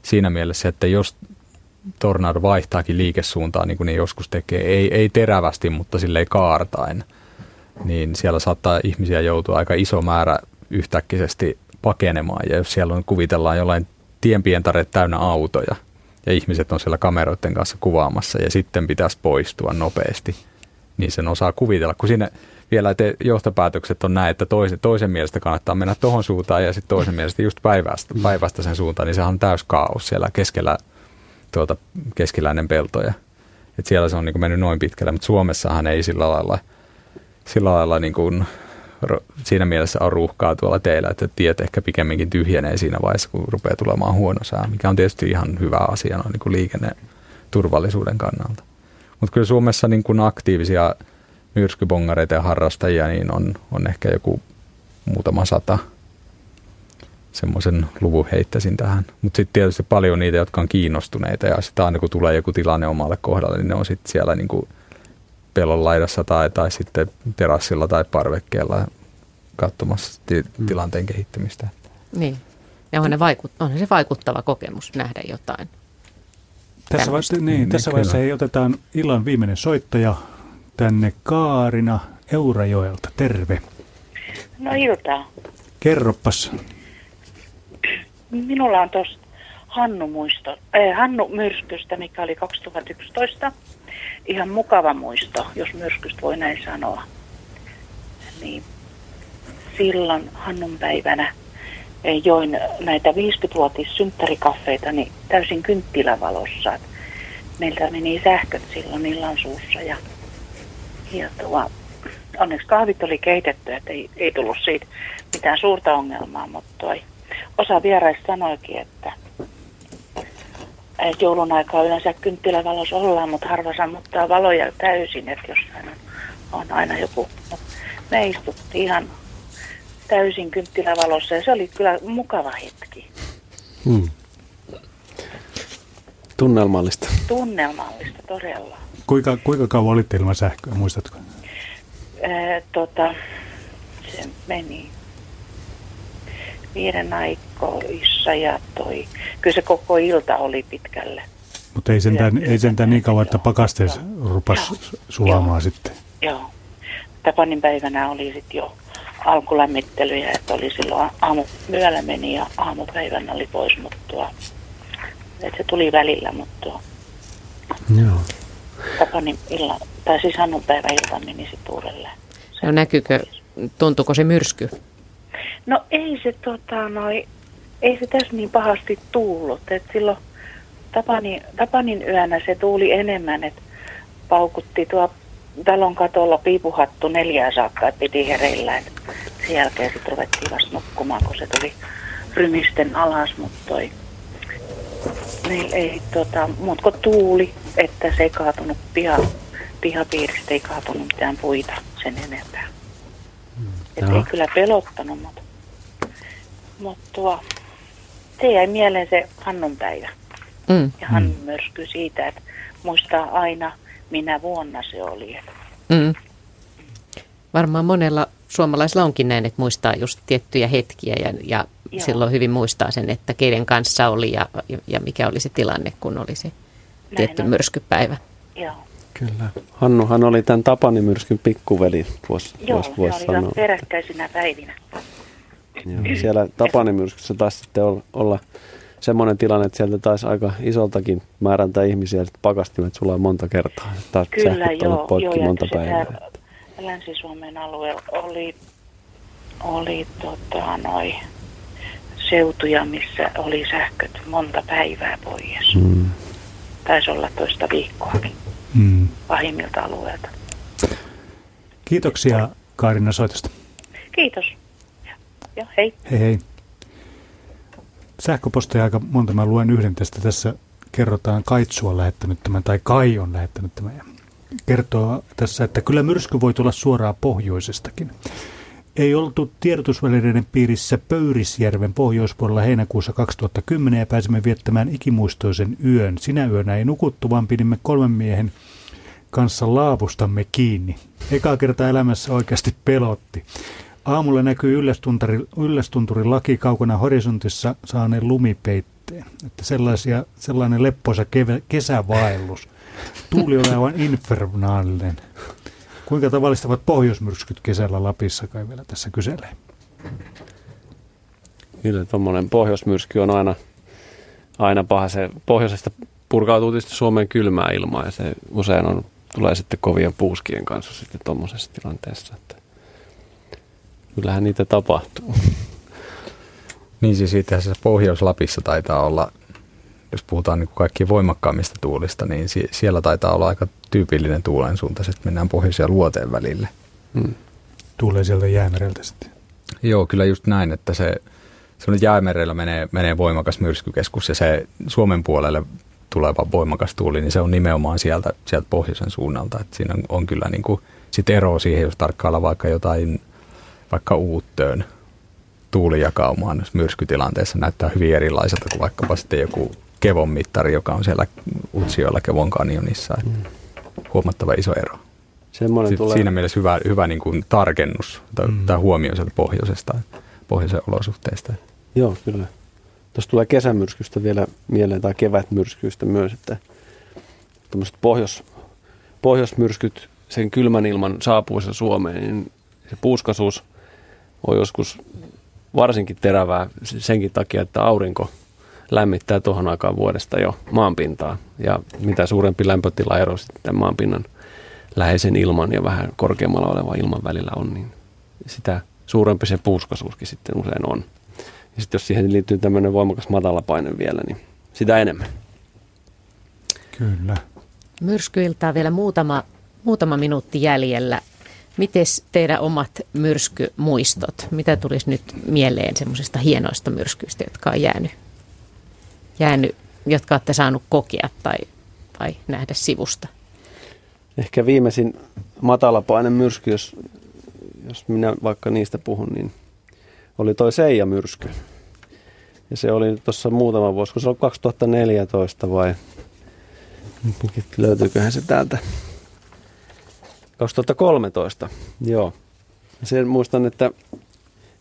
siinä mielessä, että jos tornado vaihtaakin liikesuuntaa, niin kuin ne joskus tekee, ei, ei terävästi, mutta silleen kaartain, niin siellä saattaa ihmisiä joutua aika iso määrä yhtäkkisesti pakenemaan. Ja jos siellä on, kuvitellaan jollain tienpientareet täynnä autoja, ja ihmiset on siellä kameroiden kanssa kuvaamassa, ja sitten pitäisi poistua nopeasti, niin sen osaa kuvitella. Kun sinne vielä te johtopäätökset on näin, että toisen, toisen mielestä kannattaa mennä tuohon suuntaan, ja sitten toisen mielestä just päivästä, päivästä sen suuntaan, niin sehän on täys kaos siellä keskellä tuota keskiläinen peltoja. Et siellä se on niin mennyt noin pitkälle, mutta Suomessahan ei sillä lailla, sillä lailla niin kuin, siinä mielessä on ruuhkaa tuolla teillä, että tiet ehkä pikemminkin tyhjenee siinä vaiheessa, kun rupeaa tulemaan huono sää, mikä on tietysti ihan hyvä asia noin niin kuin liikenneturvallisuuden kannalta. Mutta kyllä Suomessa niin kuin aktiivisia myrskybongareita ja harrastajia niin on, on ehkä joku muutama sata – semmoisen luvun heittäisin tähän. Mutta sitten tietysti paljon niitä, jotka on kiinnostuneita ja sitten aina kun tulee joku tilanne omalle kohdalle, niin ne on sitten siellä niin kuin pellon laidassa tai, tai sitten terassilla tai parvekkeella katsomassa ti- mm. tilanteen kehittymistä. Niin. Ja on, ne vaikut, on se vaikuttava kokemus nähdä jotain. Tässä vaiheessa, niin, niin, tässä vaiheessa ei otetaan illan viimeinen soittaja tänne Kaarina Eurajoelta. Terve. No iltaa. Kerroppas. Minulla on tuosta Hannu, muisto, äh, Hannu myrskystä, mikä oli 2011. Ihan mukava muisto, jos myrskystä voi näin sanoa. Niin silloin Hannun päivänä eh, join näitä 50-vuotis synttärikaffeita niin täysin kynttilävalossa. Meiltä meni sähköt silloin illan suussa ja, ja tuo, onneksi kahvit oli keitetty, että ei, ei tullut siitä mitään suurta ongelmaa, mutta toi, osa vieraista sanoikin, että, että joulun aikaa yleensä kynttilävalossa ollaan, mutta harva sammuttaa valoja täysin, että jossain on, on aina joku. Me istuttiin ihan täysin kynttilävalossa ja se oli kyllä mukava hetki. Hmm. Tunnelmallista. Tunnelmallista, todella. Kuinka, kuinka kauan olitte ilman sähköä, muistatko? Ee, tota, se meni viiden aikoissa ja toi, kyllä se koko ilta oli pitkälle. Mutta ei sentään, ei sentään niin kauan, että pakaste rupas sulamaan joo, sitten. Joo. Tapanin päivänä oli sitten jo alkulämmittelyjä, että oli silloin aamu myöllä meni ja aamupäivänä oli pois, mutta tuo, että se tuli välillä, mutta tuo, Joo. Tapanin illa, tai siis päivä ilta meni sitten uudelleen. Se on näkyykö, tuntuuko se myrsky? No ei se, tota, noi, ei se tässä niin pahasti tuullut. Et silloin Tapanin, Tapanin yönä se tuuli enemmän, että paukutti tuo talon katolla piipuhattu neljää saakka, että piti hereillä. Et sen jälkeen sitten ruvettiin vasta nukkumaan, kun se tuli rymisten alas, mutta toi, meillä ei tota, muut kuin tuuli, että se ei kaatunut piha, pihapiiristä, ei kaatunut mitään puita sen enempää. Mm. Et ei kyllä pelottanut, mutta mutta tuo, se jäi mieleen se Hannun päivä. Mm. Ja Hannun mm. myrsky siitä, että muistaa aina, minä vuonna se oli. Mm. Varmaan monella suomalaisella onkin näin, että muistaa just tiettyjä hetkiä ja, ja silloin hyvin muistaa sen, että keiden kanssa oli ja, ja mikä oli se tilanne, kun oli se näin tietty on. myrskypäivä. Joo. Kyllä. Hannuhan oli tämän Tapani myrskyn pikkuveli, voisi Joo, vois, vois se sanoa. oli peräkkäisinä päivinä. Joo. Siellä Tapani myrskyssä taisi sitten olla, olla semmoinen tilanne, että sieltä taisi aika isoltakin määrältä ihmisiä että pakastimet sulaa monta kertaa. Taas Kyllä, joo, poikki joo monta päivää. Länsi-Suomen alueella oli, oli tota, noi seutuja, missä oli sähköt monta päivää pois. Hmm. Taisi olla toista viikkoakin Mm. pahimmilta alueilta. Kiitoksia Kaarina soitosta. Kiitos. Ja hei. Hei hei. Sähköposteja aika monta. Mä luen yhden tästä. Tässä kerrotaan Kaitsu on lähettänyt tämän, tai Kai on lähettänyt tämän. Kertoo tässä, että kyllä myrsky voi tulla suoraan pohjoisestakin. Ei oltu tiedotusvälineiden piirissä Pöyrisjärven pohjoispuolella heinäkuussa 2010 ja pääsimme viettämään ikimuistoisen yön. Sinä yönä ei nukuttu, vaan pidimme kolmen miehen kanssa laavustamme kiinni. Eka kerta elämässä oikeasti pelotti. Aamulla näkyy yllästunturi, laki kaukana horisontissa saaneen lumipeitteen. Että sellaisia, sellainen leppoisa kevä, kesävaellus. Tuuli oli aivan infernaalinen. Kuinka tavallista ovat pohjoismyrskyt kesällä Lapissa, kai vielä tässä kyselee. Kyllä tuommoinen pohjoismyrsky on aina, aina paha. Se pohjoisesta purkautuu tietysti Suomen kylmää ilmaa ja se usein on, tulee sitten kovien puuskien kanssa sitten tuommoisessa tilanteessa. Että kyllähän niitä tapahtuu. [laughs] Niin siis itse asiassa Pohjois-Lapissa taitaa olla, jos puhutaan niin kuin kaikkien voimakkaammista tuulista, niin sie- siellä taitaa olla aika tyypillinen tuulen suunta, että mennään pohjois- ja luoteen välille. Hmm. Tulee sieltä jäämereltä sitten. Joo, kyllä just näin, että se semmoinen jäämerellä menee, menee voimakas myrskykeskus ja se Suomen puolelle tuleva voimakas tuuli, niin se on nimenomaan sieltä, sieltä pohjoisen suunnalta. Että siinä on, on kyllä niin kuin, sit ero siihen, jos tarkkailla vaikka jotain, vaikka uuttöön tuulijakaumaan myrskytilanteessa näyttää hyvin erilaiselta kuin vaikkapa sitten joku Kevon mittari, joka on siellä Utsioilla Kevon kanjonissa. Mm. Huomattava iso ero. Semmoinen Sitten tulee... Siinä mielessä hyvä, hyvä niin kuin tarkennus tai, Mm. tai huomio sieltä pohjoisesta, pohjoisen olosuhteista. Joo, kyllä. Tuossa tulee kesämyrskystä vielä mieleen, tai kevätmyrskyistä myös, että tämmöiset pohjois, pohjoismyrskyt sen kylmän ilman saapuessa Suomeen, niin se puuskaisuus on joskus varsinkin terävää senkin takia, että aurinko lämmittää tuohon aikaan vuodesta jo maanpintaa. Ja mitä suurempi lämpötilaero sitten maanpinnan läheisen ilman ja vähän korkeammalla olevan ilman välillä on, niin sitä suurempi se puuskaisuuskin sitten usein on. Ja sitten jos siihen liittyy tämmöinen voimakas matalapaine vielä, niin sitä enemmän. Kyllä. Myrskyiltaa vielä muutama, muutama minuutti jäljellä. Miten teidän omat myrskymuistot? Mitä tulisi nyt mieleen semmoisista hienoista myrskyistä, jotka on jäänyt, jäänyt jotka olette saanut kokea tai, tai nähdä sivusta? Ehkä viimeisin matalapaine myrsky, jos, jos minä vaikka niistä puhun, niin oli toi Seija-myrsky. Ja se oli tuossa muutama vuosi, kun se oli 2014 vai löytyyköhän se täältä. 2013, joo. Sen muistan, että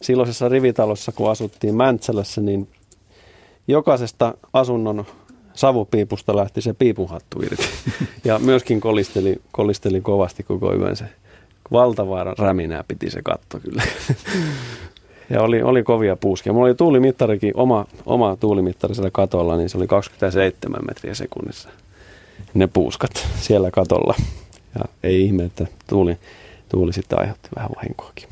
silloisessa rivitalossa, kun asuttiin Mäntsälässä, niin jokaisesta asunnon savupiipusta lähti se piipuhattu irti. [laughs] Ja myöskin kolisteli, kolisteli kovasti koko yön se. Valtavaa räminää piti se katto kyllä. [laughs] Ja oli, oli kovia puuskia. Mulla oli tuulimittarikin, oma, oma tuulimittari siellä katolla, niin se oli 27 metriä sekunnissa. Ne puuskat siellä katolla. Ja ei ihme, että tuuli, tuuli sitten aiheutti vähän vahinkoakin.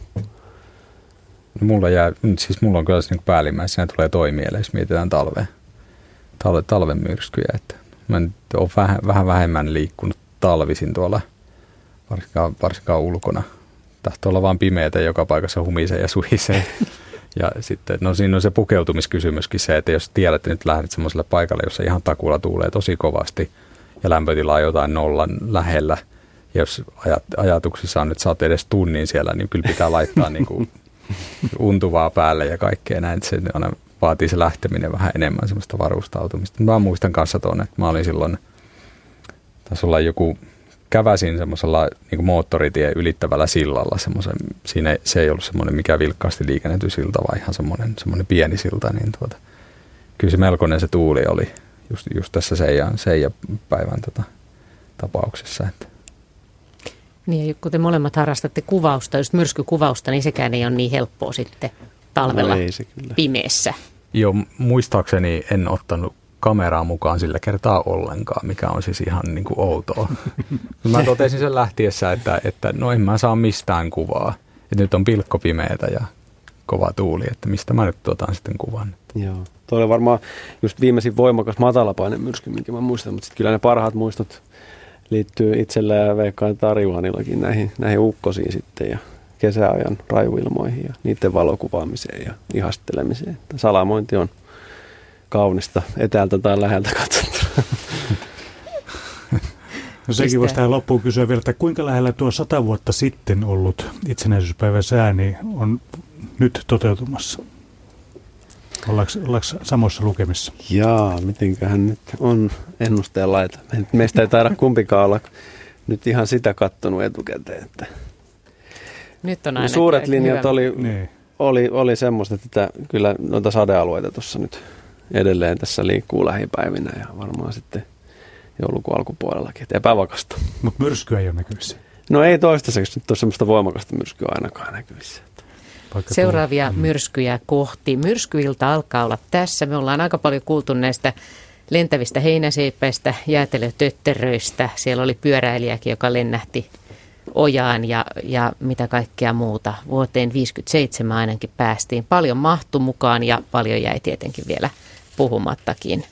No mulla, jää, siis mulla on kyllä se niin päällimmäisenä tulee toi mieleen, jos mietitään talve, talve, talven myrskyjä. Että mä nyt olen vähän, vähän vähemmän liikkunut talvisin tuolla, varsinkaan, varsinkaan ulkona. Tahtoo olla vaan pimeätä joka paikassa humisee ja suhisee. [laughs] Ja sitten, no siinä on se pukeutumiskysymyskin se, että jos tiedät, että nyt lähdet semmoiselle paikalle, jossa ihan takulla tuulee tosi kovasti ja lämpötila on jotain nollan lähellä, ja jos ajat, ajatuksissa on, että sä oot edes tunnin siellä, niin kyllä pitää laittaa [laughs] niin kuin untuvaa päälle ja kaikkea näin. Että se aina vaatii se lähteminen vähän enemmän semmoista varustautumista. Mä muistan kanssa tuonne, että mä olin silloin, taisi olla joku, käväsin semmoisella niin moottoritien ylittävällä sillalla. Semmoisen, siinä se ei ollut semmoinen mikä vilkkaasti liikennetty silta, vaan ihan semmoinen, semmoinen pieni silta. Niin tuota, kyllä se melkoinen se tuuli oli just, just tässä Seijan, Seijan päivän tota, tapauksessa. Että Niin, kun te molemmat harrastatte kuvausta, just myrskykuvausta, niin sekään ei ole niin helppoa sitten talvella no ei se kyllä. pimeässä. Joo, muistaakseni en ottanut kameraa mukaan sillä kertaa ollenkaan, mikä on siis ihan niin kuin outoa. [laughs] mä totesin sen lähtiessä, että, että no en mä saa mistään kuvaa. Että nyt on pilkko pimeätä ja kova tuuli, että mistä mä nyt otan sitten kuvan. Joo, tuo oli varmaan just viimeisin voimakas matalapaine myrsky, minkä mä muistan, mutta sitten kyllä ne parhaat muistot liittyy itsellä ja Veikkaan Tarjuhanillakin näihin, näihin ukkosiin sitten ja kesäajan rajuilmoihin ja niiden valokuvaamiseen ja ihastelemiseen. Salamointi on kaunista etäältä tai läheltä [laughs] katsottuna. No sekin voisi tähän loppuun kysyä vielä, että kuinka lähellä tuo sata vuotta sitten ollut itsenäisyyspäivän sääni on nyt toteutumassa? Ollaanko, ollaanko samoissa lukemissa? Jaa, mitenköhän nyt on ennusteen laita. Meistä ei taida kumpikaan olla nyt ihan sitä kattonut etukäteen. Että nyt on aina Suuret linjat oli, niin. oli, oli semmoista, että kyllä noita sadealueita tuossa nyt edelleen tässä liikkuu lähipäivinä ja varmaan sitten joulukuun alkupuolellakin, että epävakasta. Mutta myrskyä ei ole näkyvissä? No ei toistaiseksi nyt ole semmoista voimakasta myrskyä ainakaan näkyvissä. Seuraavia mm. myrskyjä kohti. Myrskyilta alkaa olla tässä. Me ollaan aika paljon kuultu näistä lentävistä heinäseipäistä, jäätelötötteröistä. Siellä oli pyöräilijäkin, joka lennähti ojaan ja, ja mitä kaikkea muuta. Vuoteen 57 ainakin päästiin. Paljon mahtu mukaan ja paljon jäi tietenkin vielä puhumattakin.